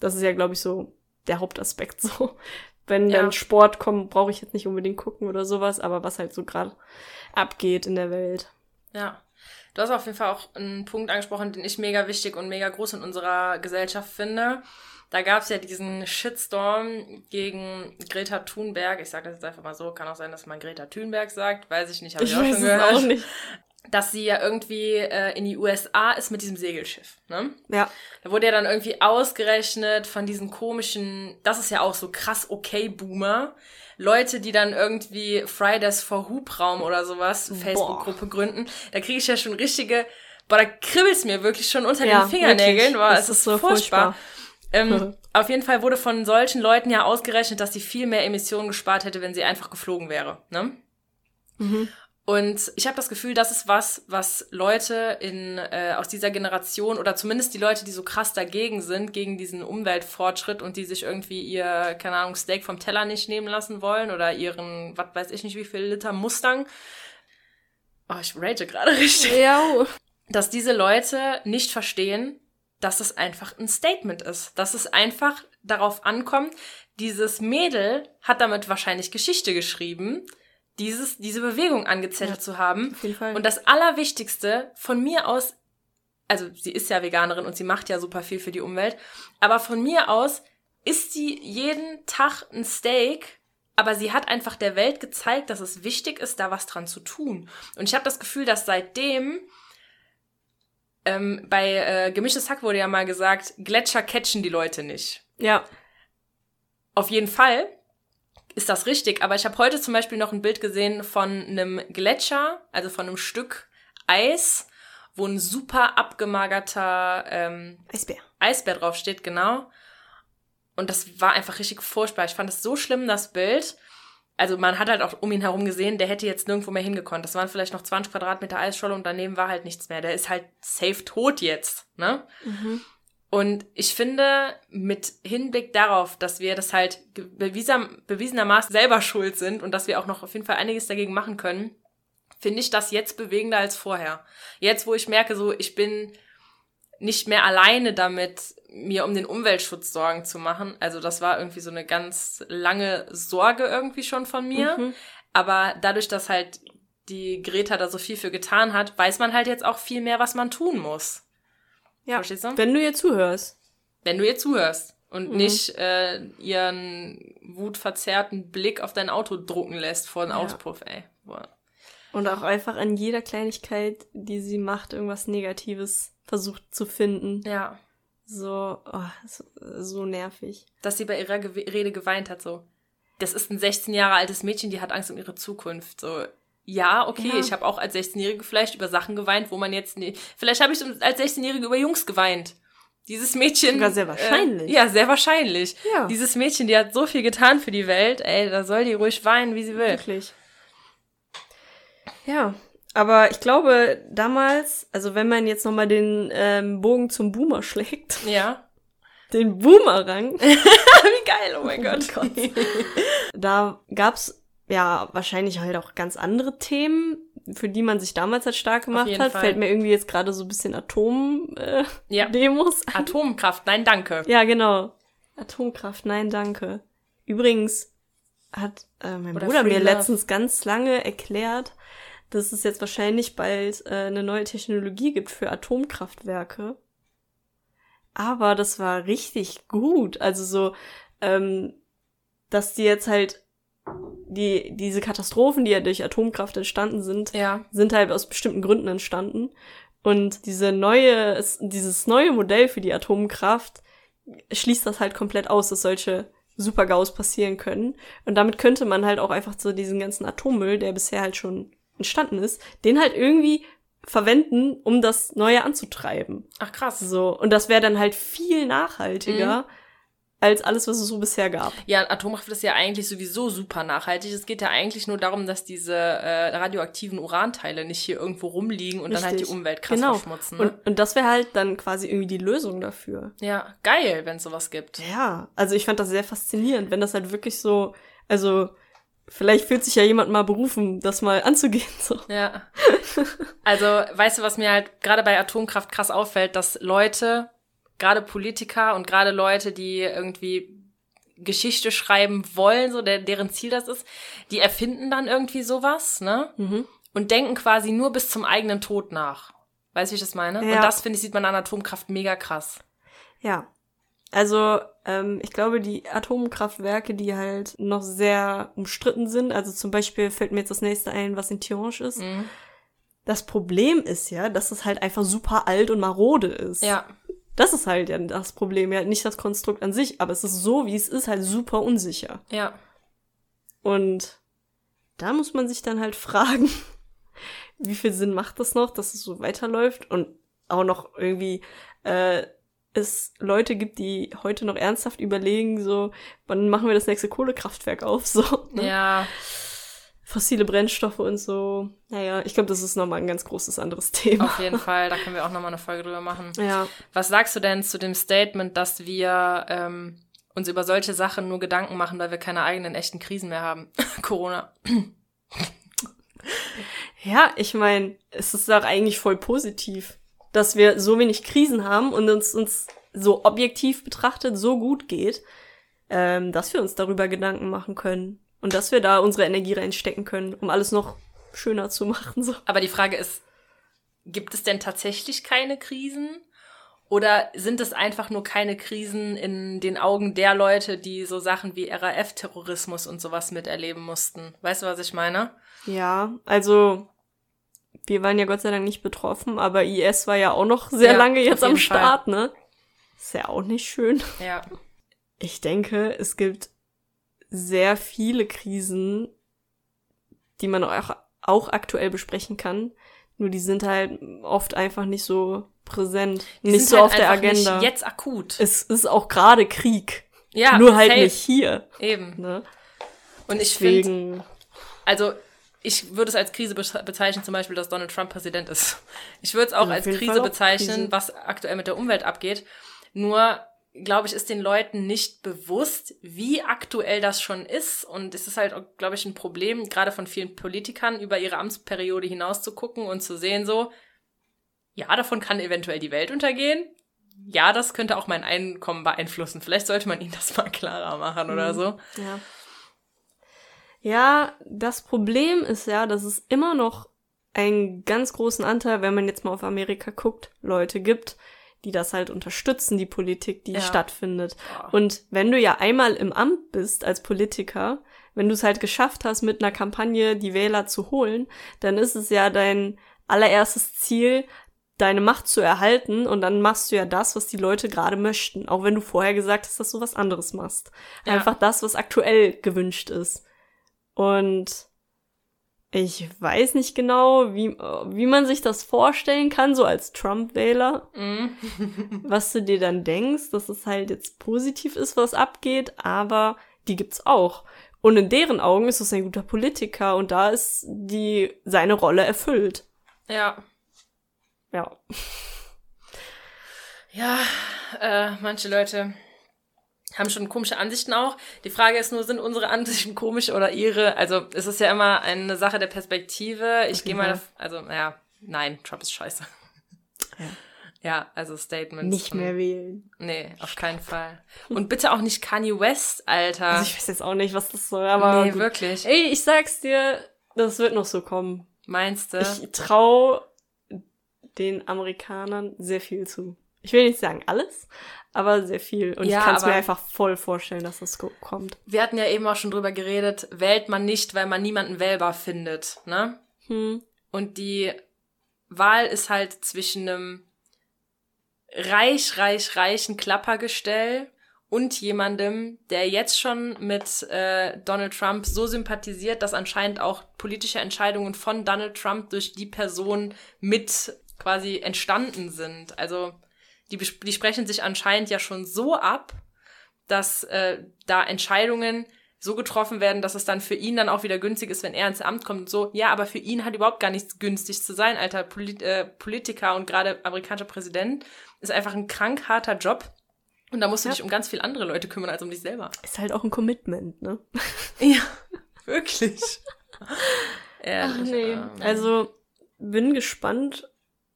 das ist ja, glaube ich, so der Hauptaspekt so. Wenn Ja. dann Sport kommt, brauche ich jetzt nicht unbedingt gucken oder sowas, aber was halt so gerade abgeht in der Welt. Ja. Du hast auf jeden Fall auch einen Punkt angesprochen, den ich mega wichtig und mega groß in unserer Gesellschaft finde. Da gab es ja diesen Shitstorm gegen Greta Thunberg. Ich sage das jetzt einfach mal so. Kann auch sein, dass man Greta Thunberg sagt. Weiß ich nicht, habe ich, auch schon gehört. auch nicht. Dass sie ja irgendwie äh, in die USA ist mit diesem Segelschiff. Ne? Ja. Da wurde ja dann irgendwie ausgerechnet von diesen komischen, das ist ja auch so krass okay Boomer, Leute, die dann irgendwie Fridays for Hubraum oder sowas, Facebook-Gruppe gründen. Da kriege ich ja schon richtige, boah, da kribbelt's mir wirklich schon unter Ja, den Fingernägeln. Boah, Das es ist ist so furchtbar. furchtbar. Ähm, auf jeden Fall wurde von solchen Leuten ja ausgerechnet, dass sie viel mehr Emissionen gespart hätte, wenn sie einfach geflogen wäre. Ne? Mhm. Und ich habe das Gefühl, das ist was, was Leute in, äh, aus dieser Generation oder zumindest die Leute, die so krass dagegen sind, gegen diesen Umweltfortschritt und die sich irgendwie ihr, keine Ahnung, Steak vom Teller nicht nehmen lassen wollen oder ihren, was weiß ich nicht, wie viel Liter Mustang. Oh, ich rage gerade richtig. Ja. Dass diese Leute nicht verstehen, dass es einfach ein Statement ist. Dass es einfach darauf ankommt, dieses Mädel hat damit wahrscheinlich Geschichte geschrieben, dieses, diese Bewegung angezettelt Ja. zu haben. Auf jeden Fall. Und das Allerwichtigste von mir aus, also sie ist ja Veganerin und sie macht ja super viel für die Umwelt, aber von mir aus isst sie jeden Tag ein Steak, aber sie hat einfach der Welt gezeigt, dass es wichtig ist, da was dran zu tun. Und ich habe das Gefühl, dass seitdem ähm, bei äh, Gemischtes Hack wurde ja mal gesagt, Gletscher catchen die Leute nicht. ja. Auf jeden Fall ist das richtig, aber ich habe heute zum Beispiel noch ein Bild gesehen von einem Gletscher, also von einem Stück Eis, wo ein super abgemagerter ähm, Eisbär. Eisbär draufsteht, genau. Und das war einfach richtig furchtbar. Ich fand es so schlimm, das Bild. Also man hat halt auch um ihn herum gesehen, der hätte jetzt nirgendwo mehr hingekonnt. Das waren vielleicht noch 20 Quadratmeter Eisscholle und daneben war halt nichts mehr. Der ist halt safe tot jetzt, ne? Mhm. Und ich finde, mit Hinblick darauf, dass wir das halt bewiesenermaßen selber schuld sind und dass wir auch noch auf jeden Fall einiges dagegen machen können, finde ich das jetzt bewegender als vorher. Jetzt, wo ich merke, so, ich bin nicht mehr alleine damit, mir um den Umweltschutz Sorgen zu machen. Also das war irgendwie so eine ganz lange Sorge irgendwie schon von mir. Mhm. Aber dadurch, dass halt die Greta da so viel für getan hat, weiß man halt jetzt auch viel mehr, was man tun muss. Ja. Verstehst du? Wenn du ihr zuhörst. Wenn du ihr zuhörst und Mhm. nicht äh, ihren wutverzerrten Blick auf dein Auto drucken lässt vor dem Ja. Auspuff, ey. Boah. Und auch einfach an jeder Kleinigkeit, die sie macht, irgendwas Negatives versucht zu finden. Ja. So, oh, so, so nervig. Dass sie bei ihrer Ge Rede geweint hat, so. Das ist ein 16 Jahre altes Mädchen, die hat Angst um ihre Zukunft. So, ja, okay, Ja. ich habe auch als 16-Jährige vielleicht über Sachen geweint, wo man jetzt nie, vielleicht habe ich als 16-Jährige über Jungs geweint. Dieses Mädchen. Sogar sehr wahrscheinlich. Äh, ja, sehr wahrscheinlich. Ja. Dieses Mädchen, die hat so viel getan für die Welt, ey, da soll die ruhig weinen, wie sie will. Wirklich. Ja, aber ich glaube, damals, also wenn man jetzt nochmal den ähm, Bogen zum Boomer schlägt, Ja. den Boomerang, wie geil, oh mein Gott. da gab's ja wahrscheinlich halt auch ganz andere Themen, für die man sich damals halt stark gemacht hat. Fall. Fällt mir irgendwie jetzt gerade so ein bisschen Atom-Demos äh, Ja. Atomkraft, nein, danke. Ja, genau. Atomkraft, nein, danke. Übrigens hat äh, mein Oder Bruder mir letztens ganz lange erklärt, dass es jetzt wahrscheinlich bald äh, eine neue Technologie gibt für Atomkraftwerke. Aber das war richtig gut. Also so, ähm, dass die jetzt halt die, diese Katastrophen, die ja durch Atomkraft entstanden sind, Ja. sind halt aus bestimmten Gründen entstanden. Und diese neue, dieses neue Modell für die Atomkraft schließt das halt komplett aus, dass solche Super-GAUs passieren können. Und damit könnte man halt auch einfach so diesen ganzen Atommüll, der bisher halt schon entstanden ist, den halt irgendwie verwenden, um das Neue anzutreiben. Ach krass. So. Und das wäre dann halt viel nachhaltiger. Mhm als alles, was es so bisher gab. Ja, Atomkraft ist ja eigentlich sowieso super nachhaltig. Es geht ja eigentlich nur darum, dass diese äh, radioaktiven Uranteile nicht hier irgendwo rumliegen und Richtig. dann halt die Umwelt krass genau. verschmutzen. Ne? Und, und das wäre halt dann quasi irgendwie die Lösung dafür. Ja, geil, wenn es sowas gibt. Ja, also ich fand das sehr faszinierend, wenn das halt wirklich so, also vielleicht fühlt sich ja jemand mal berufen, das mal anzugehen. So. Ja. Also, weißt du, was mir halt gerade bei Atomkraft krass auffällt, dass Leute gerade Politiker und gerade Leute, die irgendwie Geschichte schreiben wollen, so der, deren Ziel das ist, die erfinden dann irgendwie sowas, ne? Mhm. Und denken quasi nur bis zum eigenen Tod nach. Weißt du, wie ich das meine? Ja. Und das, finde ich, sieht man an Atomkraft mega krass. Ja. Also, ähm, ich glaube, die Atomkraftwerke, die halt noch sehr umstritten sind, also zum Beispiel fällt mir jetzt das nächste ein, was in Tihange ist. Mhm. Das Problem ist ja, dass es halt einfach super alt und marode ist. Ja. Das ist halt ja das Problem, ja, nicht das Konstrukt an sich, aber es ist so, wie es ist, halt super unsicher. Ja. Und da muss man sich dann halt fragen, wie viel Sinn macht das noch, dass es so weiterläuft und auch noch irgendwie äh, es Leute gibt, die heute noch ernsthaft überlegen, so, wann machen wir das nächste Kohlekraftwerk auf, so. Ne? Ja fossile Brennstoffe und so. Naja, ich glaube, das ist nochmal ein ganz großes anderes Thema. Auf jeden Fall, da können wir auch nochmal eine Folge drüber machen. Ja. Was sagst du denn zu dem Statement, dass wir ähm, uns über solche Sachen nur Gedanken machen, weil wir keine eigenen echten Krisen mehr haben? Corona. ja, ich meine, es ist doch eigentlich voll positiv, dass wir so wenig Krisen haben und uns, uns so objektiv betrachtet so gut geht, ähm, dass wir uns darüber Gedanken machen können. Und dass wir da unsere Energie reinstecken können, um alles noch schöner zu machen. So. Aber die Frage ist, gibt es denn tatsächlich keine Krisen? Oder sind es einfach nur keine Krisen in den Augen der Leute, die so Sachen wie RAF-Terrorismus und sowas miterleben mussten? Weißt du, was ich meine? Ja, also wir waren ja Gott sei Dank nicht betroffen, aber IS war ja auch noch sehr ja, lange jetzt am Start, Fall. ne? Ist ja auch nicht schön. Ja. Ich denke, es gibt sehr viele Krisen, die man auch, auch aktuell besprechen kann. Nur die sind halt oft einfach nicht so präsent, die nicht so halt auf der Agenda. Nicht jetzt akut. Es ist auch gerade Krieg. Ja, nur halt safe. nicht hier. Eben. Ne? Und ich finde, also ich würde es als Krise bezeichnen, zum Beispiel, dass Donald Trump Präsident ist. Ich würde es auch ja, als Krise bezeichnen, Krise. was aktuell mit der Umwelt abgeht. Nur glaube ich, ist den Leuten nicht bewusst, wie aktuell das schon ist. Und es ist halt, glaube ich, ein Problem, gerade von vielen Politikern, über ihre Amtsperiode hinaus zu gucken und zu sehen, so, ja, davon kann eventuell die Welt untergehen. Ja, das könnte auch mein Einkommen beeinflussen. Vielleicht sollte man ihnen das mal klarer machen oder mhm. so. Ja. Ja, das Problem ist ja, dass es immer noch einen ganz großen Anteil, wenn man jetzt mal auf Amerika guckt, Leute gibt, die das halt unterstützen, die Politik, die ja. stattfindet. Ja. Und wenn du ja einmal im Amt bist als Politiker, wenn du es halt geschafft hast, mit einer Kampagne die Wähler zu holen, dann ist es ja dein allererstes Ziel, deine Macht zu erhalten und dann machst du ja das, was die Leute gerade möchten, auch wenn du vorher gesagt hast, dass du was anderes machst. Ja. Einfach das, was aktuell gewünscht ist. Und ich weiß nicht genau, wie, wie man sich das vorstellen kann, so als Trump-Wähler. Mm. was du dir dann denkst, dass es halt jetzt positiv ist, was abgeht, aber die gibt's auch. Und in deren Augen ist es ein guter Politiker und da ist die, seine Rolle erfüllt. Ja. Ja. Ja, äh, manche Leute haben schon komische Ansichten auch. Die Frage ist nur, sind unsere Ansichten komisch oder ihre? Also es ist ja immer eine Sache der Perspektive. Ich gehe mal, also ja, nein, Trump ist scheiße. Ja. Ja, also Statements. Nicht mehr wählen. Nee, auf keinen Fall. Und bitte auch nicht Kanye West, Alter. Also ich weiß jetzt auch nicht, was das soll, aber. Nee, gut. wirklich. Ey, ich sag's dir, das wird noch so kommen. Meinst du? Ich trau den Amerikanern sehr viel zu. Ich will nicht sagen alles, aber sehr viel. Und ja, ich kann es mir einfach voll vorstellen, dass das kommt. Wir hatten ja eben auch schon drüber geredet, wählt man nicht, weil man niemanden wählbar findet, ne? Hm. Und die Wahl ist halt zwischen einem reich, reich, reichen Klappergestell und jemandem, der jetzt schon mit äh, Donald Trump so sympathisiert, dass anscheinend auch politische Entscheidungen von Donald Trump durch die Person mit quasi entstanden sind. Also die, die sprechen sich anscheinend ja schon so ab, dass äh, da Entscheidungen so getroffen werden, dass es dann für ihn dann auch wieder günstig ist, wenn er ins Amt kommt und so. Ja, aber für ihn hat überhaupt gar nichts günstig zu sein, alter Polit äh, Politiker und gerade amerikanischer Präsident. Ist einfach ein krank harter Job. Und da musst du ja. dich um ganz viele andere Leute kümmern als um dich selber. Ist halt auch ein Commitment, ne? ja, wirklich. Ehrlich, Ach nee. Ähm, also bin gespannt,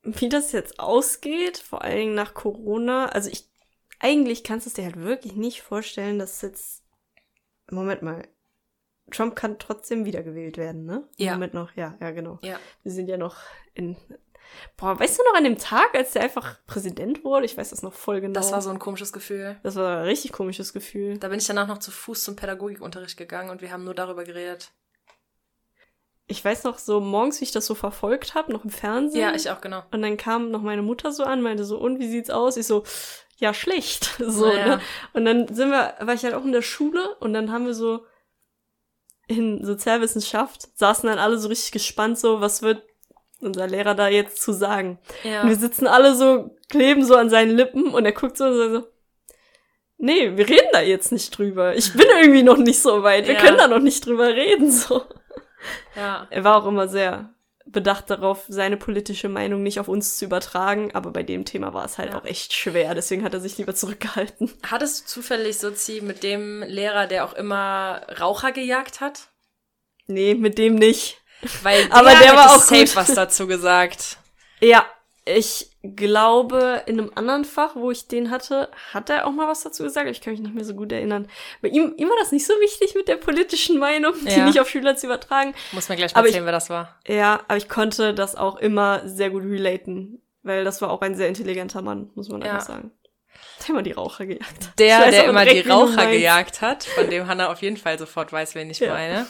wie das jetzt ausgeht, vor allen Dingen nach Corona. Also ich, eigentlich kannst du es dir halt wirklich nicht vorstellen, dass jetzt Moment mal. Trump kann trotzdem wiedergewählt werden, ne? Ja. Moment noch, ja, ja, genau. Ja. Wir sind ja noch in. Boah, weißt du noch an dem Tag, als der einfach Präsident wurde? Ich weiß das noch voll genau. Das war so ein komisches Gefühl. Das war ein richtig komisches Gefühl. Da bin ich danach noch zu Fuß zum Pädagogikunterricht gegangen und wir haben nur darüber geredet. Ich weiß noch so morgens, wie ich das so verfolgt habe, noch im Fernsehen. Ja, ich auch, genau. Und dann kam noch meine Mutter so an, meinte so, und wie sieht's aus? Ich so, ja schlecht. So, naja. ne? Und dann sind wir, war ich halt auch in der Schule und dann haben wir so in Sozialwissenschaft, saßen dann alle so richtig gespannt, so, was wird unser Lehrer da jetzt zu sagen? Ja. Und wir sitzen alle so, kleben so an seinen Lippen und er guckt so und sagt so, nee, wir reden da jetzt nicht drüber. Ich bin irgendwie noch nicht so weit. Wir ja. können da noch nicht drüber reden, so. Ja. Er war auch immer sehr bedacht darauf, seine politische Meinung nicht auf uns zu übertragen, aber bei dem Thema war es halt ja. auch echt schwer, deswegen hat er sich lieber zurückgehalten. Hattest du zufällig Sozi mit dem Lehrer, der auch immer Raucher gejagt hat? Nee, mit dem nicht. Weil der aber der war auch safe gut. was dazu gesagt. Ja, ich glaube, in einem anderen Fach, wo ich den hatte, hat er auch mal was dazu gesagt. Ich kann mich nicht mehr so gut erinnern. Bei ihm, ihm war das nicht so wichtig mit der politischen Meinung, die ja. nicht auf Schüler zu übertragen. Muss mir gleich mal erzählen, wer das war. Ja, aber ich konnte das auch immer sehr gut relaten, weil das war auch ein sehr intelligenter Mann, muss man ja. einfach sagen. Der immer die Raucher gejagt hat. Der, der immer die Raucher gejagt hat, von dem Hannah auf jeden Fall sofort weiß, wen ich ja. meine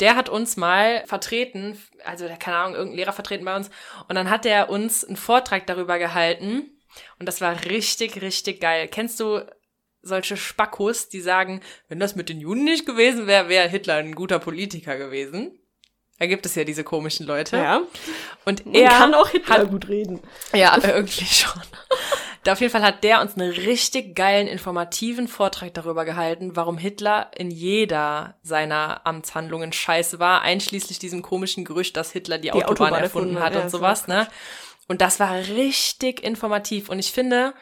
der hat uns mal vertreten, also der, keine Ahnung, irgendein Lehrer vertreten bei uns, und dann hat der uns einen Vortrag darüber gehalten. Und das war richtig, richtig geil. Kennst du solche Spackos, die sagen, wenn das mit den Juden nicht gewesen wäre, wäre Hitler ein guter Politiker gewesen? Da gibt es ja diese komischen Leute. Ja. Und Man er kann auch Hitler hat, gut reden. Ja, irgendwie schon. Da auf jeden Fall hat der uns einen richtig geilen, informativen Vortrag darüber gehalten, warum Hitler in jeder seiner Amtshandlungen scheiße war, einschließlich diesem komischen Gerücht, dass Hitler die, die Autobahn, Autobahn, erfunden hat ja, und sowas, ne? Und das war richtig informativ. Und ich finde,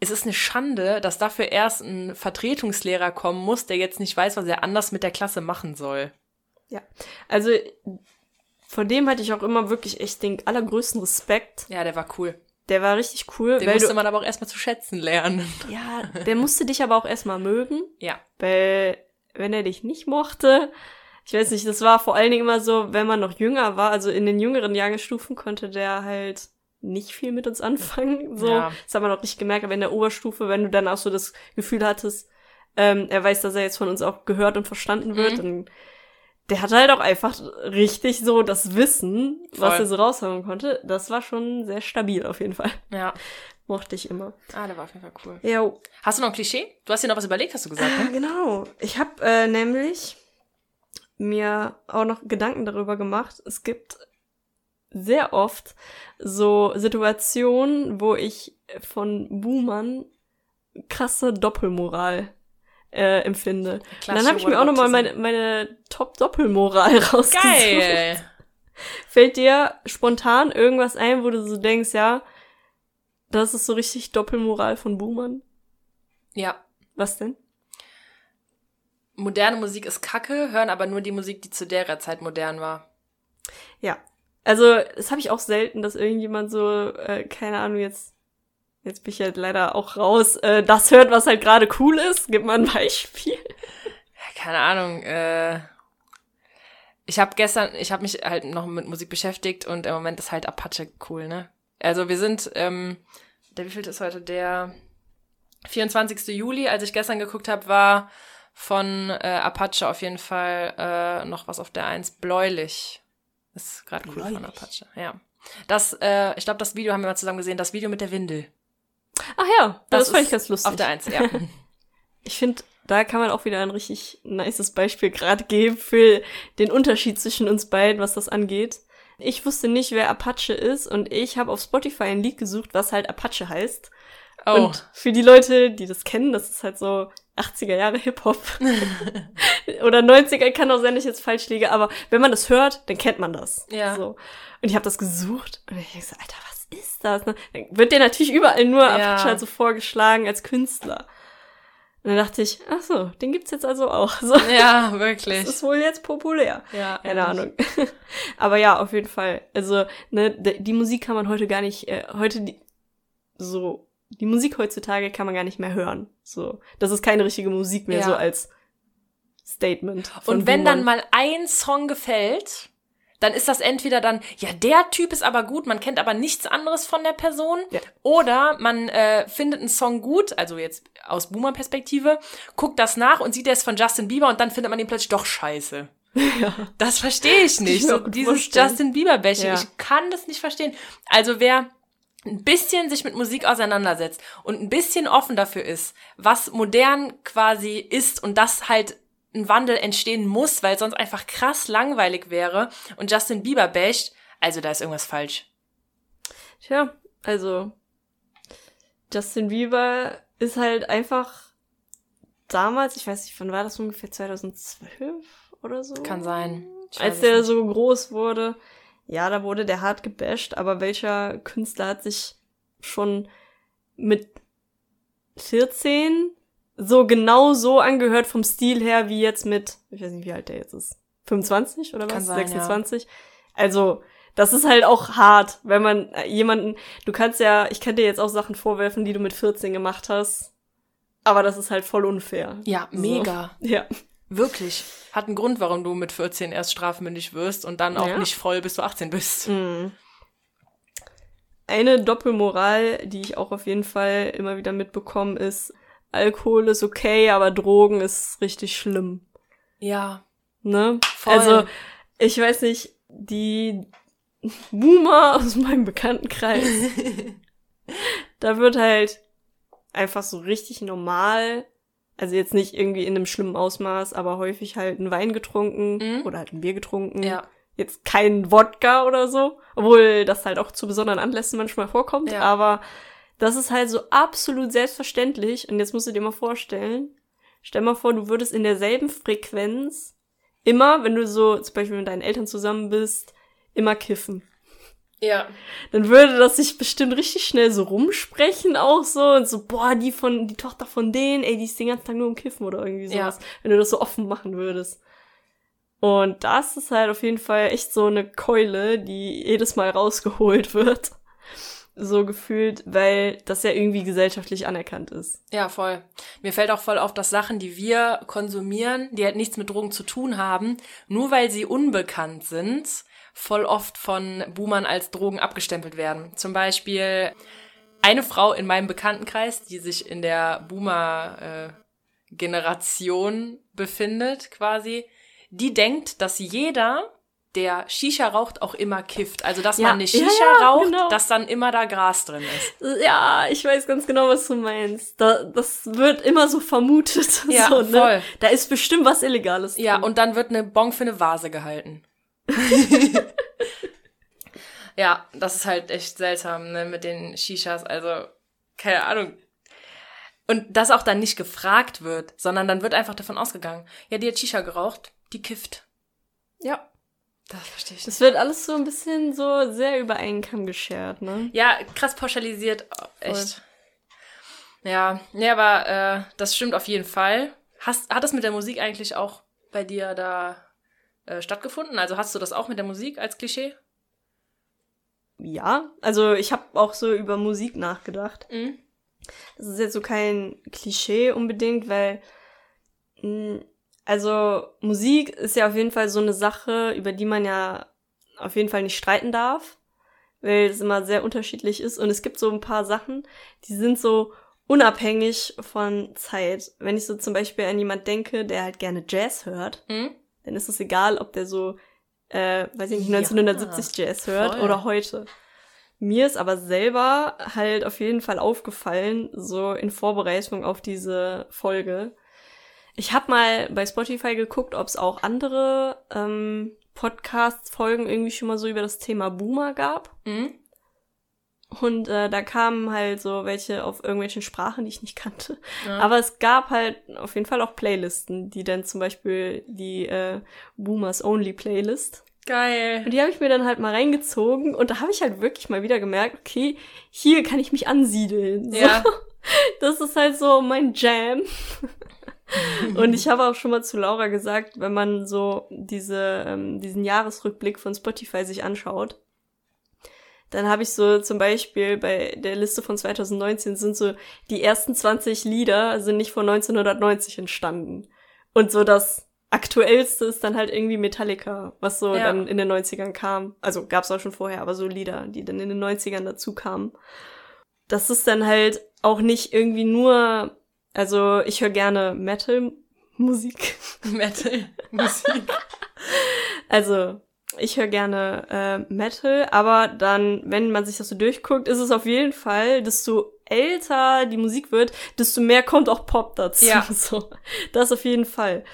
es ist eine Schande, dass dafür erst ein Vertretungslehrer kommen muss, der jetzt nicht weiß, was er anders mit der Klasse machen soll. Ja, also vor dem hatte ich auch immer wirklich echt den allergrößten Respekt. Ja, der war cool. Der war richtig cool. Den musste du, man aber auch erstmal zu schätzen lernen. Ja, der musste dich aber auch erstmal mögen. Ja. Weil, wenn er dich nicht mochte, ich weiß nicht, das war vor allen Dingen immer so, wenn man noch jünger war, also in den jüngeren Jahrgangsstufen konnte der halt nicht viel mit uns anfangen. So, ja. das hat man auch nicht gemerkt, aber in der Oberstufe, wenn du dann auch so das Gefühl hattest, ähm, er weiß, dass er jetzt von uns auch gehört und verstanden wird, mhm. dann der hatte halt auch einfach richtig so das Wissen, Voll. was er so raushauen konnte. Das war schon sehr stabil auf jeden Fall. Ja. Mochte ich immer. Ah, der war auf jeden Fall cool. Ja. Hast du noch ein Klischee? Du hast dir noch was überlegt, hast du gesagt, ne? Genau. Ich habe äh, nämlich mir auch noch Gedanken darüber gemacht. Es gibt sehr oft so Situationen, wo ich von Boomern krasse Doppelmoral äh, empfinde. Und dann habe ich mir auch nochmal meine, meine Top-Doppelmoral rausgesucht. Geil! Fällt dir spontan irgendwas ein, wo du so denkst, ja, das ist so richtig Doppelmoral von Boomern? Ja. Was denn? Moderne Musik ist kacke, hören aber nur die Musik, die zu der Zeit modern war. Ja. Also, das habe ich auch selten, dass irgendjemand so, äh, keine Ahnung, jetzt jetzt bin ich halt leider auch raus, äh, das hört, was halt gerade cool ist. Gib mal ein Beispiel. Keine Ahnung. Äh, ich habe gestern, ich habe mich halt noch mit Musik beschäftigt und im Moment ist halt Apache cool, ne? Also wir sind, ähm, der wie viel ist heute? Der 24. Juli, als ich gestern geguckt habe, war von äh, Apache auf jeden Fall äh, noch was auf der Eins bläulich. Ist gerade cool von Apache, ja. Das, äh, ich glaube, das Video haben wir mal zusammen gesehen, das Video mit der Windel. Ach ja, das, Das fand ich ganz lustig. Auf der Eins, ja. Ich finde, da kann man auch wieder ein richtig nices Beispiel gerade geben für den Unterschied zwischen uns beiden, was das angeht. Ich wusste nicht, wer Apache ist und ich habe auf Spotify ein Lied gesucht, was halt Apache heißt. Oh. Und für die Leute, die das kennen, das ist halt so 80er Jahre Hip-Hop. Oder 90er, kann auch sein, dass ich jetzt falsch liege, aber wenn man das hört, dann kennt man das. Ja. So. Und ich habe das gesucht und ich denke so, Alter, was ist das? ne? Dann wird dir natürlich überall nur Ja. Halt so vorgeschlagen als Künstler. Und dann dachte ich, ach so, den gibt's jetzt also auch. So, ja, das wirklich. ist wohl jetzt populär. Ja, Keine. Ahnung. Aber ja, auf jeden Fall. Also, ne, die Musik kann man heute gar nicht, äh, heute die, so, die Musik heutzutage kann man gar nicht mehr hören. So, das ist keine richtige Musik mehr, Ja. so als Statement. Und wenn dann mal ein Song gefällt, dann ist das entweder dann, ja, der Typ ist aber gut, man kennt aber nichts anderes von der Person. Ja. Oder man äh, findet einen Song gut, also jetzt aus Boomer-Perspektive, guckt das nach und sieht, der ist von Justin Bieber und dann findet man ihn plötzlich doch scheiße. ja. Das verstehe ich nicht. ich So dieses vorstellen. Justin Bieber-Bashing, Ja. ich kann das nicht verstehen. Also wer ein bisschen sich mit Musik auseinandersetzt und ein bisschen offen dafür ist, was modern quasi ist und das halt ein Wandel entstehen muss, weil sonst einfach krass langweilig wäre und Justin Bieber basht, also da ist irgendwas falsch. Tja, also Justin Bieber ist halt einfach damals, ich weiß nicht, wann war das ungefähr 2012 oder so? Kann sein. Als der so groß wurde, ja, da wurde der hart gebasht, aber welcher Künstler hat sich schon mit 14 so genau so angehört vom Stil her wie jetzt mit, ich weiß nicht, wie alt der jetzt ist, 25 oder was? Kann sein, ja. 26? Also, das ist halt auch hart, wenn man äh, jemanden, du kannst ja, ich kann dir jetzt auch Sachen vorwerfen, die du mit 14 gemacht hast, aber das ist halt voll unfair. Ja, So. mega. Ja. Wirklich. Hat einen Grund, warum du mit 14 erst strafmündig wirst und dann auch Ja. nicht voll, bis du 18 bist. Mhm. Eine Doppelmoral, die ich auch auf jeden Fall immer wieder mitbekomme, ist, Alkohol ist okay, aber Drogen ist richtig schlimm. Ja, Ne? voll. Also, ich weiß nicht, die Boomer aus meinem Bekanntenkreis, da wird halt einfach so richtig normal, also jetzt nicht irgendwie in einem schlimmen Ausmaß, aber häufig halt ein Wein getrunken Mhm. oder halt ein Bier getrunken. ja. Jetzt kein Wodka oder so, obwohl das halt auch zu besonderen Anlässen manchmal vorkommt, Ja. aber das ist halt so absolut selbstverständlich und jetzt musst du dir mal vorstellen, stell mal vor, du würdest in derselben Frequenz immer, wenn du so zum Beispiel mit deinen Eltern zusammen bist, immer kiffen. Ja. Dann würde das sich bestimmt richtig schnell so rumsprechen auch so und so, boah, die von, die Tochter von denen, ey, die ist den ganzen Tag nur im Kiffen oder irgendwie Ja. sowas, wenn du das so offen machen würdest. Und das ist halt auf jeden Fall echt so eine Keule, die jedes Mal rausgeholt wird. So gefühlt, weil das ja irgendwie gesellschaftlich anerkannt ist. Ja, voll. Mir fällt auch voll auf, dass Sachen, die wir konsumieren, die halt nichts mit Drogen zu tun haben, nur weil sie unbekannt sind, voll oft von Boomern als Drogen abgestempelt werden. Zum Beispiel eine Frau in meinem Bekanntenkreis, die sich in der Boomer-Generation befindet, quasi, die denkt, dass jeder, der Shisha raucht, auch immer kifft. Also, dass Ja, man nicht ja, Shisha ja, raucht, genau. dass dann immer da Gras drin ist. Ja, ich weiß ganz genau, was du meinst. Da, das wird immer so vermutet. Ja, so, ne? voll. Da ist bestimmt was Illegales Ja, drin. und dann wird eine Bon für eine Vase gehalten. ja, das ist halt echt seltsam, ne, mit den Shishas. Also, keine Ahnung. Und das auch dann nicht gefragt wird, sondern dann wird einfach davon ausgegangen. Ja, die hat Shisha geraucht, die kifft. Ja. Das verstehe ich nicht. Das wird alles so ein bisschen so sehr über einen Kamm geschert, ne? Ja, krass pauschalisiert. Oh, echt. Ja, nee, aber äh, das stimmt auf jeden Fall. Hast, hat das mit der Musik eigentlich auch bei dir da äh, stattgefunden? Also hast du das auch mit der Musik als Klischee? Ja, also ich habe auch so über Musik nachgedacht. Mhm. Das ist jetzt so kein Klischee unbedingt, weil mh, also Musik ist ja auf jeden Fall so eine Sache, über die man ja auf jeden Fall nicht streiten darf, weil es immer sehr unterschiedlich ist und es gibt so ein paar Sachen, die sind so unabhängig von Zeit. Wenn ich so zum Beispiel an jemand denke, der halt gerne Jazz hört, Mhm. Dann ist es egal, ob der so äh, weiß ich nicht, Ja, 1970 Jazz hört voll. oder heute. Mir ist aber selber halt auf jeden Fall aufgefallen, so in Vorbereitung auf diese Folge. Ich habe mal bei Spotify geguckt, ob es auch andere ähm, Podcast-Folgen irgendwie schon mal so über das Thema Boomer gab. Mhm. Und äh, da kamen halt so welche auf irgendwelchen Sprachen, die ich nicht kannte. Ja. Aber es gab halt auf jeden Fall auch Playlisten, die dann zum Beispiel die äh, Boomers Only Playlist. Geil. Und die habe ich mir dann halt mal reingezogen und da habe ich halt wirklich mal wieder gemerkt, okay, hier kann ich mich ansiedeln. So. Ja. Das ist halt so mein Jam. Und ich habe auch schon mal zu Laura gesagt, wenn man so diese, ähm, diesen Jahresrückblick von Spotify sich anschaut, dann habe ich so zum Beispiel bei der Liste von 2019 sind so die ersten 20 Lieder sind nicht von 1990 entstanden. Und so das aktuellste ist dann halt irgendwie Metallica, was so Ja. dann in den 90ern kam. Also gab's auch schon vorher, aber so Lieder, die dann in den 90ern dazu kamen. Das ist dann halt auch nicht irgendwie nur, also ich höre gerne Metal-Musik. Metal-Musik. Also, ich höre gerne äh, Metal, aber dann, wenn man sich das so durchguckt, ist es auf jeden Fall, desto älter die Musik wird, desto mehr kommt auch Pop dazu. Ja. So, das auf jeden Fall.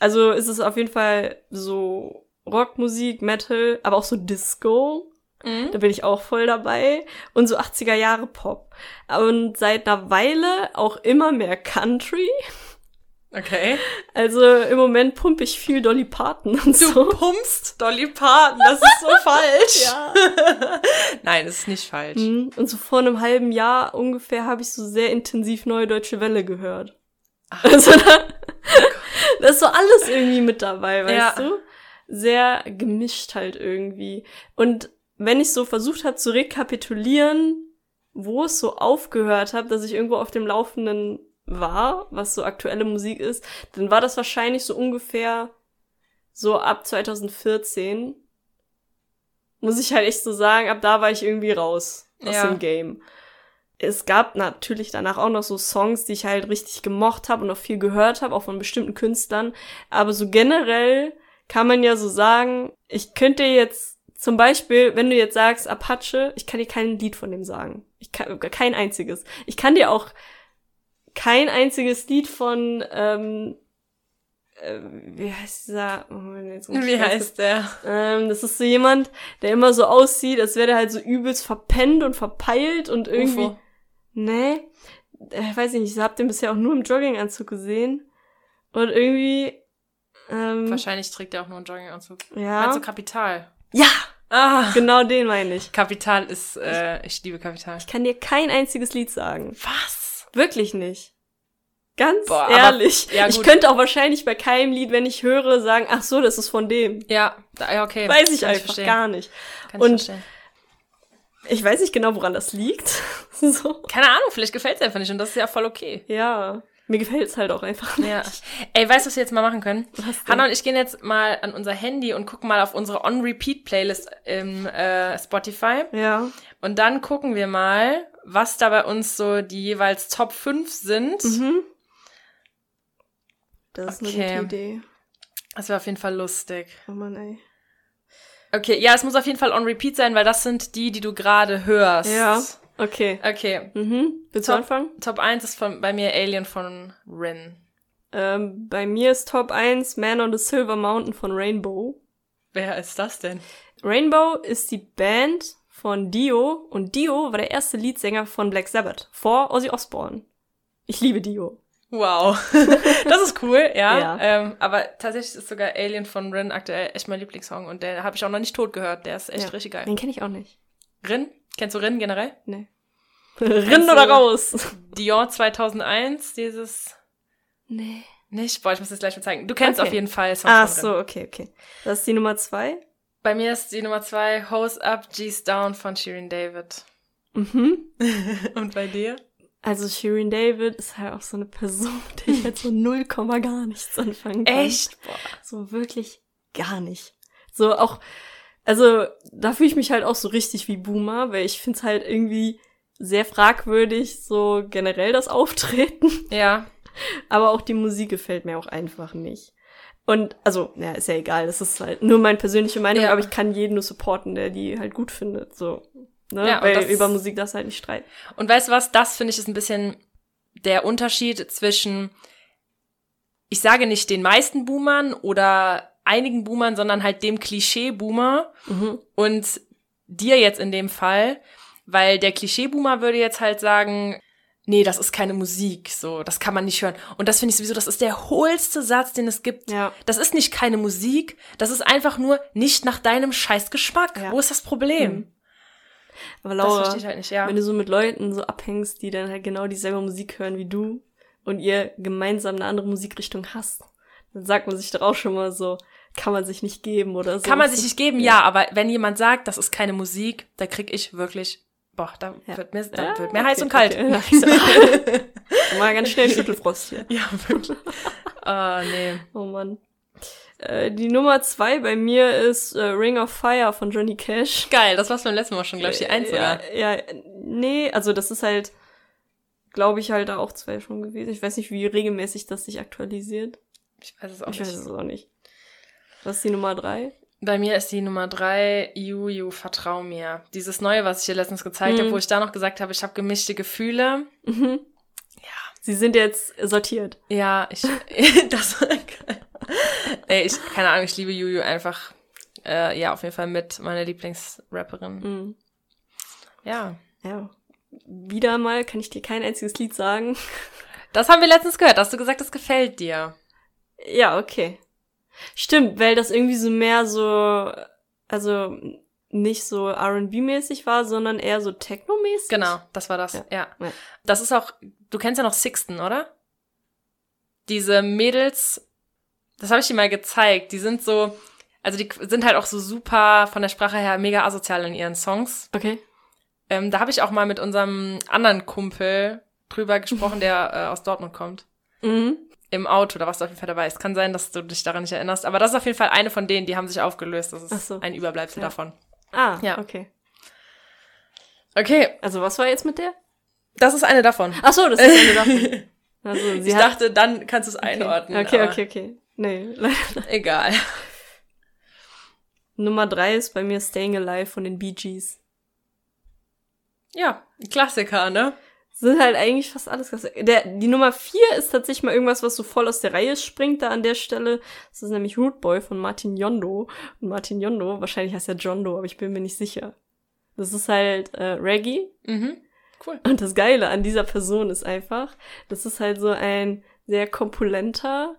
Also ist es auf jeden Fall so Rockmusik, Metal, aber auch so Disco. Mhm. Da bin ich auch voll dabei. Und so 80er Jahre Pop. Und seit einer Weile auch immer mehr Country. Okay. Also im Moment pumpe ich viel Dolly Parton und Du so. pumpst Dolly Parton, das ist so falsch. Ja. Nein, es ist nicht falsch. Mhm. Und so vor einem halben Jahr ungefähr habe ich so sehr intensiv Neue Deutsche Welle gehört. Ach. Also da, da ist so alles irgendwie mit dabei, weißt Ja. du? Sehr gemischt halt irgendwie. Und wenn ich so versucht habe zu rekapitulieren, wo es so aufgehört hat, dass ich irgendwo auf dem Laufenden war, was so aktuelle Musik ist, dann war das wahrscheinlich so ungefähr so ab 2014. Muss ich halt echt so sagen, ab da war ich irgendwie raus aus Ja. dem Game. Es gab natürlich danach auch noch so Songs, die ich halt richtig gemocht habe und auch viel gehört habe, auch von bestimmten Künstlern. Aber so generell kann man ja so sagen, ich könnte jetzt zum Beispiel, wenn du jetzt sagst Apache, ich kann dir kein Lied von dem sagen. Ich kann, kein einziges. Ich kann dir auch kein einziges Lied von, ähm, äh, wie heißt dieser? Oh, jetzt muss ich Wie heißt der? ähm, das ist so jemand, der immer so aussieht, als wäre der halt so übelst verpennt und verpeilt und irgendwie. UFO. Nee. Äh, weiß ich nicht, ich hab den bisher auch nur im Jogginganzug gesehen. Und irgendwie. Ähm, Wahrscheinlich trägt er auch nur einen Jogginganzug. ja. Meinst du Kapital? Ja, Ah. genau den meine ich. Kapital ist, äh, ich liebe Kapital. Ich kann dir kein einziges Lied sagen. Was? Wirklich nicht. Ganz Boah, aber- ehrlich. ja, ich könnte auch wahrscheinlich bei keinem Lied, wenn ich höre, sagen, ach so, das ist von dem. Ja, okay. Weiß ich Kann einfach verstehen. gar nicht. Kann ich Und- verstehen. Ich weiß nicht genau, woran das liegt. so. Keine Ahnung, vielleicht gefällt es einfach nicht und das ist ja voll okay. Ja. Mir gefällt es halt auch einfach nicht. Ja. Ey, weißt du, was wir jetzt mal machen können? Hannah und ich gehen jetzt mal an unser Handy und gucken mal auf unsere On-Repeat-Playlist im äh, Spotify. Ja. Und dann gucken wir mal, was da bei uns so die jeweils Top 5 sind. Mhm. Das ist Okay. eine gute Idee. Das wäre auf jeden Fall lustig. Oh Mann, ey. Okay, ja, es muss auf jeden Fall On-Repeat sein, weil das sind die, die du gerade hörst. Ja. Okay. Okay. Mhm. Willst du Top. anfangen? Top 1 ist von, bei mir Alien von Rin. Ähm, bei mir ist Top 1 Man on the Silver Mountain von Rainbow. Wer ist das denn? Rainbow ist die Band von Dio und Dio war der erste Leadsänger von Black Sabbath vor Ozzy Osbourne. Ich liebe Dio. Wow. das ist cool, ja. Ja. Ähm, aber tatsächlich ist sogar Alien von Rin aktuell echt mein Lieblingssong und der habe ich auch noch nicht tot gehört. Der ist echt Ja. richtig geil. Den kenne ich auch nicht. Rin? Kennst du Rin generell? Nee. Rinn oder raus? Dior 2001, dieses... Nee. Nicht? Boah, ich muss das gleich mal zeigen. Du kennst Okay. auf jeden Fall Songs Ach Rin. so, okay, okay. Das ist die Nummer zwei. Bei mir ist die Nummer zwei Hose Up, G's Down von Shirin David. Mhm. und bei dir? Also Shirin David ist halt auch so eine Person, die ich halt so null Komma gar nichts anfangen kann. Echt? Boah. So wirklich gar nicht. So auch, also da fühle ich mich halt auch so richtig wie Boomer, weil ich finde es halt irgendwie sehr fragwürdig, so generell das Auftreten. Ja. Aber auch die Musik gefällt mir auch einfach nicht. Und, also, ja, ist ja egal, das ist halt nur meine persönliche Meinung, Ja. aber ich kann jeden nur supporten, der die halt gut findet, so. Ne? Ja, und Weil über Musik das halt nicht streiten. Und weißt du was, das finde ich ist ein bisschen der Unterschied zwischen, ich sage nicht den meisten Boomern oder einigen Boomern, sondern halt dem Klischee-Boomer Mhm. und dir jetzt in dem Fall, weil der Klischee-Boomer würde jetzt halt sagen, nee, das ist keine Musik, so, das kann man nicht hören. Und das finde ich sowieso, das ist der hohlste Satz, den es gibt. Ja. Das ist nicht keine Musik, das ist einfach nur nicht nach deinem scheiß Geschmack. Ja. Wo ist das Problem? Mhm. Aber Laura, halt nicht, ja. wenn du so mit Leuten so abhängst, die dann halt genau dieselbe Musik hören wie du und ihr gemeinsam eine andere Musikrichtung hast, dann sagt man sich doch auch schon mal so, kann man sich nicht geben oder so. Kann man sich nicht geben, ja, aber wenn jemand sagt, das ist keine Musik, da krieg ich wirklich, boah, da Ja. wird mir, da Ja, wird mir okay, heiß und kalt. okay. Mal ganz schnell Schüttelfrost hier. ja, wirklich. Ah, nee. Oh Mann. Äh, die Nummer zwei bei mir ist äh, Ring of Fire von Johnny Cash. Geil, das war's beim letzten Mal schon, glaube ich, die Eins sogar. Ja, ja, nee, also das ist halt, glaube ich, halt auch zwei schon gewesen. Ich weiß nicht, wie regelmäßig das sich aktualisiert. Ich weiß es auch Ich weiß nicht. es auch nicht. Was ist die Nummer drei? Bei mir ist die Nummer drei, Juju, vertrau mir. Dieses Neue, was ich dir letztens gezeigt Mhm. habe, wo ich da noch gesagt habe, ich habe gemischte Gefühle. Mhm. Ja. Sie sind jetzt sortiert. Ja, ich, das war geil. Ey, ich, keine Ahnung, ich liebe Juju einfach, äh, ja, auf jeden Fall mit meiner Lieblingsrapperin. Mhm. Ja. Ja. Wieder mal kann ich dir kein einziges Lied sagen. Das haben wir letztens gehört, hast du gesagt, das gefällt dir. Ja, okay. Stimmt, weil das irgendwie so mehr so, also nicht so R&B-mäßig war, sondern eher so Techno-mäßig. Genau, das war das, Ja. ja. Ja. Das ist auch, du kennst ja noch Sixten, oder? Diese Mädels, das habe ich dir mal gezeigt, die sind so, also die sind halt auch so super von der Sprache her mega asozial in ihren Songs. Okay. Ähm, da habe ich auch mal mit unserem anderen Kumpel drüber gesprochen, der äh, aus Dortmund kommt. Mhm. Im Auto, warst du auf jeden Fall dabei. Es kann sein, dass du dich daran nicht erinnerst, aber das ist auf jeden Fall eine von denen, die haben sich aufgelöst. Das ist so. ein Überbleibsel Ja. davon. Ah, Ja. okay. Okay, Also was war jetzt mit der? das ist eine davon. Ach so, das ist eine Sache. Also, sie ich dachte, dann kannst du es okay. einordnen. Okay, okay, okay. Nee, leider. Egal. Nummer drei ist bei mir Staying Alive von den Bee Gees. Ja, Klassiker, ne? Sind halt eigentlich fast alles krass. Der, die Nummer vier ist tatsächlich mal irgendwas, was so voll aus der Reihe springt da an der Stelle. Das ist nämlich Root Boy von Martin Yondo. Und Martin Yondo, wahrscheinlich heißt er Jondo, aber ich bin mir nicht sicher. Das ist halt äh, Reggae. Mhm. Cool. Und das Geile an dieser Person ist einfach, das ist halt so ein sehr kompulenter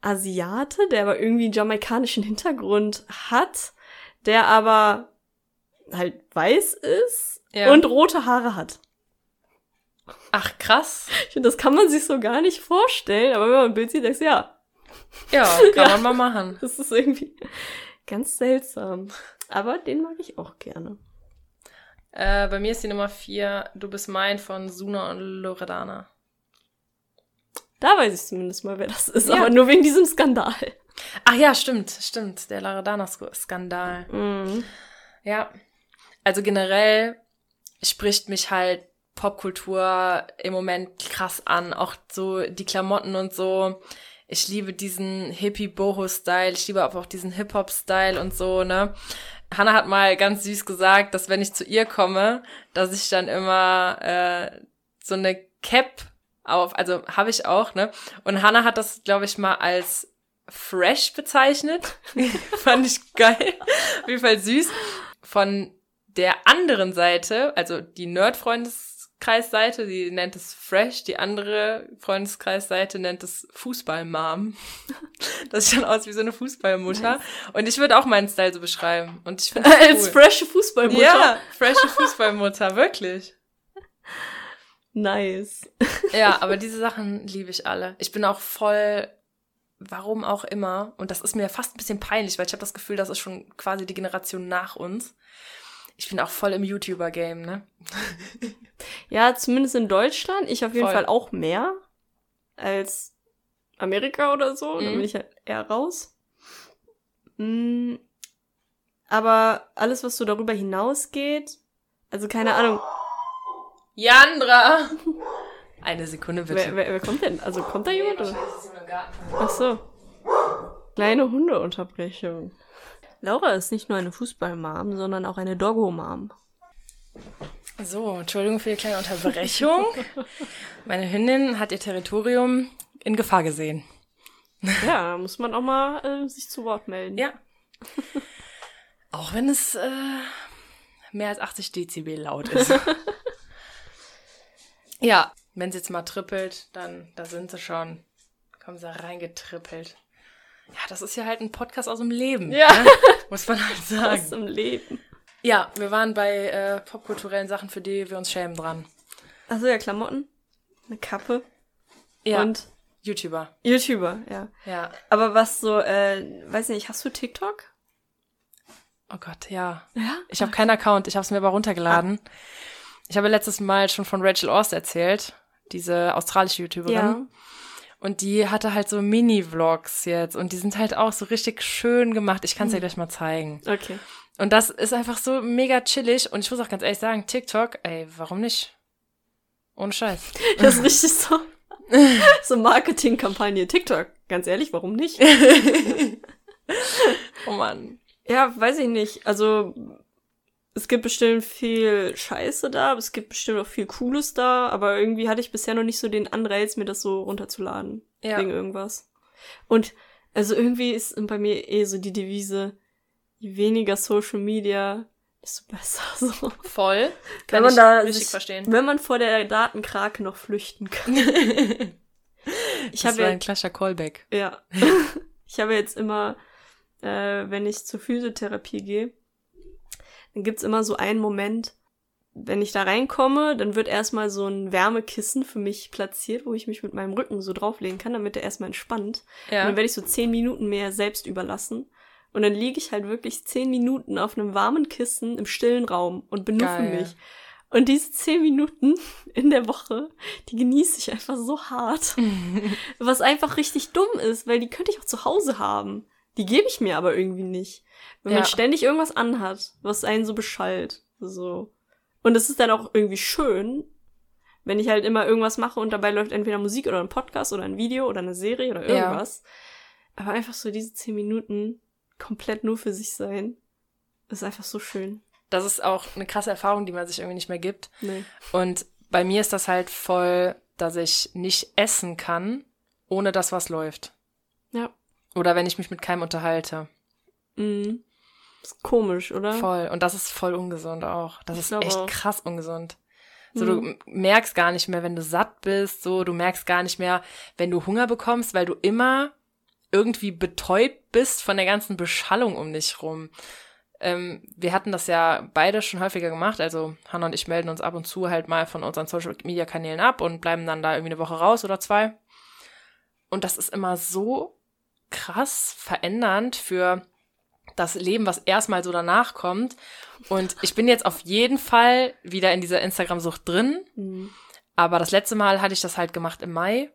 Asiate, der aber irgendwie einen jamaikanischen Hintergrund hat, der aber halt weiß ist Ja. und rote Haare hat. Ach, krass. Ich finde, das kann man sich so gar nicht vorstellen, aber wenn man ein Bild sieht, denkst du, ja, Ja, kann Ja. man mal machen. das ist irgendwie ganz seltsam. Aber den mag ich auch gerne. Äh, bei mir ist die Nummer vier, Du bist mein von Suna und Loredana. Da weiß ich zumindest mal, wer das ist, Ja. aber nur wegen diesem Skandal. Ach ja, stimmt, stimmt. Der Loredana-Skandal. Mhm. Ja. Also generell spricht mich halt Popkultur im Moment krass an. Auch so die Klamotten und so. Ich liebe diesen Hippie-Boho-Style. Ich liebe auch diesen Hip-Hop-Style und so, ne? Hannah hat mal ganz süß gesagt, dass wenn ich zu ihr komme, dass ich dann immer äh, so eine Cap auf, also habe ich auch, ne? Und Hannah hat das, glaube ich, mal als fresh bezeichnet. Fand ich geil. Auf jeden Fall süß. Von der anderen Seite, also die Nerd-Freundeskreisseite, die nennt es fresh, die andere Freundeskreisseite nennt es Fußballmom. Das sieht dann aus wie so eine Fußballmutter. Und ich würde auch meinen Style so beschreiben. Und ich finde Als cool. frische Fußballmutter. Ja, frische Fußballmutter, wirklich. Nice. Ja, aber diese Sachen liebe ich alle. Ich bin auch voll, warum auch immer, und das ist mir fast ein bisschen peinlich, weil ich habe das Gefühl, das ist schon quasi die Generation nach uns. Ich bin auch voll im YouTuber-Game, ne? Ja, zumindest in Deutschland. Ich auf jeden Voll. Fall auch mehr als Amerika oder so. Da Mhm. bin ich halt eher raus. Mm, aber alles, was so darüber hinausgeht, also keine Ahnung. Jandra! Eine Sekunde bitte. Wer, wer, wer kommt denn? Also kommt da jemand? Oder? Ach so. Kleine Hundeunterbrechung. Laura ist nicht nur eine Fußballmom, sondern auch eine Doggo-Mom. So, Entschuldigung für die kleine Unterbrechung. Meine Hündin hat ihr Territorium in Gefahr gesehen. Ja, da muss man auch mal äh, sich zu Wort melden. Ja. Auch wenn es äh, mehr als 80 Dezibel laut ist. ja, wenn sie jetzt mal trippelt, dann da sind sie schon. Kommen sie reingetrippelt. Ja, das ist ja halt ein Podcast aus dem Leben. Ja. Ne? Muss man halt Aus sagen. dem Leben. Ja, wir waren bei äh, popkulturellen Sachen, für die wir uns schämen dran. Achso, ja, Klamotten, eine Kappe Ja, und YouTuber. YouTuber, ja. Ja. Aber was so, äh, weiß nicht, hast du TikTok? Oh Gott, ja. Ja. Ich habe keinen Account, ich habe es mir aber runtergeladen. Ich habe letztes Mal schon von Rachel Ost erzählt, diese australische YouTuberin. Ja. Und die hatte halt so Mini-Vlogs jetzt und die sind halt auch so richtig schön gemacht. Ich kann es dir gleich mal zeigen. Okay. Und das ist einfach so mega chillig und ich muss auch ganz ehrlich sagen, TikTok, ey, warum nicht? Ohne Scheiß. Das ist richtig so. so Marketingkampagne. TikTok. Ganz ehrlich, warum nicht? Oh Mann. Ja, weiß ich nicht. Also, es gibt bestimmt viel Scheiße da, aber es gibt bestimmt auch viel Cooles da, aber irgendwie hatte ich bisher noch nicht so den Anreiz, mir das so runterzuladen. Ja. Wegen irgendwas. Und, also irgendwie ist bei mir eh so die Devise, je weniger Social Media, desto besser, so. Voll. Wenn Kann man ich da richtig sich- verstehen. Wenn man vor der Datenkrake noch flüchten kann. Ich das habe war ja ein klassischer Callback. Ja. ich habe jetzt immer, äh, wenn ich zur Physiotherapie gehe, dann gibt's immer so einen Moment, wenn ich da reinkomme, dann wird erstmal so ein Wärmekissen für mich platziert, wo ich mich mit meinem Rücken so drauflegen kann, damit der erstmal entspannt. Und Ja. dann werde ich so zehn Minuten mehr selbst überlassen. Und dann liege ich halt wirklich zehn Minuten auf einem warmen Kissen im stillen Raum und Geil. mich. Und diese zehn Minuten in der Woche, die genieße ich einfach so hart. Was einfach richtig dumm ist, weil die könnte ich auch zu Hause haben. Die gebe ich mir aber irgendwie nicht. Wenn man Ja. ständig irgendwas anhat, was einen so beschallt. So. Und es ist dann auch irgendwie schön, wenn ich halt immer irgendwas mache und dabei läuft entweder Musik oder ein Podcast oder ein Video oder eine Serie oder Ja. irgendwas. Aber einfach so diese zehn Minuten komplett nur für sich sein, ist einfach so schön. Das ist auch eine krasse Erfahrung, die man sich irgendwie nicht mehr gibt. Nee. Und bei mir ist das halt voll, dass ich nicht essen kann, ohne dass was läuft. Ja. Oder wenn ich mich mit keinem unterhalte. Mhm. Ist komisch, oder? Voll. Und das ist voll ungesund auch. Das Ich ist echt auch. krass ungesund. So, Mhm. du m- merkst gar nicht mehr, wenn du satt bist, so, du merkst gar nicht mehr, wenn du Hunger bekommst, weil du immer irgendwie betäubt bist von der ganzen Beschallung um dich rum. Ähm, wir hatten das ja beide schon häufiger gemacht, also Hannah und ich melden uns ab und zu halt mal von unseren Social Media Kanälen ab und bleiben dann da irgendwie eine Woche raus oder zwei. Und das ist immer so krass verändernd für das Leben, was erstmal so danach kommt. Und ich bin jetzt auf jeden Fall wieder in dieser Instagram-Sucht drin. Mhm. Aber das letzte Mal hatte ich das halt gemacht im Mai.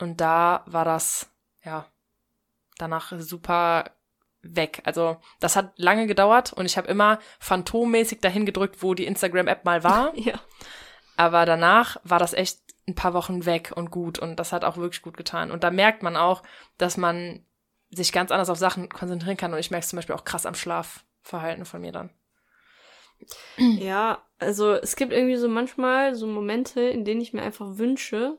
Und da war das, ja, danach super weg. Also das hat lange gedauert und ich habe immer phantommäßig dahin gedrückt, wo die Instagram-App mal war. Ja. Aber danach war das echt ein paar Wochen weg und gut und das hat auch wirklich gut getan. Und da merkt man auch, dass man sich ganz anders auf Sachen konzentrieren kann und ich merke es zum Beispiel auch krass am Schlafverhalten von mir dann. Ja, also es gibt irgendwie so manchmal so Momente, in denen ich mir einfach wünsche,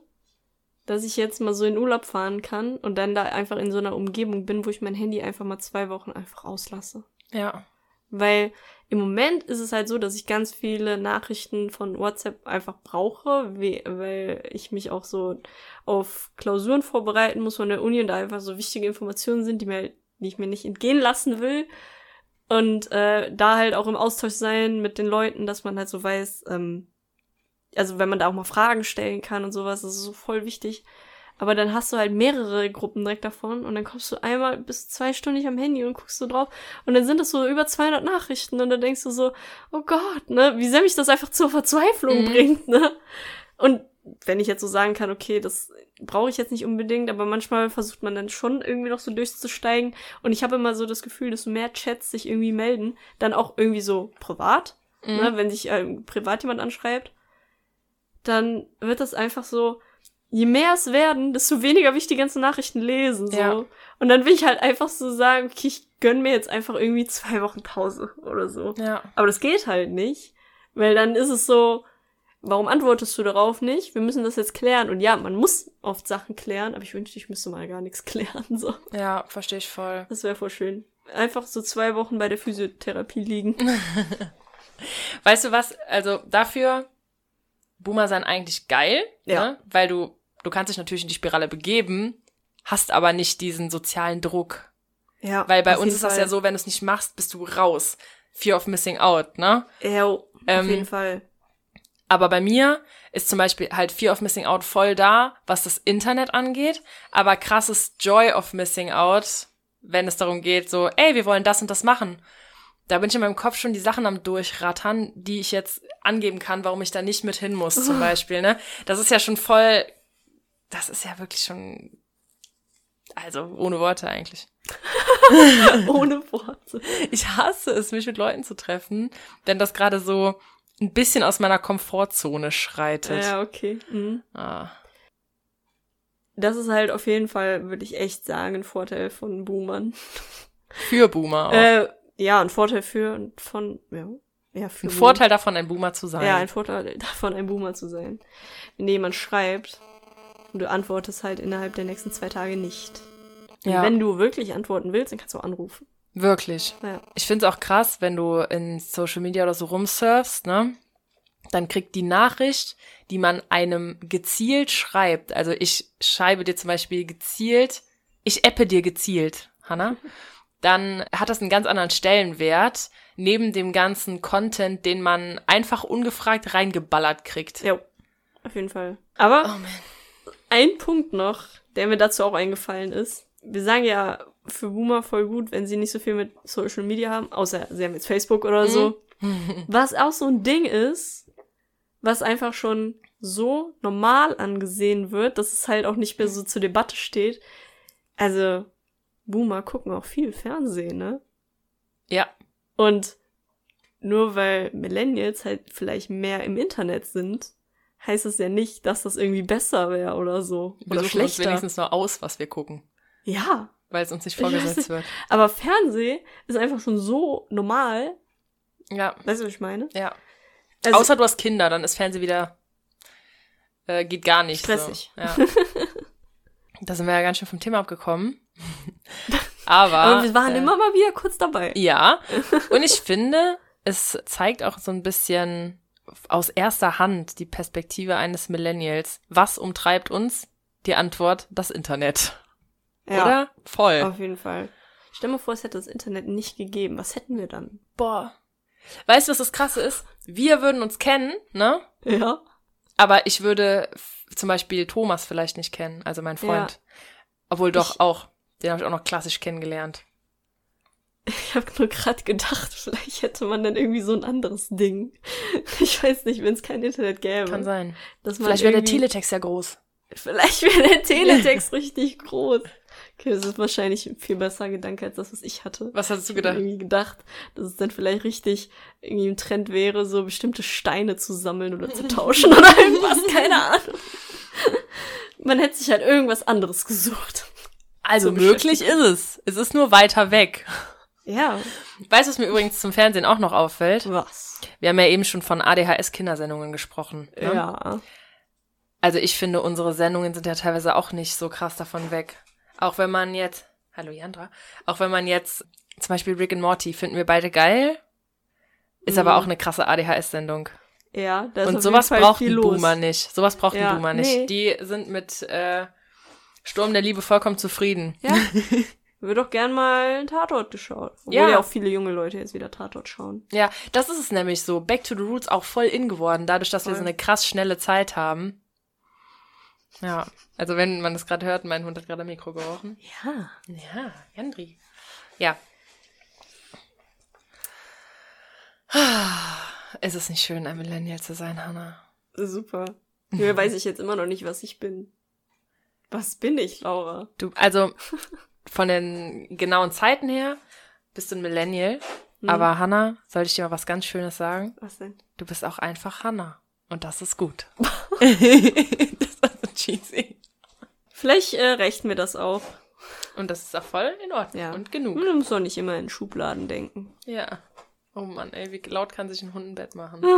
dass ich jetzt mal so in Urlaub fahren kann und dann da einfach in so einer Umgebung bin, wo ich mein Handy einfach mal zwei Wochen einfach auslasse. Ja. Weil im Moment ist es halt so, dass ich ganz viele Nachrichten von WhatsApp einfach brauche, we- weil ich mich auch so auf Klausuren vorbereiten muss von der Uni und da einfach so wichtige Informationen sind, die, mir, die ich mir nicht entgehen lassen will. Und äh, da halt auch im Austausch sein mit den Leuten, dass man halt so weiß, ähm, also wenn man da auch mal Fragen stellen kann und sowas, das ist so voll wichtig. Aber dann hast du halt mehrere Gruppen direkt davon und dann kommst du einmal bis zwei Stunden nicht am Handy und guckst so drauf und dann sind das so über 200 Nachrichten und dann denkst du so, oh Gott, ne, wie sehr mich das einfach zur Verzweiflung Mhm. bringt, ne? Und wenn ich jetzt so sagen kann, okay, das brauche ich jetzt nicht unbedingt, aber manchmal versucht man dann schon irgendwie noch so durchzusteigen und ich habe immer so das Gefühl, dass mehr Chats sich irgendwie melden, dann auch irgendwie so privat, Mhm. ne, wenn sich ähm, privat jemand anschreibt, dann wird das einfach so, je mehr es werden, desto weniger will ich die ganzen Nachrichten lesen. So. Ja. Und dann will ich halt einfach so sagen, okay, ich gönn mir jetzt einfach irgendwie zwei Wochen Pause oder so. Ja. Aber das geht halt nicht, weil dann ist es so, warum antwortest du darauf nicht? Wir müssen das jetzt klären. Und ja, man muss oft Sachen klären, aber ich wünschte, ich müsste mal gar nichts klären. So. Ja, verstehe ich voll. Das wäre voll schön. Einfach so zwei Wochen bei der Physiotherapie liegen. Weißt du was? Also dafür Boomer sein eigentlich geil, Ja. ne? weil du du kannst dich natürlich in die Spirale begeben, hast aber nicht diesen sozialen Druck, Ja. weil bei uns ist das Fall. ja so, wenn du es nicht machst, bist du raus. Fear of missing out, ne? Ja, auf Ähm, jeden Fall. Aber bei mir ist zum Beispiel halt Fear of Missing Out voll da, was das Internet angeht, aber krasses Joy of Missing Out, wenn es darum geht, so, ey, wir wollen das und das machen. Da bin ich in meinem Kopf schon die Sachen am Durchrattern, die ich jetzt angeben kann, warum ich da nicht mit hin muss, zum Beispiel, ne? Das ist ja schon voll, das ist ja wirklich schon, also ohne Worte eigentlich. Ohne Worte. Ich hasse es, mich mit Leuten zu treffen, wenn das gerade so ein bisschen aus meiner Komfortzone schreitet. Ja, okay. Mhm. Ah. Das ist halt auf jeden Fall, würde ich echt sagen, ein Vorteil von Boomern. Für Boomer auch. Äh, ja, ein Vorteil für und von, ja. Ja, für ein. Vorteil davon, ein Boomer zu sein. Ja, ein Vorteil davon, ein Boomer zu sein. Wenn jemand schreibt und du antwortest halt innerhalb der nächsten zwei Tage nicht. Ja. wenn du wirklich antworten willst, dann kannst du anrufen. Wirklich. Ja. Ich finde es auch krass, wenn du in Social Media oder so rumsurfst, ne? Dann kriegt die Nachricht, die man einem gezielt schreibt. Also ich schreibe dir zum Beispiel gezielt, ich appe dir gezielt, Hanna. Dann hat das einen ganz anderen Stellenwert neben dem ganzen Content, den man einfach ungefragt reingeballert kriegt. Ja, auf jeden Fall. Aber Oh man. Ein Punkt noch, der mir dazu auch eingefallen ist. Wir sagen ja für Boomer voll gut, wenn sie nicht so viel mit Social Media haben, außer sie haben jetzt Facebook oder so. Was auch so ein Ding ist, was einfach schon so normal angesehen wird, dass es halt auch nicht mehr so zur Debatte steht. Also, Boomer gucken auch viel Fernsehen, ne? Ja, Und nur weil Millennials halt vielleicht mehr im Internet sind, heißt es ja nicht, dass das irgendwie besser wäre oder so. wir Oder suchen uns schlechter. wenigstens nur aus, was wir gucken, Ja, weil es uns nicht vorgesetzt wird. aber Fernsehen ist einfach schon so normal. Ja, Weißt du, was ich meine? ja. Also, Außer du hast Kinder, dann ist Fernsehen wieder äh, geht gar nicht. Stressig. So. Ja. da sind wir ja ganz schön vom Thema abgekommen. Aber, aber wir waren äh, immer mal wieder kurz dabei. ja. Und ich finde, es zeigt auch so ein bisschen aus erster Hand die Perspektive eines Millennials. Was umtreibt uns? Die Antwort, das Internet. Ja, Oder? Voll. auf jeden Fall. Stell mal vor, es hätte das Internet nicht gegeben. Was hätten wir dann? Boah. Weißt du, was das Krasse ist? Wir würden uns kennen, ne? Ja. Aber ich würde zum Beispiel Thomas vielleicht nicht kennen, also mein Freund. Ja. Obwohl doch Ich- auch. Den habe ich auch noch klassisch kennengelernt. Ich habe nur gerade gedacht, vielleicht hätte man dann irgendwie so ein anderes Ding. Ich weiß nicht, wenn es kein Internet gäbe. Kann sein. Vielleicht wäre der Teletext ja groß. Vielleicht wäre der Teletext richtig groß. Okay, das ist wahrscheinlich ein viel besserer Gedanke als das, was ich hatte. Was hast du Ich gedacht? irgendwie gedacht, dass es dann vielleicht richtig irgendwie ein Trend wäre, so bestimmte Steine zu sammeln oder zu tauschen oder irgendwas, keine Ahnung. Man hätte sich halt irgendwas anderes gesucht. Also So möglich ist es. Es ist nur weiter weg. Ja. Weißt du, was mir übrigens zum Fernsehen auch noch auffällt? Was? Wir haben ja eben schon von ADHS-Kindersendungen gesprochen. Ne? Ja. Also ich finde, unsere Sendungen sind ja teilweise auch nicht so krass davon weg. Auch wenn man jetzt, hallo Jandra, auch wenn man jetzt zum Beispiel Rick and Morty finden wir beide geil, ist aber Mhm. auch eine krasse ADHS-Sendung. Ja, da ist Und sowas braucht ein los. Boomer nicht. Sowas braucht Ja, ein Boomer nicht. nee. Die sind mit äh, Sturm der Liebe vollkommen zufrieden. Ja. Wird doch gern mal einen Tatort geschaut. Obwohl Ja. ja. auch viele junge Leute jetzt wieder Tatort schauen. Ja, das ist es nämlich so. Back to the Roots auch voll in geworden, dadurch, dass wir Voll. so eine krass schnelle Zeit haben. Ja, also wenn man das gerade hört, mein Hund hat gerade am Mikro gerochen. Ja. Ja, Jandri. Ja. Es ist nicht schön, ein Millennial zu sein, Hannah. Super. Hier weiß ich jetzt immer noch nicht, was ich bin. Was bin ich, Laura? Du, also von den genauen Zeiten her bist du ein Millennial. Hm. Aber Hannah, soll ich dir mal was ganz Schönes sagen? Was denn? Du bist auch einfach Hannah. Und das ist gut. das, cheesy. Vielleicht äh, rächt mir das auch. Und das ist auch voll in Ordnung Ja. und genug. Man muss doch nicht immer in Schubladen denken. Ja. Oh Mann, ey, wie laut kann sich ein Hund im Bett machen?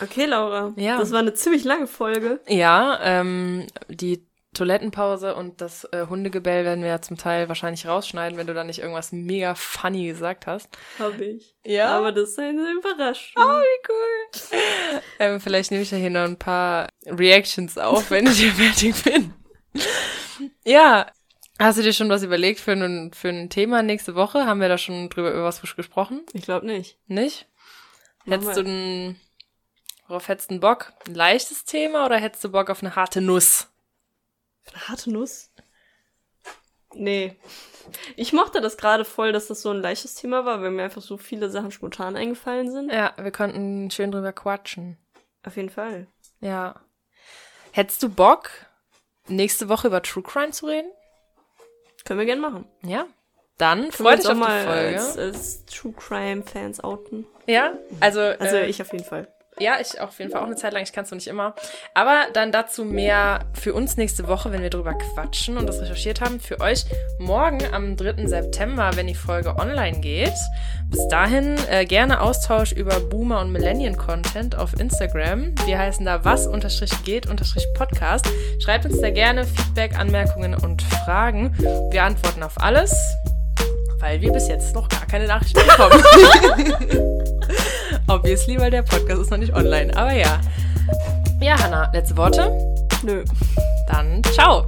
Okay, Laura. Ja. Das war eine ziemlich lange Folge. Ja, ähm, die Toilettenpause und das äh, Hundegebell werden wir ja zum Teil wahrscheinlich rausschneiden, wenn du da nicht irgendwas mega funny gesagt hast. Habe ich. Ja. Aber das ist eine Überraschung. Oh, wie cool. ähm, vielleicht nehme ich ja hier noch ein paar Reactions auf, wenn ich hier fertig bin. ja. Hast du dir schon was überlegt für ein, für ein Thema nächste Woche? Haben wir da schon drüber über was gesprochen? Ich glaube nicht. Nicht? Hättest du einen, worauf hättest du einen Bock? Ein leichtes Thema oder hättest du Bock auf eine harte Nuss? Eine harte Nuss? Nee. Ich mochte das gerade voll, dass das so ein leichtes Thema war, weil mir einfach so viele Sachen spontan eingefallen sind. Ja, wir konnten schön drüber quatschen. Auf jeden Fall. Ja. Hättest du Bock, nächste Woche über True Crime zu reden? Können wir gern machen. Ja. Dann freut auch auf mal die Folge. als, als True Crime Fans outen. ja, also, Also äh, ich auf jeden Fall. Ja, ich auf jeden Fall auch eine Zeit lang. Ich kann es noch nicht immer. Aber dann dazu mehr für uns nächste Woche, wenn wir drüber quatschen und das recherchiert haben. Für euch morgen am 3. September, wenn die Folge online geht. Bis dahin äh, gerne Austausch über Boomer und Millennial Content auf Instagram. Wir heißen da was unterstrich geht unterstrich Podcast. Schreibt uns da gerne Feedback, Anmerkungen und Fragen. Wir antworten auf alles, weil wir bis jetzt noch gar keine Nachrichten bekommen. obviously, weil der Podcast ist noch nicht online. Aber ja. Ja, Hanna, letzte Worte? Nö. Dann ciao.